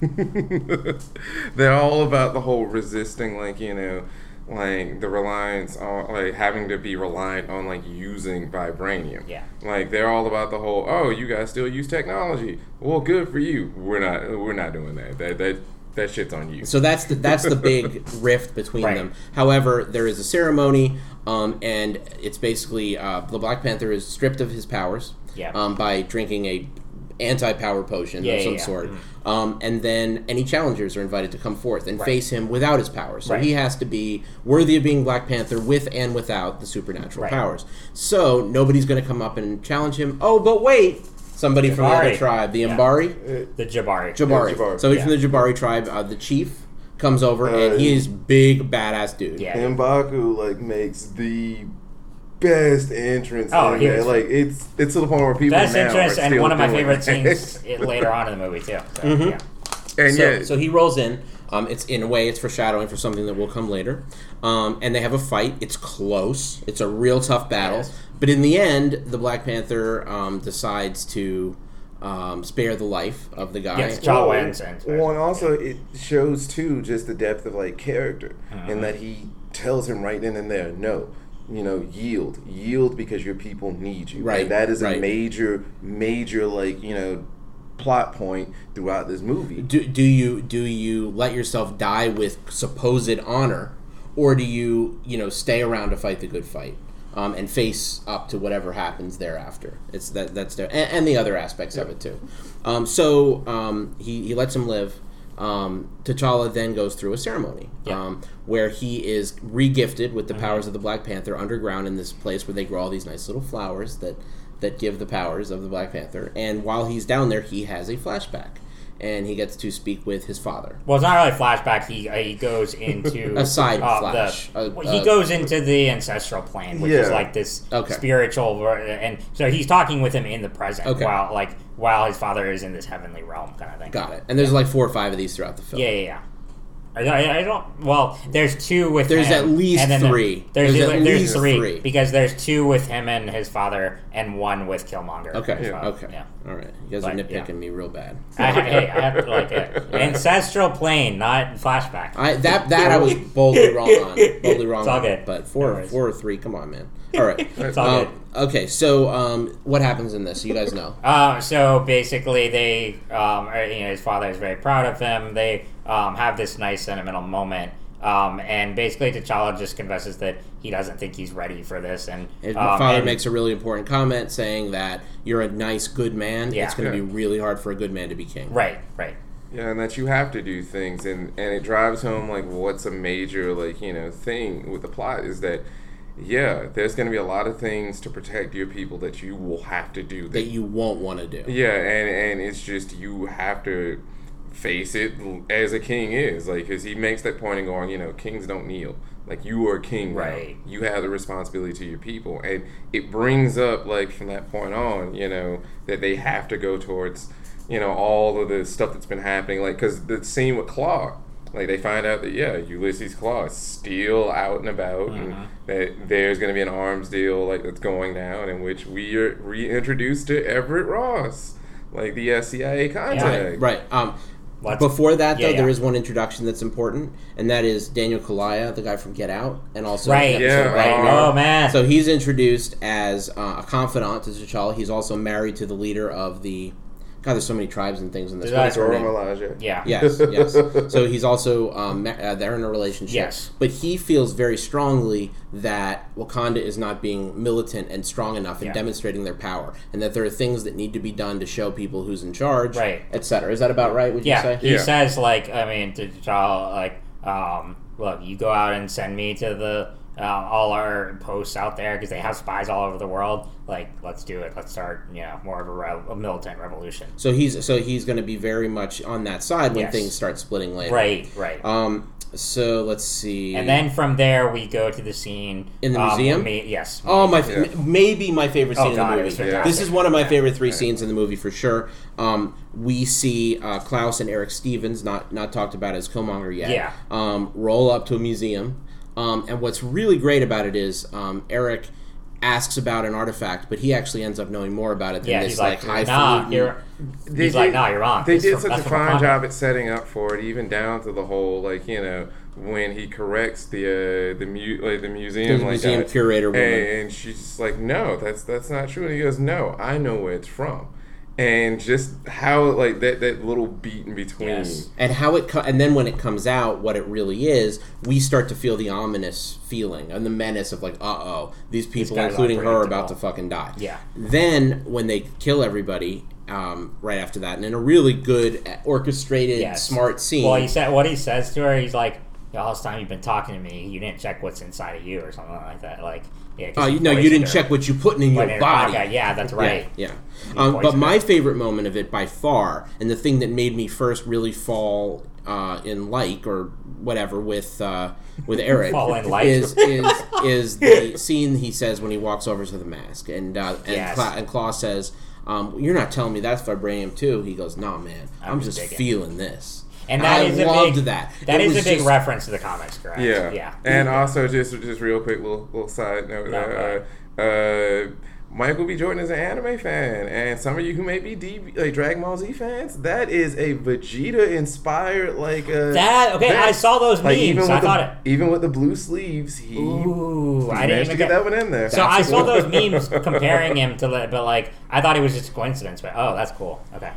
they're all about the whole resisting, like you know, like the reliance on, like having to be reliant on like using vibranium. Yeah. Like they're all about the whole. Oh, you guys still use technology? Well, good for you. We're not. We're not doing that. That that that shit's on you. So that's the that's the big rift between Right. them. However, there is a ceremony, um, and it's basically uh, the Black Panther is stripped of his powers Yeah. um, by drinking a anti-power potion Yeah, of some yeah. sort. Um, and then any challengers are invited to come forth and Right. face him without his powers. So Right. he has to be worthy of being Black Panther with and without the supernatural Right. powers. So nobody's going to come up and challenge him. Oh, but wait, somebody from the other tribe, the Yeah. The Jabari. Jabari. Jabari. So he's Yeah. from the Jabari tribe. Uh, the chief comes over Uh, and he is big badass dude. Yeah. M'Baku like makes the best entrance Oh, in he there. Like it's it's to the point where people Best now interest are and still one of my favorite scenes later on in the movie too. So, Mm-hmm. yeah. and So, yeah, so he rolls in. Um, it's in a way it's foreshadowing for something that will come later. Um, and they have a fight. It's close. It's a real tough battle. Yes. But in the end, the Black Panther um, decides to um, spare the life of the guy. Yes, John wins and Well, and also it shows too just the depth of like character, Uh-huh. in that he tells him right then and there, no, you know, yield, yield because your people need you. Right, And that is right. a major, major like you know, plot point throughout this movie. do, do you do you let yourself die with supposed honor, or do you you know stay around to fight the good fight um, and face up to whatever happens thereafter? It's that that's there, and, and the other aspects of it too. Um, so um, he he lets him live. Um, T'Challa then goes through a ceremony Yeah. um, where he is regifted with the powers of the Black Panther underground in this place where they grow all these nice little flowers that that give the powers of the Black Panther. And while he's down there, he has a flashback, and he gets to speak with his father. Well, it's not really a flashback. He uh, he goes into A side uh, flash. The, A- well, he a- goes into the ancestral plane, which is like this Okay. spiritual, ver- and so he's talking with him in the present, Okay. while like while his father is in this heavenly realm, kind of thing. Got it. And there's like four or five of these throughout the film. Yeah, yeah, yeah. I, I, don't. Well, there's two with There's him, at least and then three. There's, There's there's, at least three, three. because there's two with him and his father, and one with Killmonger. Okay. well. Okay. Yeah. All right. You guys are nitpicking yeah. me real bad. I, hey, I have to like it. Ancestral plane, not flashback. I that that I was boldly wrong on. Boldly wrong It's all on. But four worries. four or three. Come on, man. All right. It's all Um, good. okay. So um, what happens in this? You guys know. Um, so basically, they, um, are, you know, his father is very proud of him. They um, have this nice sentimental moment, um, and basically, T'Challa just confesses that he doesn't think he's ready for this, and His um, father and- makes a really important comment saying that you're a nice, good man. Yeah. It's going to Yeah. be really hard for a good man to be king. right, right, Yeah, and that you have to do things, and and it drives home like what's a major like you know thing with the plot is that yeah, there's going to be a lot of things to protect your people that you will have to do. That you won't want to do. yeah, and and it's just you have to face it as a king is like because he makes that point and going you know kings don't kneel like you are a king now. Right. you have the responsibility to your people and it brings up like from that point on you know that they have to go towards you know all of the stuff that's been happening like because the scene with claw Like they find out that yeah, Ulysses Claw is still out and about, and that there's going to be an arms deal like that's going down, in which we are reintroduced to Everett Ross, like the uh, CIA contact. Right. Um, Let's- before that, though, Yeah, yeah. there is one introduction that's important, and that is Daniel Kaluuya, the guy from Get Out, and also Right. Yeah, episode Right. oh man. So he's introduced as uh, a confidant to T'Challa. He's also married to the leader of the. God, there's so many tribes and things in this. Did What I- is her Dora? Milaje. yeah. Yes, yes. So he's also um, uh, they're in a relationship. Yes. but he feels very strongly that Wakanda is not being militant and strong enough in Yeah. demonstrating their power, and that there are things that need to be done to show people who's in charge, Right. etc. Is that about right? Would you Yeah, say? he Yeah. says like I mean to T'Challa like um, look, you go out and send me to the uh, all our posts out there because they have spies all over the world. Like, let's do it. Let's start you know more of a, re- a militant revolution. So he's so he's going to be very much on that side when Yes. things start splitting later. Right, right. Um. So let's see. and then from there we go to the scene In the um, museum? me- yes. Oh my! Yeah. m- Maybe my favorite Oh, scene God, in the movie. fantastic. This is one of my favorite three scenes in the movie for sure. Um, we see uh, Klaus and Erik Stevens, not not talked about as Killmonger yet. Yeah. Um, roll up to a museum, um, and what's really great about it is um, Eric asks about an artifact, but he actually ends up knowing more about it than Yeah, this he's like, like, nah, highfalutin- you're. They He's like, did- nah, you're wrong. They It's did from- such a fine job at setting up for it, even down to the whole like you know when he corrects the uh, the mu- like the museum The like museum uh, curator woman. and, and she's just like, no, that's that's not true. And he goes, no, I know where it's from, and just how like that that little beat in between. Yes. and how it co- and then when it comes out what it really is we start to feel the ominous feeling and the menace of like uh-oh these people guy's including her are about to fucking die Yeah. then when they kill everybody um, right after that and in a really good uh, orchestrated Yes. smart scene Well, he said what he says to her. He's like, all this time you've been talking to me, you didn't check what's inside of you or something like that. Like, yeah. oh you know you didn't check what you putting in your body. Yeah, that's right. Yeah. yeah. Um, but my her. favorite moment of it by far, and the thing that made me first really fall uh, in like or whatever with uh, with Eric Fall in like. is is is the scene he says when he walks over to the mask, and uh, and, Yes. Cla- and Claw says. Um, you're not telling me that's vibranium too. He goes, "Nah, man, I'm, I'm just digging." feeling this." And that I is a loved big, that. That is a big just- reference to the comics, correct? Yeah, Yeah. And also, just just real quick, little little side note. No, uh, uh, Michael B. Jordan is an anime fan, and some of you who may be DB, like Dragon Ball Z fans, that is a Vegeta inspired like uh, That okay? I saw those Like memes. even with I the, thought it. even with the blue sleeves, he, Ooh, he I didn't managed even to get get that one in there. So I saw those memes comparing him to, but like I thought it was just a coincidence. But oh, that's cool. Okay,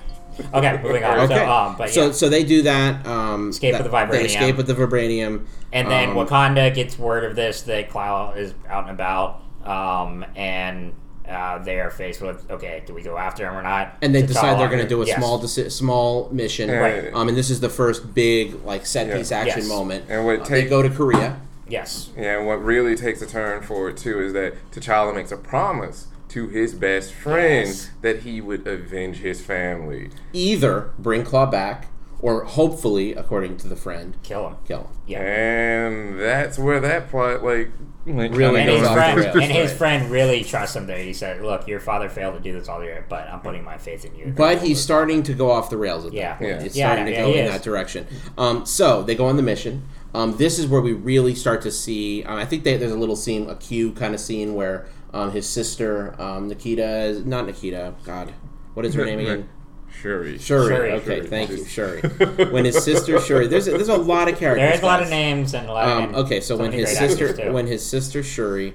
okay, moving on. Okay. So, um, but so yeah. so they do that. Um, Escape that- with the vibranium. They escape with the vibranium. And then Um, Wakanda gets word of this that Claw is out and about, um, and uh, they are faced with okay, do we go after him or not? and they T'Challa- decide they're going to do a Yes. small deci- small mission. Right. Um, and this is the first big like set Yeah. piece action Yes. moment. And what Uh, they go to Korea. Yes, Yeah, and what really takes a turn for it too is that T'Challa makes a promise to his best friend Yes. that he would avenge his family. Either bring Claw back, or hopefully, according to the friend, kill him. kill him. Yeah. And that's where that plot like, like Really And goes his off friend the and his friend really trusts him there. He said, "Look, your father failed to do this all year, but I'm putting my faith in you." But he's starting to go off the rails at Yeah. that point. Yeah. It's Yeah, starting to go he in is. that direction. Um, so they go on the mission. Um, this is where we really start to see. Um, I think they, there's a little scene, a cue kind of scene where um, his sister um, Nikita, not Nikita. God, what is her name again? Shuri. Shuri. Shuri. Okay, Shuri. thank you, Just- Shuri. when his sister Shuri, there's a, there's a lot of characters. There's a lot of names and a lot. Um, and okay, so, when his sister actors, too. when his sister Shuri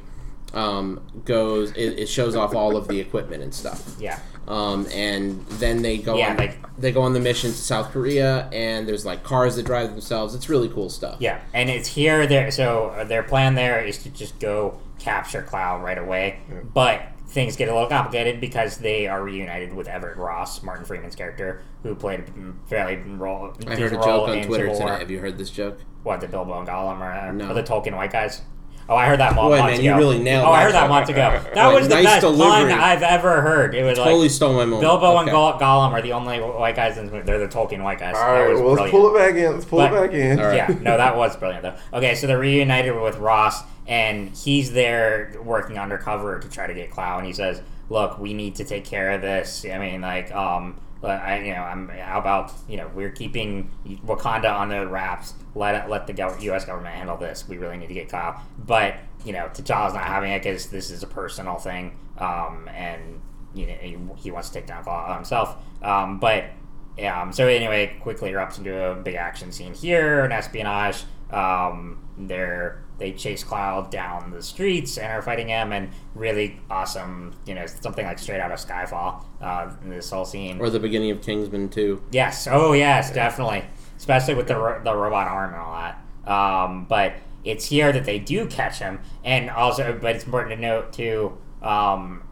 um, goes, it, it shows off all of the equipment and stuff. yeah, Um, and then they go Yeah, on like- they go on the mission to South Korea, and there's like cars that drive themselves. It's really cool stuff. yeah, and it's here. There, so uh, their plan there is to just go capture Cloud right away, but things get a little complicated because they are reunited with Everett Ross, Martin Freeman's character, who played a fairly role. I heard a joke on Twitter. War. Have you heard this joke? What the Bilbo and Gollum or, No. or the Tolkien white guys? Oh, I heard that mo- Boy, months man, you really nailed Oh, I heard that joke. months ago. That Like, was the nice best delivery. pun I've ever heard. It was Totally like stole my moment. Bilbo and Okay. Goll- Gollum are the only white guys in this movie. They're the Tolkien white guys. All That right, was well, let's pull it back in. Let's pull But- it back in. All right. Yeah, no, that was brilliant though. Okay, so they're reunited with Ross, and he's there working undercover to try to get Claw, and he says, "Look, we need to take care of this. I mean, like, um, But I, you know, I'm how about you know we're keeping Wakanda on the wraps. Let let the gov- U.S. government handle this. We really need to get Kyle. But you know, T'Challa's not having it because this is a personal thing, um, and you know he, he wants to take down Kyle himself. Um, but um, so anyway, quickly erupts into a big action scene here, an espionage. Um, they're they chase Cloud down the streets and are fighting him, and really awesome, you know, something like straight out of Skyfall. Uh, this whole scene. Or the beginning of Kingsman 2. Yes. Oh, yes, definitely. Especially with the ro- the robot arm and all that. Um, but it's here that they do catch him, and also, but it's important to note too. Um,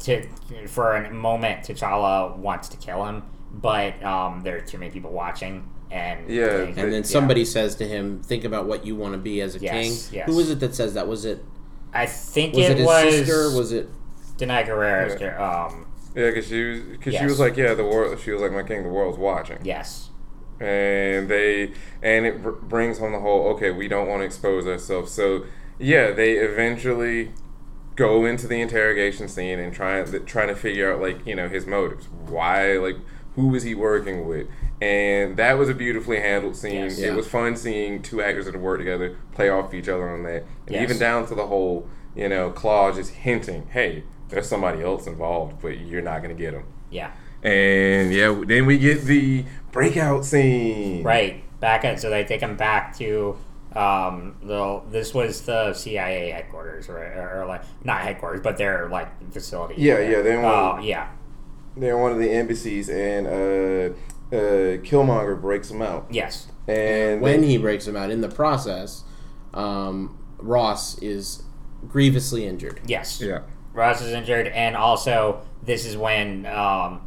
to for a moment, T'Challa wants to kill him, but um, there are too many people watching, and Yeah, they- And then yeah. somebody says to him, "Think about what you want to be as a Yes, king." yes. Who was it that says that? Was it I think was it, it, his was sister? Was it? Danai Gurira's. Um, Yeah, because she was because she was like, yeah, the world. She was like, my king, the world's watching. yes. And they and it br- brings home the whole okay we don't want to expose ourselves so yeah they eventually go into the interrogation scene and try trying to figure out like you know his motives why like who was he working with and that was a beautifully handled scene Yes. Yeah. it was fun seeing two actors that work together play off each other on that and Yes. even down to the whole you know claw just hinting hey there's somebody else involved but you're not going to get him Yeah. and yeah, then we get the breakout scene. Right. Back at so they take him back to um the this was the CIA headquarters or, or, or like not headquarters but their like facility. Yeah, yeah, they Oh want- yeah. They're one of the embassies, and uh, uh, Killmonger breaks them out. Yes. And When they- he breaks him out in the process, um, Ross is grievously injured. Yes. yeah, Ross is injured, and also this is when um,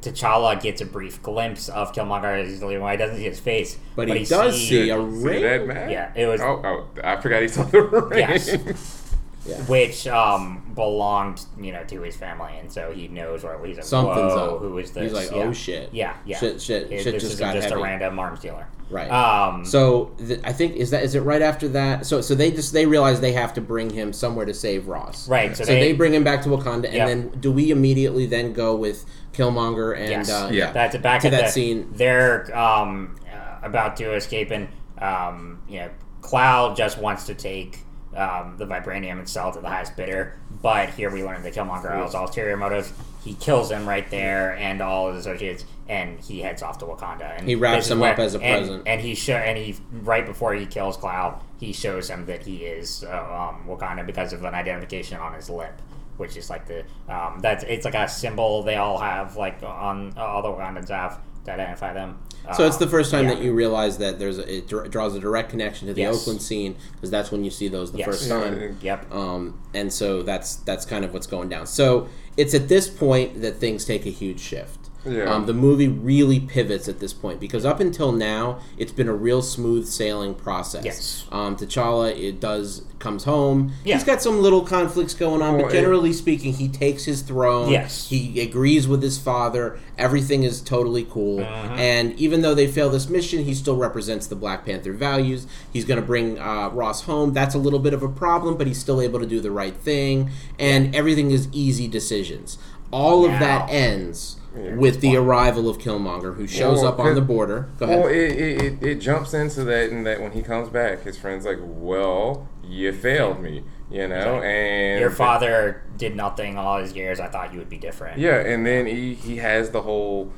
T'Challa gets a brief glimpse of Killmonger as he's leaving. He doesn't see his face, But he does sees- see a see ring. that man? Yeah, it was Oh, oh, I forgot he saw the ring. Yes. Yeah. which um, belonged, you know, to his family, and so he knows where he's like, Something's Whoa, up. Who is this? He's like, yeah. oh shit. Yeah, yeah. Shit, shit, It- shit this just isn't got just heavy. a random arms dealer. Right. Um, So th- I think is that is it right after that? So so they just they realize they have to bring him somewhere to save Ross. Right, So, so they, they- bring him back to Wakanda, and Yep. then do we immediately then go with Killmonger and yes, uh, Yeah. That's back To at that the, scene. They're um, uh, about to escape, and um, you know, Cloud just wants to take um, the vibranium and sell it to the highest bidder. But here we learn that Killmonger has ulterior motives. He kills him right there and all his associates, and he heads off to Wakanda. And He wraps him where- up as a and- present. And he show and he right before he kills Cloud, he shows him that he is uh, um, Wakanda because of an identification on his lip. Which is like the um, that's it's like a symbol they all have like on all the Wakandans have to identify them. So it's the Um, first time yeah. that you realize that there's a, it draws a direct connection to the Yes. Oakland scene because that's when you see those the Yes. first time. and- Yep. Um, and so that's that's kind of what's going down. So it's at this point that things take a huge shift. Yeah. Um, the movie really pivots at this point because up until now it's been a real smooth sailing process. Yes. Um, T'Challa it does comes home. Yeah. He's got some little conflicts going on, Well, but it- generally speaking, he takes his throne. Yes. He agrees with his father. Everything is totally cool. Uh-huh. And even though they fail this mission, he still represents the Black Panther values. He's going to bring uh, Ross home. That's a little bit of a problem, but he's still able to do the right thing. And everything is easy decisions. All of that ends with the arrival of Killmonger, who shows Well, up on the border. Go ahead. Well, it, it, it, it jumps into that, and that when he comes back, his friend's like, "Well, you failed me," you know, like, and Your father did nothing all his years. I thought you would be different. Yeah, and then he he has the whole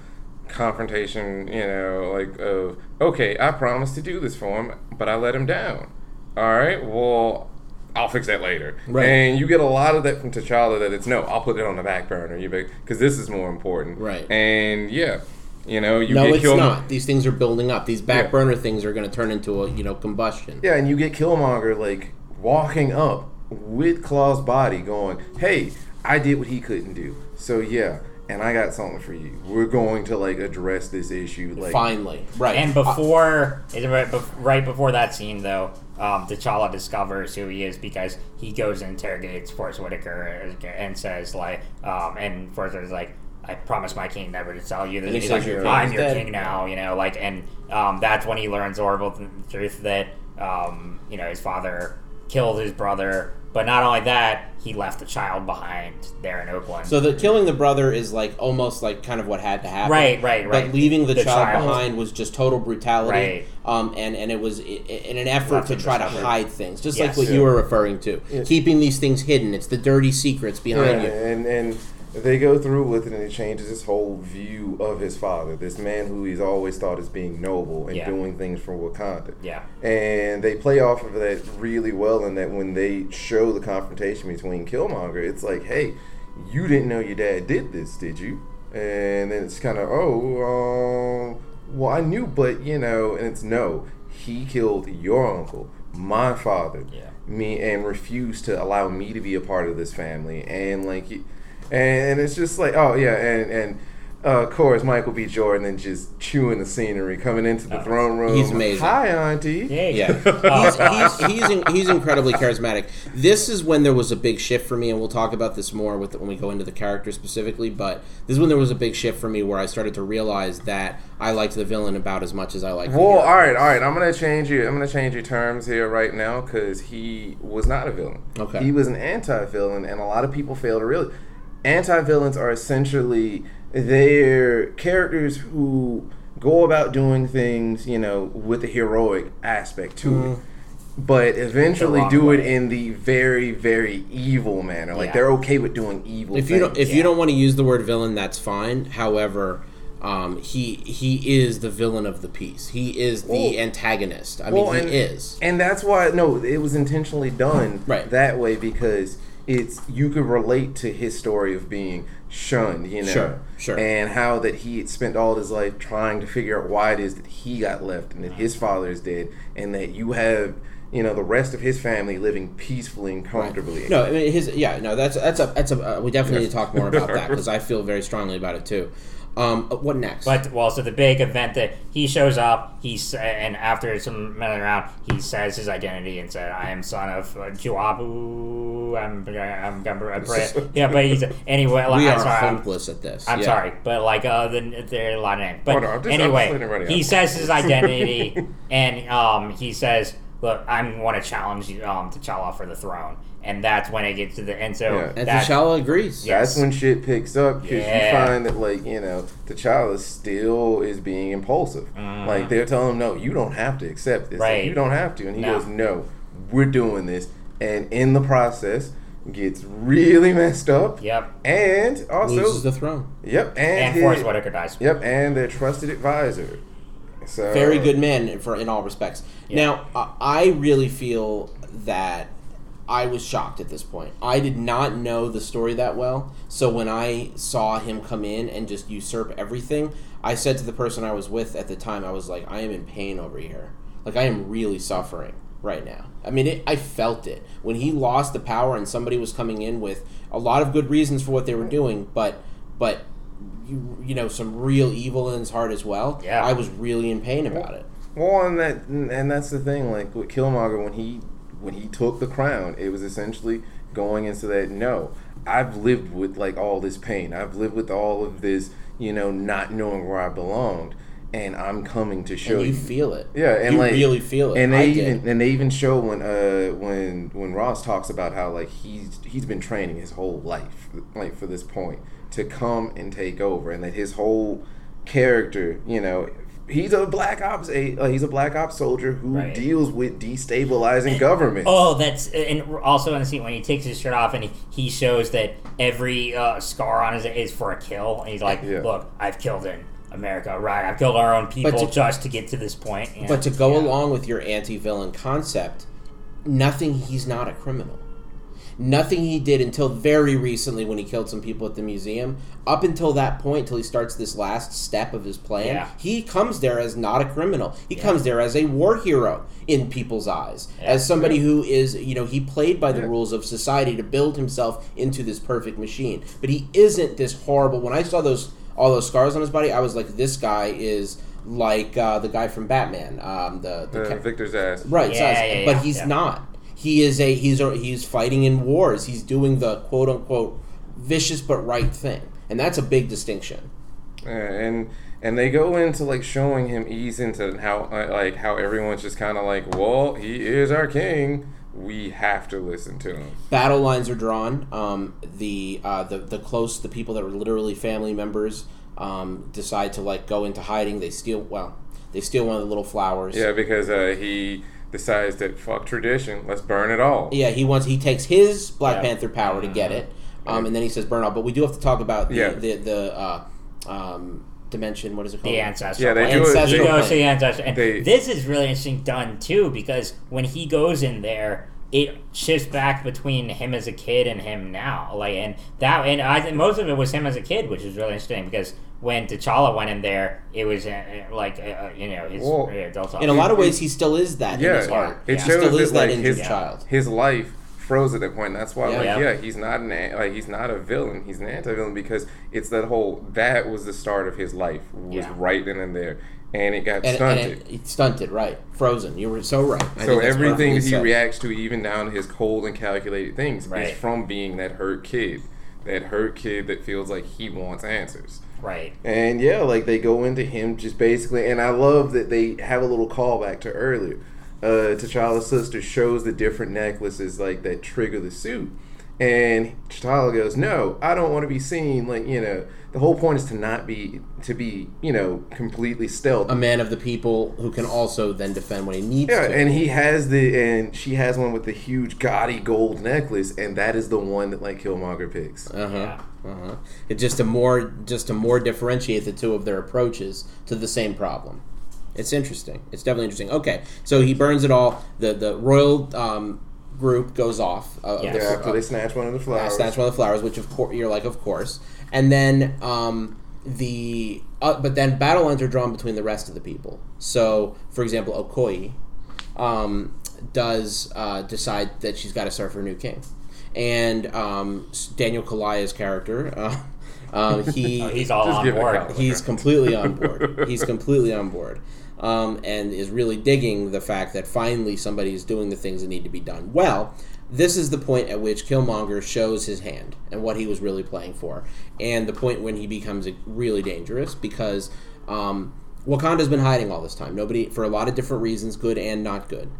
confrontation, you know, like of okay, I promised to do this for him, but I let him down. All right, well, I'll fix that later. Right. And you get a lot of that from T'Challa that it's no, I'll put it on the back burner, you because this is more important. Right. And yeah, you know, you no, get it's killed. not. These things are building up. These back Yeah. burner things are going to turn into a you know combustion. Yeah, and you get Killmonger like walking up with Claw's body, going, "Hey, I did what he couldn't do, so yeah, and I got something for you. We're going to like address this issue, like Finally, right? And uh, before, is it right before that scene, though, um, T'Challa discovers who he is because he goes and interrogates Forest Whitaker and says like, um, and Forest is like, "I promised my king never to tell you that." He's like, your "I'm your dead." king now," you know, like, and um, that's when he learns the horrible th- truth that um, you know his father killed his brother. But not only that, he left a child behind there in Oakland. So the killing the brother is like almost like kind of what had to happen. Right, right, right. But leaving the, The child, child. behind was just total brutality. Right. Um, and and it was i- i- in an effort Left to try to hide things, just Yes. like what you were referring to, Yeah. keeping these things hidden. It's the dirty secrets behind Yeah, you. and and they go through with it, and it changes his whole view of his father, this man who he's always thought as being noble and Yeah. doing things for Wakanda. yeah, And they play off of that really well in that when they show the confrontation between Killmonger, it's like, hey, you didn't know your dad did this, did you? And then it's kind of, oh, um, well, I knew, but, you know, and it's no, he killed your uncle, my father, Yeah. me, and refused to allow me to be a part of this family. And, like, and it's just like, oh, yeah, and, and, uh, of course, Michael B. Jordan then just chewing the scenery, coming into the Oh, throne room. he's amazing. Hi, Auntie. yeah, Yeah, he's, he's, he's, in, he's incredibly charismatic. This is when there was a big shift for me, and we'll talk about this more with when we go into the character specifically. But this is when there was a big shift for me where I started to realize that I liked the villain about as much as I liked. the Well, hero. all right, all right. I'm gonna change you. I'm gonna change your terms here right now because he was not a villain. Okay. He was an anti-villain, and a lot of people fail to realize anti-villains are essentially they're characters who go about doing things, you know, with a heroic aspect to it. But eventually wrong do it in the very, very evil manner. Like Yeah. they're okay with doing evil. if you don't things. if you don't want to use the word villain that's fine however um, he he is the villain of the piece he is the Well- antagonist i Well, mean and, he is and that's why no, it was intentionally done Right. that way because it's you could relate to his story of being shunned, you know, Sure, sure. and how that he had spent all his life trying to figure out why it is that he got left and that his father is dead, and that you have you know the rest of his family living peacefully and comfortably. no i mean his yeah no that's that's a that's a uh, we definitely need to talk more about that because i feel very strongly about it too um, uh, what next But well, so the big event that he shows up, he's and after some minute around, he says his identity and said, "I am son of uh, N'Jobu." I'm I'm gonna pray. yeah, but he's anyway. Like, we I'm are sorry, I'm- hopeless at this I'm yeah. sorry, but like uh, the, there are a lot of names. But Hold on, just- anyway, letting he out. says his identity, and um, he says, "Look, I want to challenge you, um, T'Challa for the throne," and that's when it gets to the and so Yeah. and that- T'Challa agrees Yeah. That's when shit picks up because Yeah. you find that like you know T'Challa still is being impulsive. Like they're telling him, no, you don't have to accept this. Like. Right. you don't have to, and he No. goes, no, we're doing this, and in the process gets really messed up. Yep, And also, loses the throne yep, and, and his- Forest Whitaker dies. Yep, and their trusted advisor. So very good man for in all respects. Now, uh, I really feel that I was shocked at this point. I did not know the story that well, so when I saw him come in and just usurp everything, I said to the person I was with at the time, I was like, "I am in pain over here. Like I am really suffering right now." I mean, it, I felt it when he lost the power and somebody was coming in with a lot of good reasons for what they were doing, but but you you know some real evil in his heart as well. Yeah. I was really in pain about it. Well, and that and that's the thing. Like with Killmonger, when he when he took the crown, it was essentially going into that. No, I've lived with like all this pain. I've lived with all of this, you know, not knowing where I belonged, and I'm coming to show and you you. feel it. Yeah, and you like really feel it. And I they did. even and they even show when uh when when Ross talks about how like he's he's been training his whole life like for this point to come and take over, and that his whole character, you know. He's a black ops. A, uh, he's a black ops soldier who Right. deals with destabilizing government. Oh, that's and also in the scene when he takes his shirt off and he, he shows that every uh, scar on his is for a kill. And he's like, Yeah. "Look, I've killed in America, right? I've killed our own people to- just to get to this point." And- But to go yeah. along with your anti-villain concept, nothing. He's not a criminal. Nothing he did until very recently when he killed some people at the museum. Up until that point, till he starts this last step of his plan, Yeah. he comes there as not a criminal. He Yeah. comes there as a war hero in people's eyes, Yeah. as somebody who is, you know, he played by the Yeah. rules of society to build himself into this perfect machine. But he isn't this horrible. When I saw those all those scars on his body, I was like, this guy is like uh, the guy from Batman. Um, the, the Uh, ca- Victor Zsasz. Right, Yeah, size. yeah, but yeah, he's yeah. not. He is a he's a, he's fighting in wars. He's doing the quote unquote vicious but right thing, and that's a big distinction. Uh, and and they go into like showing him ease into how uh, like how everyone's just kind of like, well, he is our king. we have to listen to him. battle lines are drawn. Um, the uh, the the close, the people that were literally family members, um, decide to like go into hiding. They steal. Well, they steal one of the little flowers. Yeah, because uh, he decides that fuck tradition, let's burn it all. Yeah, he wants. He takes his Black Yeah. Panther power to get it, um, and then he says burn all. But we do have to talk about the Yeah. the, the uh, um, dimension. What is it called? the ancestral. Yeah, they plane. do it- Ancestral He goes to the ancestral, and They- this is really interesting done too because when he goes in there, it shifts back between him as a kid and him now. Like, and that, and I think most of it was him as a kid, which is really interesting because when T'Challa went in there, it was uh, uh, like uh, you know his Well, In uh, a lot of ways, he still is that in Yeah, his heart. it he shows still is that, that like, injured his- child. his life froze at that point. That's why, Yeah. like, Yeah. yeah, he's not an like he's not a villain. He's an anti-villain because it's that whole that was the start of his life was Yeah. right then and there, and it got And, and stunted. it, stunted, right? Frozen. You were so right. I so everything he said. reacts to, even down to his cold and calculated things, Right. is from being that hurt kid, that hurt kid that feels like he wants answers. right. And yeah, like they go into him just basically, and I love that they have a little callback to earlier. Uh, T'Challa's sister shows the different necklaces like that trigger the suit, and T'Challa goes, "No, I don't want to be seen." Like you know, the whole point is to not be to be you know completely still a man of the people who can also then defend when he needs to Yeah, to. and he has the and she has one with the huge gaudy gold necklace, and that is the one that like Killmonger picks. Uh huh. Yeah. Uh huh. It's just to more just to more differentiate the two of their approaches to the same problem. It's interesting. It's definitely interesting. Okay, so he burns it all. The the royal um, group goes off. Uh, Yeah. the- Yeah, after they snatch one of the uh, flowers. snatch one of the flowers, which of course you're like, of course. And then um, the uh, but then battle lines are drawn between the rest of the people. So, for example, Okoye um, does uh, decide that she's got to serve her new king, and um, Daniel Kaluuya's character, uh, um, he Oh, he's all on give it a board. he's completely on board. He's completely on board. Um, and is really digging the fact that finally somebody is doing the things that need to be done. Well, this is the point at which Killmonger shows his hand and what he was really playing for, and the point when he becomes really dangerous because um, Wakanda's been hiding all this time. Nobody, for a lot of different reasons, good and not good.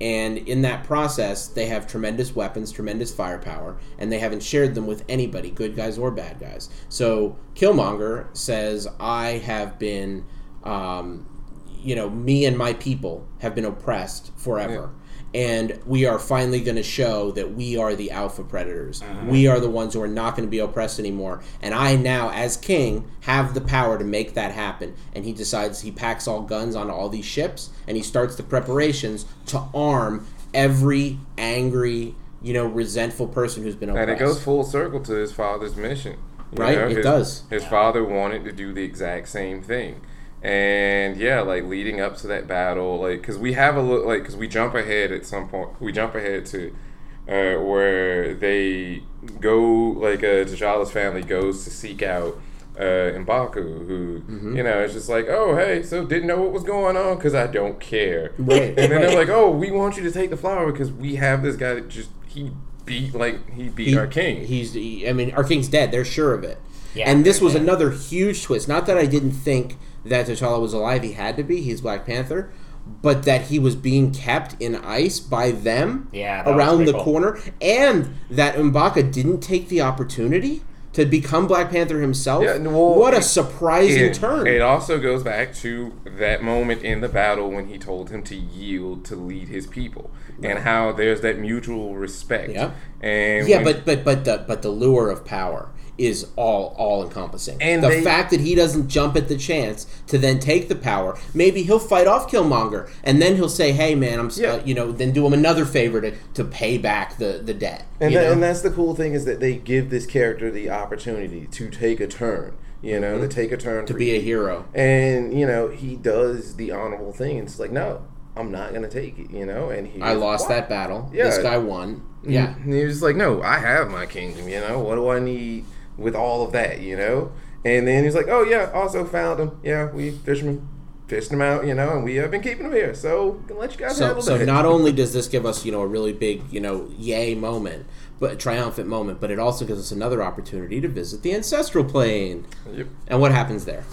And in that process, they have tremendous weapons, tremendous firepower, and they haven't shared them with anybody, good guys or bad guys. So Killmonger says, I have been, um, you know, me and my people have been oppressed forever. And we are finally going to show that we are the alpha predators. Mm-hmm. We are the ones who are not going to be oppressed anymore. And I now, as king, have the power to make that happen. And he decides he packs all guns on all these ships and he starts the preparations to arm every angry, you know, resentful person who's been oppressed. And it goes full circle to his father's mission. You Right, it his, does. His father wanted to do the exact same thing. And yeah, like leading up to that battle, like because we have a look, like because we jump ahead at some point, we jump ahead to uh, where they go, like uh, T'Challa's family goes to seek out uh, M'Baku, who Mm-hmm. you know is just like, oh hey, so didn't know what was going on because I don't care. Right, And then right. they're like, oh, we want you to take the flower because we have this guy that just he beat like he beat He- our king. He's, he- I mean, our king's dead. They're sure of it. Yeah. and this was Yeah. another huge twist. Not that I didn't think that T'Challa was alive. He had to be. He's Black Panther. But that he was being kept in ice by them Yeah, around the cool. corner, and that M'Baku didn't take the opportunity to become Black Panther himself. Yeah, well, what a surprising it, turn! It also goes back to that moment in the battle when he told him to yield to lead his people, and how there's that mutual respect. Yeah. And yeah, when- but but but the but the lure of power is all all encompassing. And the they- fact that he doesn't jump at the chance to then take the power, maybe he'll fight off Killmonger, and then he'll say, "Hey, man, I'm Yeah. uh, you know," then do him another favor to, to pay back the the debt. And, that, and that's the cool thing is that they give this character the opportunity to take a turn, you know, to take a turn to be a hero. And you know, he does the honorable thing. It's like, no, I'm not gonna take it, you know. And he, I lost "Why?" that battle. Yeah. This guy won. Yeah. And he was like, no, I have my kingdom, you know. What do I need with all of that, you know? And then he's like, oh yeah, also found him. Yeah, we fishermen fished him out, you know, and we have been keeping him here. So gonna let you guys So, handle so that. not only does this give us, you know, a really big, you know, yay moment, but a triumphant moment, but it also gives us another opportunity to visit the ancestral plane. Yep. And what happens there?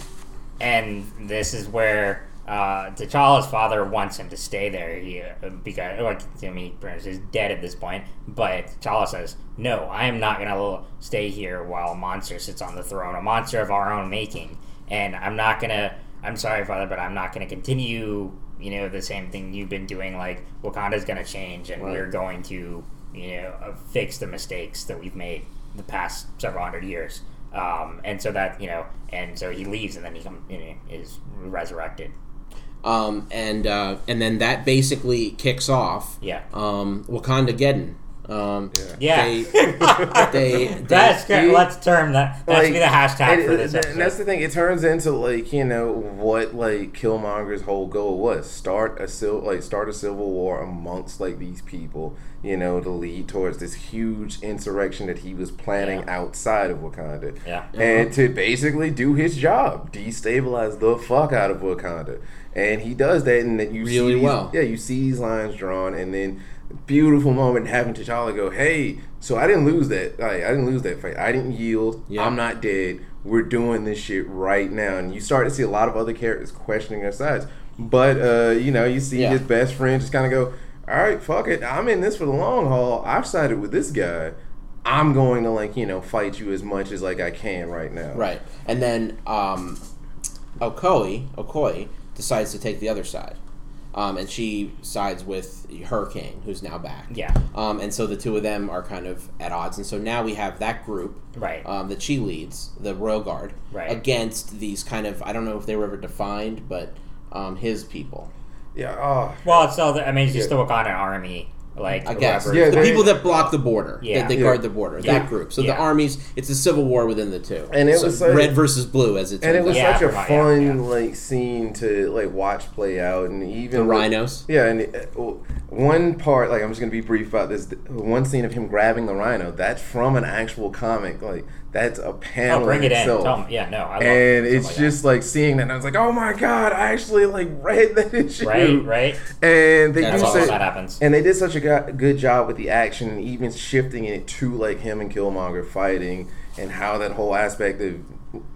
and this is where uh, T'Challa's father wants him to stay there. He uh, because like I mean, he's dead at this point. But T'Challa says, "No, I am not going to stay here while a monster sits on the throne, a monster of our own making, and I'm not going to." I'm sorry, father, but I'm not going to continue. You know the same thing you've been doing. Like Wakanda's going to change, and Right. we're going to you know uh, fix the mistakes that we've made the past several hundred years. Um, and so that you know, and so he leaves, and then he come, you know, is resurrected. Um, and uh, and then that basically kicks off. Yeah. Um, Wakanda Geddon. Um, Yeah. They, they, they, That's good. he- Let's term that. That should be the hashtag and- for this and- and that's the thing. It turns into like you know what like Killmonger's whole goal was: start a civil like start a civil war amongst like these people. You know, to lead towards this huge insurrection that he was planning Yeah. outside of Wakanda. Yeah. and to basically do his job, destabilize the fuck out of Wakanda. And he does that, and that you Really see these- well. Yeah, you see these lines drawn, and then beautiful moment having T'Challa go, "Hey, so I didn't lose that. Like, I didn't lose that fight. I didn't yield. Yeah. I'm not dead. We're doing this shit right now." And you start to see a lot of other characters questioning their sides. But uh, you know, you see Yeah. his best friend just kind of go, "All right, fuck it. I'm in this for the long haul. I've sided with this guy." I'm going to like you know fight you as much as like I can right now. Right. And then um, Okoye, Okoye decides to take the other side. Um, and she sides with Hurricane, who's now back. Yeah. Um, and so the two of them are kind of at odds. And so now we have that group Right. um, that she leads, the Royal Guard, Right. against these kind of, I don't know if they were ever defined, but um, his people. Yeah. Oh. Well, it's still. The, I mean, it's just Yeah. the Wakandan army. Like I guess. Yeah, the people that block the border. Yeah. That they Yeah. guard the border. Yeah. That group. So the armies, it's a civil war within the two. And it So was like- red versus blue, as it And it was out. Yeah, such a right, fun yeah. like scene to like watch play out, and even The with- rhinos. Yeah, and uh, one part, like I'm just gonna be brief about this. One scene of him grabbing the rhino. That's from an actual comic. Like that's a panel Oh, bring it in. itself. Tell 'em- yeah, no, I and it's like just like seeing that, and I was like, "Oh my god! I actually like read that issue." that. right, right. And they do such, that happens. and they did such a good job with the action, and even shifting it to like him and Killmonger fighting, and how that whole aspect of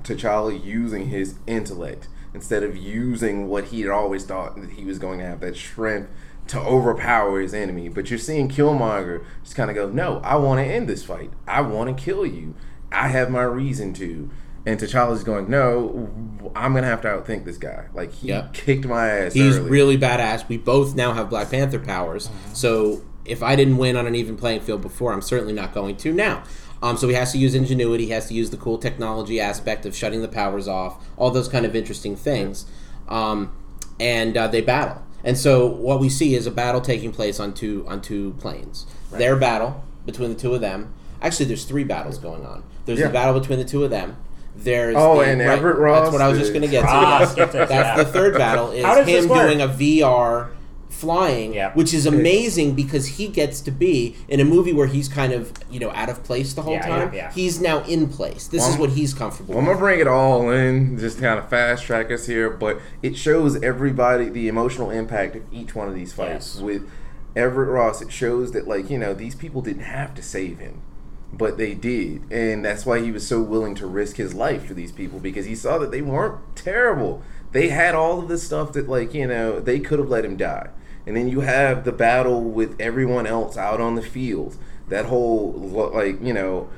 T'Challa using his intellect instead of using what he had always thought that he was going to have that strength to overpower his enemy. But you're seeing Killmonger just kind of go, "No, I want to end this fight. I want to kill you. I have my reason to." And T'Challa's going, "No, I'm gonna have to outthink this guy. Like he Yep. kicked my ass. He's early. really badass. We both now have Black Panther powers. So if I didn't win on an even playing field before, I'm certainly not going to now. Um, so he has to use ingenuity. He has to use the cool technology aspect of shutting the powers off. All those kind of interesting things. Um, and uh, they battle. And so what we see is a battle taking place on two on two planes. Their battle between the two of them. Actually, there's three battles going on. There's Yeah. the battle between the two of them. There's Oh, the, and Everett Ross That's what I was just going to get to. Skip That's yeah. the third battle is How does this him doing a VR flying, Yeah. which is amazing because he gets to be in a movie where he's kind of you know out of place the whole Yeah, time. yeah, yeah. He's now in place. This is what he's comfortable. Well, I'm gonna bring it all in, just kind of fast track us here, but it shows everybody the emotional impact of each one of these fights. Yes. With Everett Ross, it shows that like you know these people didn't have to save him, but they did, and that's why he was so willing to risk his life for these people because he saw that they weren't terrible. They had all of this stuff that like you know they could have let him die. And then you have the battle with everyone else out on the field. That whole like you know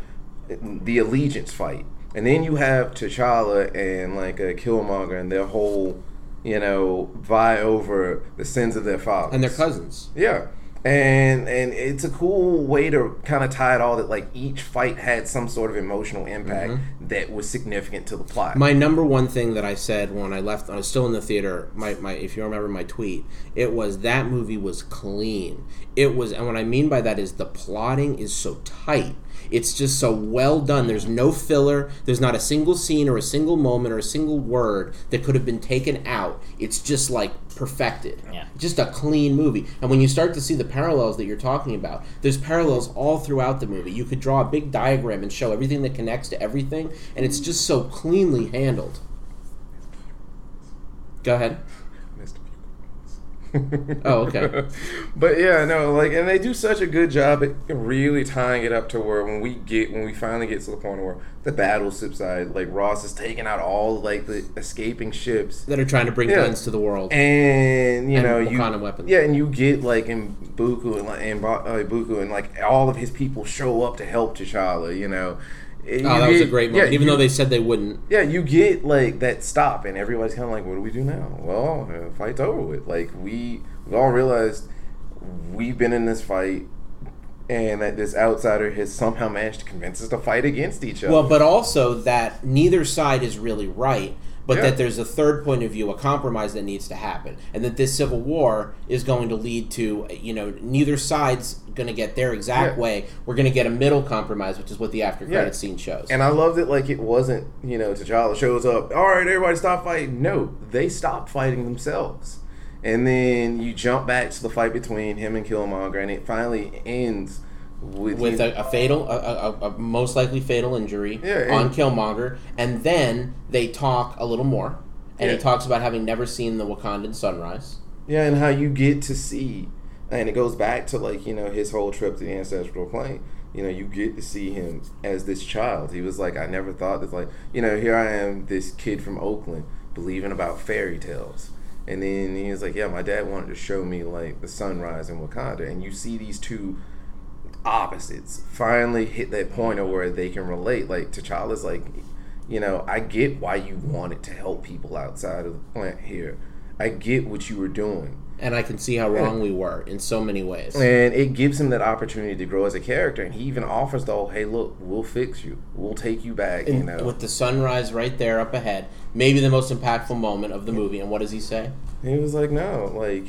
the allegiance fight, and then you have T'Challa and like a Killmonger and their whole, you know, vie over the sins of their fathers and their cousins. Yeah, and and it's a cool way to kind of tie it all that like each fight had some sort of emotional impact that was significant to the plot. Mm-hmm. My number one thing that I said when I left, I was still in the theater. My, my, if you remember my tweet, it was that movie was clean. It was, and what I mean by that is the plotting is so tight. It's just so well done. There's no filler. There's not a single scene or a single moment or a single word that could have been taken out. It's just like perfected. Yeah. Just a clean movie. And when you start to see the parallels that you're talking about, there's parallels all throughout the movie. You could draw a big diagram and show everything that connects to everything, and it's just so cleanly handled. Go ahead. Missed a few Oh, okay. but yeah, no, like, and they do such a good job at really tying it up to where when we get, when we finally get to the point where the battle subside, like Ross is taking out all like the escaping ships, that are trying to bring Yeah. guns to the world. and you And know you weapons. yeah and you get like in M'Baku and like uh, M'Baku and like all of his people show up to help T'Challa you know oh, that was a great moment. Even though they said they wouldn't. yeah you get like that stop and everybody's kind of like what do we do now well uh, fight's over with like we we all realized we've been in this fight and that this outsider has somehow managed to convince us to fight against each other Well, but also that neither side is really right, but Yeah. that there's a third point of view, a compromise that needs to happen, and that this civil war is going to lead to, you know, neither side's going to get their exact Yeah. way. We're going to get a middle compromise, which is what the after Yeah. scene shows. And I loved it like it wasn't, you know, T'Challa shows up, all right, everybody stop fighting. No, they stopped fighting themselves. And then you jump back to the fight between him and Killmonger, and it finally ends with, with a, a fatal, a, a, a most likely fatal injury Yeah, on Killmonger, and then they talk a little more, and he talks about having never seen the Wakandan sunrise. Yeah, and how you get to see, and it goes back to like you know his whole trip to the ancestral plane. You know, you get to see him as this child. He was like, I never thought this. Like, you know, here I am, this kid from Oakland, believing about fairy tales. And then he was like, Yeah, my dad wanted to show me like the sunrise in Wakanda, and you see these two opposites finally hit that point of where they can relate. Like T'Challa's like, you know, I get why you wanted to help people outside of the plant here. I get what you were doing. And I can see how wrong we were in so many ways. And it gives him that opportunity to grow as a character. And he even offers the whole, hey, look, we'll fix you. We'll take you back, you know. with the sunrise right there up ahead, maybe the most impactful moment of the movie. And what does he say? He was like, no, like,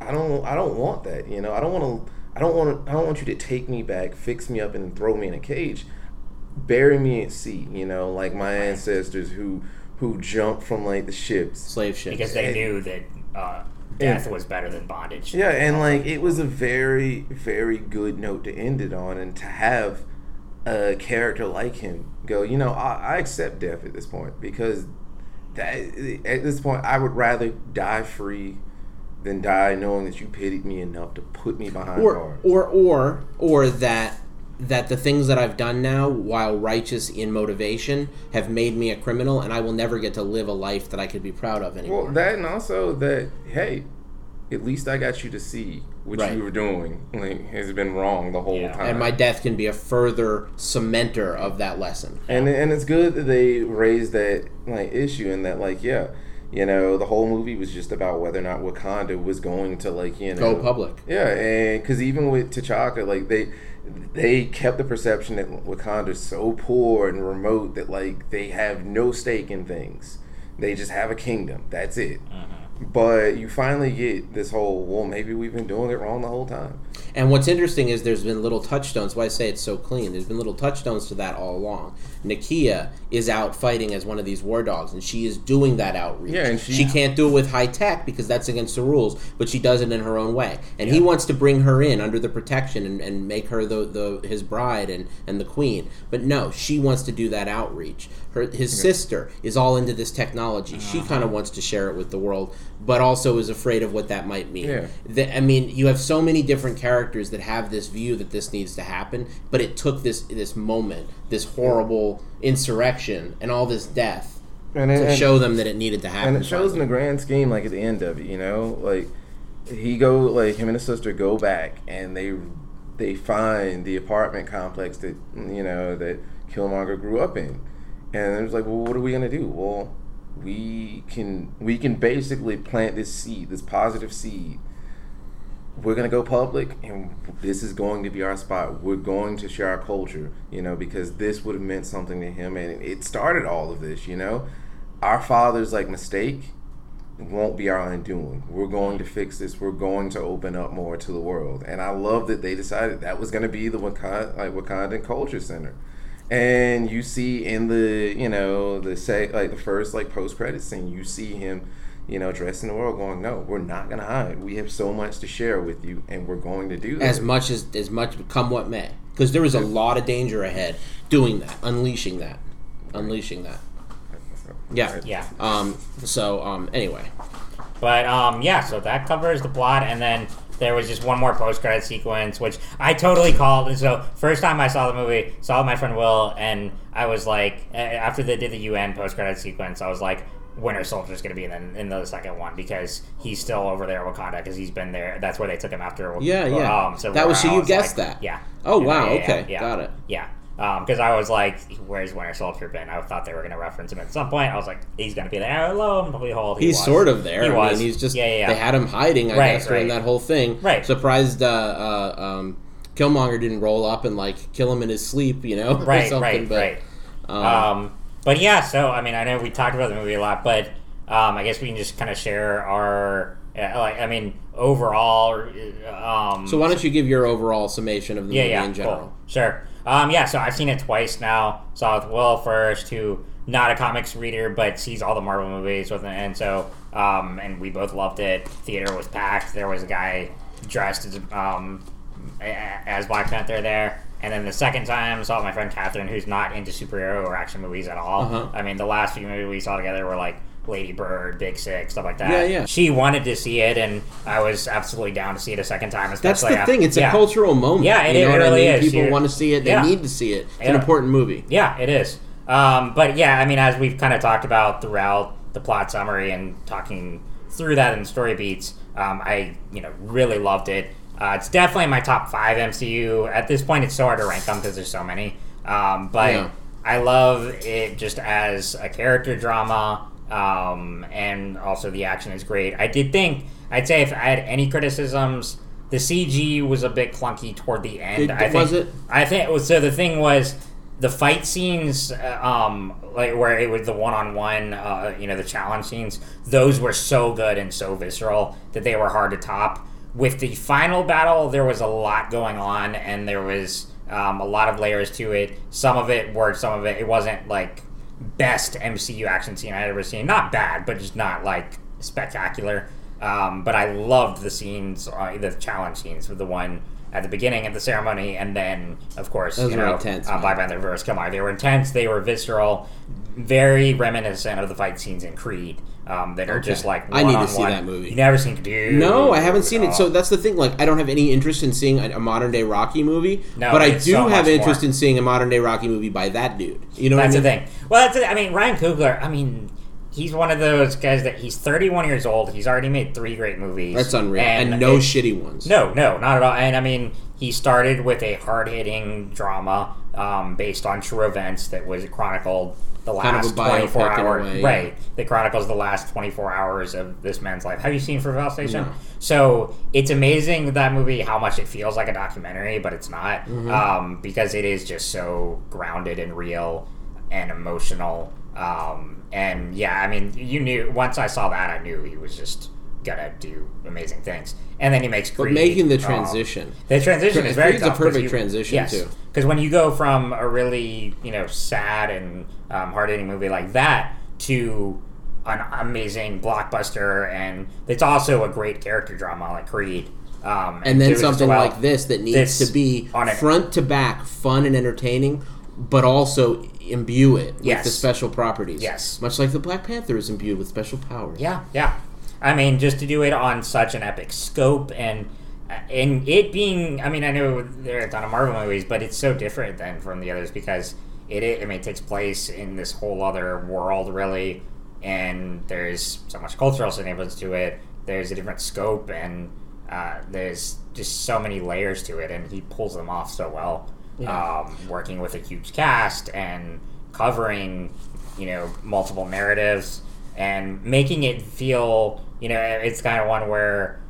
I don't I don't want that, you know. I don't want to I don't want I don't want you to take me back, fix me up and throw me in a cage. Bury me at sea, you know, like my ancestors who who jumped from like the ships. Slave ship. because they knew that uh, death was better than bondage. Yeah, and like it was a very, very good note to end it on, and to have a character like him go, you know, I, I accept death at this point because that at this point I would rather die free than die knowing that you pitied me enough to put me behind or bars. or or or that that the things that I've done now, while righteous in motivation, have made me a criminal, and I will never get to live a life that I could be proud of anymore. Well, that and also that hey, at least I got you to see what Right. you were doing like has been wrong the whole Yeah. time. and my death can be a further cementer of that lesson. and and it's good that they raised that like issue and that like yeah you know the whole movie was just about whether or not wakanda was going to like you know Go public. yeah and because even with T'Chaka like they they kept the perception that wakanda's so poor and remote that like they have no stake in things they just have a kingdom that's it mm-hmm. but you finally get this whole well maybe we've been doing it wrong the whole time And what's interesting is there's been little touchstones. Why I say it's so clean. There's been little touchstones to that all along. Nakia is out fighting as one of these war dogs, and she is doing that outreach. Yeah, and she- she can't do it with high tech because that's against the rules, but she does it in her own way. And he wants to bring her in under the protection and, and make her the, the his bride and, and the queen. But no, she wants to do that outreach. Her his sister is all into this technology. She Uh-huh. kind of wants to share it with the world, but also is afraid of what that might mean. Yeah. The- I mean, you have so many different characters that have this view that this needs to happen, but it took this this moment, this horrible insurrection, and all this death and, to and- show them that it needed to happen. and it shows in the grand scheme like at the end of it you know like he go like him and his sister go back and they they find the apartment complex that you know that Killmonger grew up in and it was like well what are we gonna do well we can we can basically plant this seed this positive seed. We're gonna go public and this is going to be our spot. We're going to share our culture you know because this would have meant something to him and it started all of this you know? Our father's like mistake won't be our undoing. We're going to fix this. We're going to open up more to the world. And i love that they decided that was going to be the Wakanda, like wakandan culture center and you see in the you know the say like the first like post credit scene you see him you know dressed in the world going no we're not going to hide we have so much to share with you and we're going to do as much as as much come what may, because there is a lot of danger ahead doing that, unleashing that, unleashing that. Yeah. Yeah. Um. So um. Anyway, But um, yeah, so that covers the plot, and then there was just one more post credit sequence, which I totally called. And so first time I saw the movie, saw my friend Will, and I was like, after they did the UN post credit sequence, I was like. Winter Soldier's going to be in the, in the second one because he's still over there at Wakanda because he's been there. That's where they took him after. Yeah, yeah. Um, so That was- so you guessed like- that? Yeah. Oh, wow, yeah, yeah, okay, yeah. got it. Yeah. Because I was like, where's Winter Soldier been? I thought they were going to reference him at some point. I was like, he's going to be there. Lo and behold, he He's was. sort of there. He I was. mean, he's just Yeah, yeah, yeah. they had him hiding. I Right, guess during right. that whole thing. Right. Surprised uh, uh, um, Killmonger didn't roll up and like kill him in his sleep. You know, right, right, but, right. Um, Um, but yeah, so I mean, I know we talked about the movie a lot, but um, I guess we can just kind of share our uh, like. I mean, overall. uh, Um, so why don't you give your overall summation of the yeah, movie yeah, in general? cool. Sure. Um, yeah, so I've seen it twice now. Saw it with Will first, who not a comics reader, but sees all the Marvel movies with it, and so um, and we both loved it. Theater was packed. There was a guy dressed as um, as Black Panther there. And then the second time, saw my friend Catherine, who's not into superhero or action movies at all. Uh-huh. I mean, the last few movies we saw together were like Lady Bird, Big Sick, stuff like that. Yeah, yeah. She wanted to see it, and I was absolutely down to see it a second time. That's the after- thing. It's yeah. a cultural moment. Yeah, it- you know it really I mean? is. People You're- want to see it. They Yeah. need to see it. It's an important movie. Yeah, it is. Um, but yeah, I mean, as we've kind of talked about throughout the plot summary and talking through that in story beats, um, I you know really loved it. Uh, it's definitely in my top five MCU. At this point, it's so hard to rank them because there's so many. Um, but Yeah. I love it just as a character drama, um, and also the action is great. I did think I'd say if I had any criticisms, the CG was a bit clunky toward the end. It- I think, was it? I think was, so. The thing was the fight scenes, uh, um, like where it was the one-on-one, uh, you know, the challenge scenes. Those were so good and so visceral that they were hard to top. With the final battle, there was a lot going on, and there was um, a lot of layers to it. Some of it worked, some of it it wasn't like best MCU action scene I'd ever seen. Not bad, but just not like spectacular. Um, but I loved the scenes, uh, the challenge scenes with the one at the beginning of the ceremony, and then of course Those you know intense, uh, man. Black Panther vs. Killmonger. They were intense. They were visceral, very reminiscent of the fight scenes in Creed. Um, that are Okay. just like I need to see that movie. You never seen Creed? No, I haven't seen it. So that's the thing. Like, I don't have any interest in seeing a, a modern day Rocky movie, No, but I do so have interest more. in seeing a modern day Rocky movie by that dude. You know That's what I the mean? thing. Well, that's the, I mean, Ryan Coogler. I mean, he's one of those guys that he's 31 years old. He's already made three great movies. That's unreal, and, no it- shitty ones. No, no, not at all. And I mean, he started with a hard hitting drama um, based on true events that was chronicled the Kind of a last 24 biopic in a hours. way, yeah. Right. That chronicles the last 24 hours of this man's life. Have you seen Fruitvale Station? No. So it's amazing that movie how much it feels like a documentary, but it's not Mm-hmm. um, because it is just so grounded and real and emotional. Um, and yeah, I mean, you knew once I saw that, I knew he was just gonna do amazing things. And then he makes But making the um, transition. the transition Cre- is very Creed's a perfect you- transition, yes, too. Because when you go from a really you know sad and um, hard hitting movie like that to an amazing blockbuster, and it's also a great character drama like Creed. Um, and then it just something well. like this that needs This to be front to back fun and entertaining but also imbue it with Yes. the special properties Yes. much like the black panther is imbued with special powers Yeah, yeah. I mean, just to do it on such an epic scope and and it being, I mean, I know there are a ton of Marvel movies, but it's so different than from the others because it, I mean, it takes place in this whole other world, really, and there's so much cultural significance to it. There's a different scope, and uh, there's just so many layers to it, and he pulls them off so well. Yeah. Um, working with a huge cast and covering, you know, multiple narratives and making it feel, you know, it's kind of one where,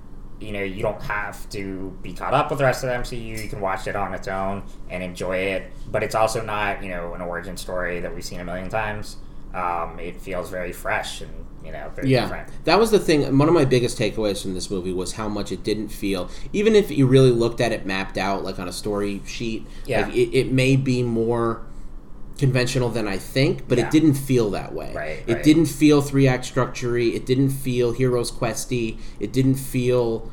you know, you don't have to be caught up with the rest of the MCU. You can watch it on its own and enjoy it. But it's also not, you know, an origin story that we've seen a million times. Um, it feels very fresh and, you know, very yeah different. that was the thing one of my biggest takeaways from this movie was how much it didn't feel even if you really looked at it mapped out like on a story sheet Yeah. like it, it may be more conventional than I think, but Yeah. it didn't feel that way. Right, it right. didn't feel three act structure It didn't feel heroes questy. It didn't feel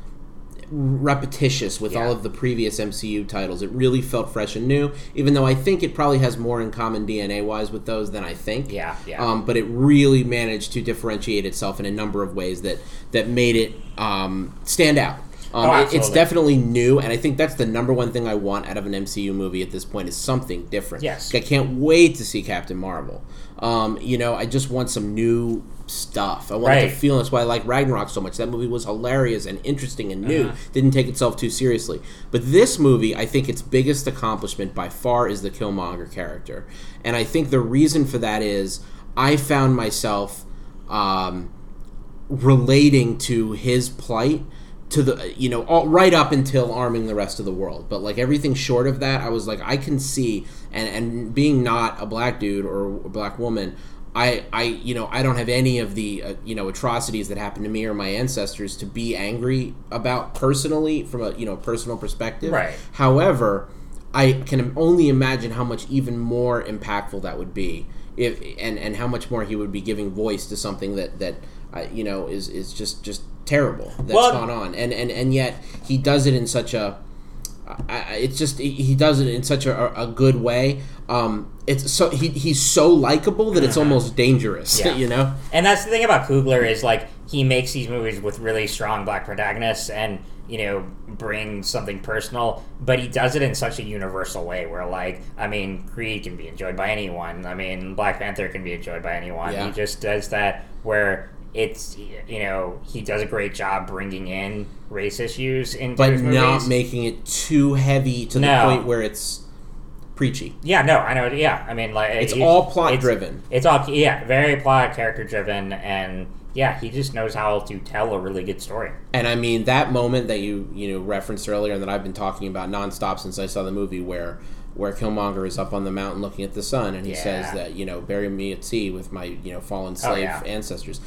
repetitious with Yeah. all of the previous MCU titles. It really felt fresh and new, even though I think it probably has more in common DNA wise with those than I think. Yeah, yeah. Um, but it really managed to differentiate itself in a number of ways that that made it um, stand out. Um, Oh, it- it's definitely new, and I think that's the number one thing I want out of an MCU movie at this point is something different. Yes. I can't wait to see Captain Marvel. Um, you know, I just want some new stuff. I want Right. to feel. That's why I like Ragnarok so much. That movie was hilarious and interesting and new. Uh-huh. Didn't take itself too seriously. But this movie, I think its biggest accomplishment by far is the Killmonger character, and I think the reason for that is I found myself. Um, relating to his plight to the you know all, right up until arming the rest of the world but like everything short of that i was like i can see and and being not a black dude or a black woman i i you know i don't have any of the uh, you know atrocities that happened to me or my ancestors to be angry about personally from a you know personal perspective Right. however i can only imagine how much even more impactful that would be if and and how much more he would be giving voice to something that that uh, you know is is just just terrible that's Well- gone on and and and yet he does it in such a I, it's just he- he does it in such a, a good way um it's so he, he's so likable that it's almost dangerous Yeah. you know And that's the thing about Coogler is like he makes these movies with really strong black protagonists and you know bring something personal, but he does it in such a universal way where like I mean Creed can be enjoyed by anyone. I mean Black Panther can be enjoyed by anyone. Yeah. He just does that where it's you know he does a great job bringing in race issues into but not making it too heavy to No. the point where it's preachy Yeah, no, I know. Yeah, I mean, like It's it- all plot it's- driven. It's all yeah, very plot character driven, and yeah, he just knows how to tell a really good story. And I mean that moment that you you know referenced earlier, and that I've been talking about nonstop since I saw the movie, where where Killmonger is up on the mountain looking at the sun, and he says that you know bury me at sea with my you know fallen Oh, slave yeah. ancestors.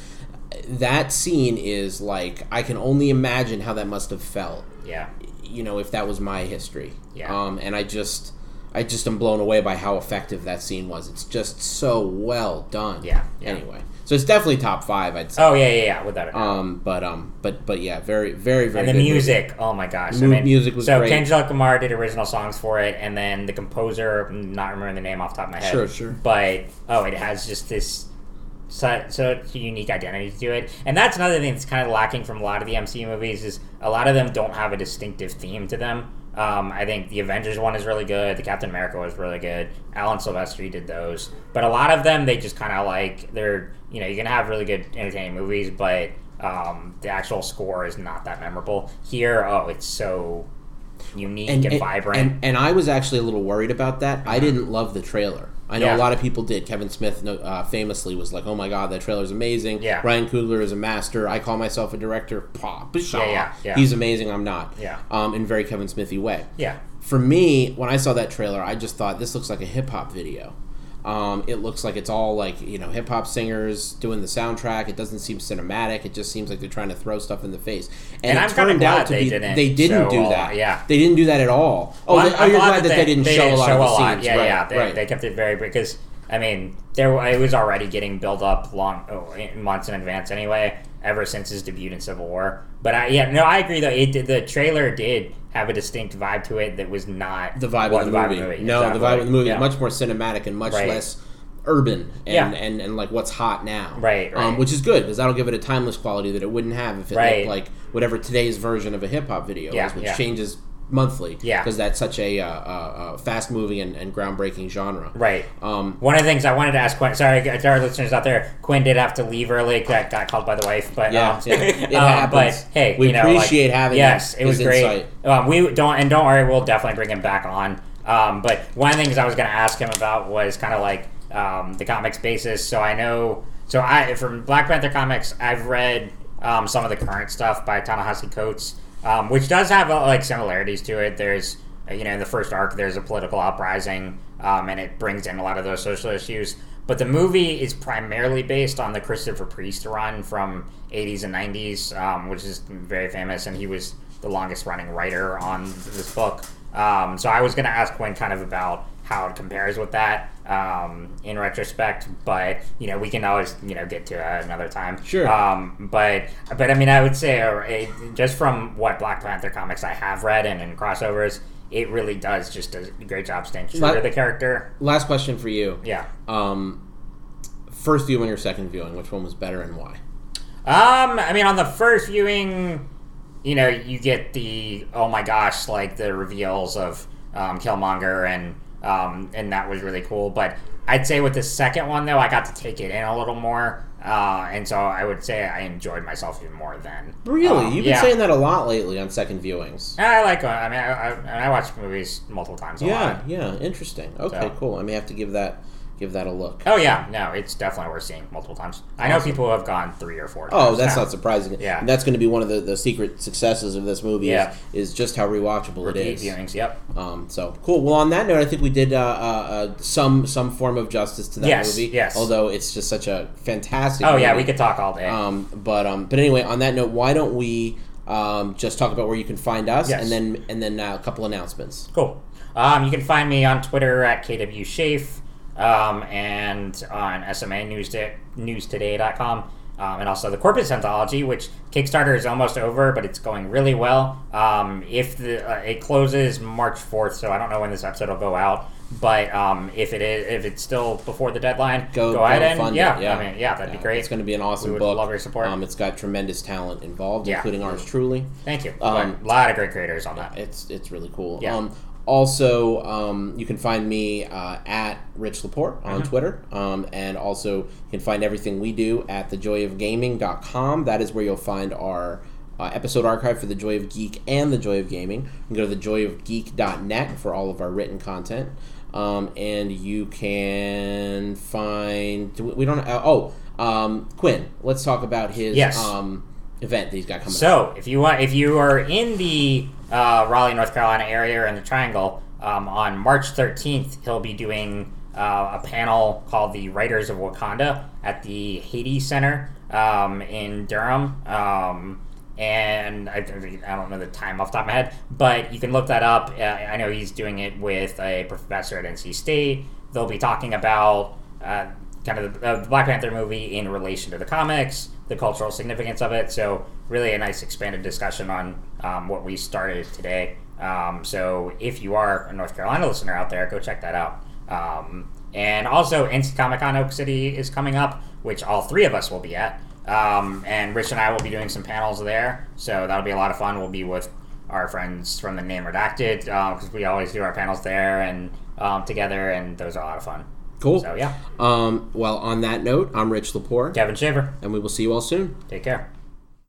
That scene is like I can only imagine how that must have felt. Yeah, You know, if that was my history. Yeah. Um, and I just. I just am blown away by how effective that scene was. It's just so well done. Yeah, yeah. Anyway, so it's definitely top five. I'd say. Oh yeah, yeah, yeah, without a doubt. Um, but um, but but yeah, very very very. and the good movie. music, oh my gosh! Mu- I mean, music was so great. Kendrick Lamar did original songs for it, and then the composer, not remembering the name off the top of my head. Sure, sure. But oh, it has just this such, such a unique identity to it, and that's another thing that's kind of lacking from a lot of the MCU movies is a lot of them don't have a distinctive theme to them. Um, I think the Avengers one is really good. The Captain America was really good. Alan Silvestri did those, but a lot of them they just kind of like they're you know you can have really good entertaining movies, but um, the actual score is not that memorable. Here, oh, it's so unique and, vibrant. And, and I was actually a little worried about that. I didn't love the trailer. I know Yeah. a lot of people did. Kevin Smith uh, famously was like, "Oh my god, that trailer's amazing." Yeah. Ryan Coogler is a master. I call myself a director. Pop. Yeah, yeah, yeah. He's amazing. I'm not. Yeah. Um, in very Kevin Smithy way. yeah, For me, when I saw that trailer, I just thought this looks like a hip hop video. Um, it looks like it's all like you know hip hop singers doing the soundtrack. It doesn't seem cinematic. It just seems like they're trying to throw stuff in the face. And it I'm kinda turned glad out to they be didn't they didn't do that. yeah. they didn't do that at all. Oh, Well, they, oh you're glad that they, didn't show a lot of the scenes. Yeah, right, yeah, they, right. they kept it very because I mean there it was already getting built up long oh, months in advance anyway. Ever since his debut in Civil War, but I yeah no I agree though it did, the trailer did have a distinct vibe to it that was not the vibe, of the, movie. No, exactly. the vibe of the movie Yeah. is much more cinematic and much Right. less urban and, Yeah. and, and like what's hot now. Right, Um, which is good because that'll give it a timeless quality that it wouldn't have if it Right. looked like whatever today's version of a hip hop video Yeah, is, which yeah. changes monthly. Yeah. because that's such a, uh, uh, uh, fast moving and, and groundbreaking genre. Right. Um, One of the things I wanted to ask Quin. Sorry, to our listeners out there. Quin did have to leave early. Got, got called by the wife, but Yeah, um, yeah. It um. But hey, We you know, like, appreciate having Yes, it was great. Um, we don't and don't worry, we'll definitely bring him back on. Um, but one of the things I was going to ask him about was kind of like um, the comics basis. So I know. So I from Black Panther comics, I've read um, some of the current stuff by Ta-Nehisi Coates, um, which does have uh, like similarities to it. There's uh, you know in the first arc there's a political uprising, um, and it brings in a lot of those social issues. But the movie is primarily based on the Christopher Priest run from 80s and 90s, um, which is very famous, and he was the longest running writer on this book. Um, so I was going to ask Quin kind of about how it compares with that um, in retrospect. But you know, we can always you know get to it another time. Sure. Um, but but I mean, I would say uh, it, just from what Black Panther comics I have read and in crossovers, it really does just a great job staying true to the character. Last question for you. Yeah. Um, first viewing or second viewing, which one was better and why? Um, I mean, on the first viewing, you know, you get the oh my gosh, like the reveals of um, Killmonger, and um, and that was really cool. But I'd say with the second one though, I got to take it in a little more, uh, and so I would say I enjoyed myself even more then. Really, Um, you've been yeah. saying that a lot lately on second viewings. I like. uh, I mean, I, I, I watch movies multiple times. A Yeah, lot. yeah, interesting. Okay, So- cool. I may have to give that give that a look. Oh yeah, no, it's definitely worth seeing multiple times. I know people have gone three or four. Oh, that's now. not surprising. Yeah. and that's going to be one of the, the secret successes of this movie. Yeah. is, is just how rewatchable it Repeat is. viewings. Yep. Um, so cool. Well, on that note, I think we did uh, uh, uh, some some form of justice to that Yes, movie. yes. Although it's just such a fantastic. Oh yeah, we could talk all day. Um, but um, but anyway, on that note, why don't we um, just talk about where you can find us, Yes. and then and then uh, a couple announcements. Cool. Um, you can find me on Twitter at KW Shafe um, and on SMA News newstoday.com. Um, and also the Corpus Anthology, which Kickstarter is almost over, but it's going really well. Um, if the uh, it closes March fourth, so I don't know when this episode will go out. But um, if it is, if it's still before the deadline, Go, go, ahead and fund yeah, it. Yeah, I mean, yeah, that'd be great. It's going to be an awesome We book. love your support. Um, it's got tremendous talent involved, Yeah. including ours truly. Thank you. Um, a lot of great creators on that. It's it's really cool. Yeah. Also, um, you can find me uh, at Rich Laporte on Mm-hmm. Twitter. Um, and also, you can find everything we do at thejoyofgaming.com. That is where you'll find our uh, episode archive for The Joy of Geek and The Joy of Gaming. You can go to thejoyofgeek.net for all of our written content. Um, and you can find. we- don't. Uh, oh, um, Quin, let's talk about his Yes. um, event that he's got coming up. So, if you want, if you are in the uh, Raleigh, North Carolina area in the Triangle, um, on March 13th, he'll be doing uh, a panel called "The Writers of Wakanda" at the Hayti Center um, in Durham. Um, and I, I don't know the time off the top of my head, but you can look that up. Uh, I know he's doing it with a professor at NC State. They'll be talking about uh, kind of the, uh, the Black Panther movie in relation to the comics, the cultural significance of it. So, really, a nice expanded discussion on um, what we started today. Um, so, if you are a North Carolina listener out there, go check that out. Um, and also, NC Comic Con Oak City is coming up, which all three of us will be at. Um, and Rich and I will be doing some panels there, so that'll be a lot of fun. We'll be with our friends from the Name Redacted because we always do our panels there and um, together, and those are a lot of fun. Cool. So yeah, Um, well, on that note, I'm Rich Laporte, Kevin Shaver, and we will see you all soon. take care.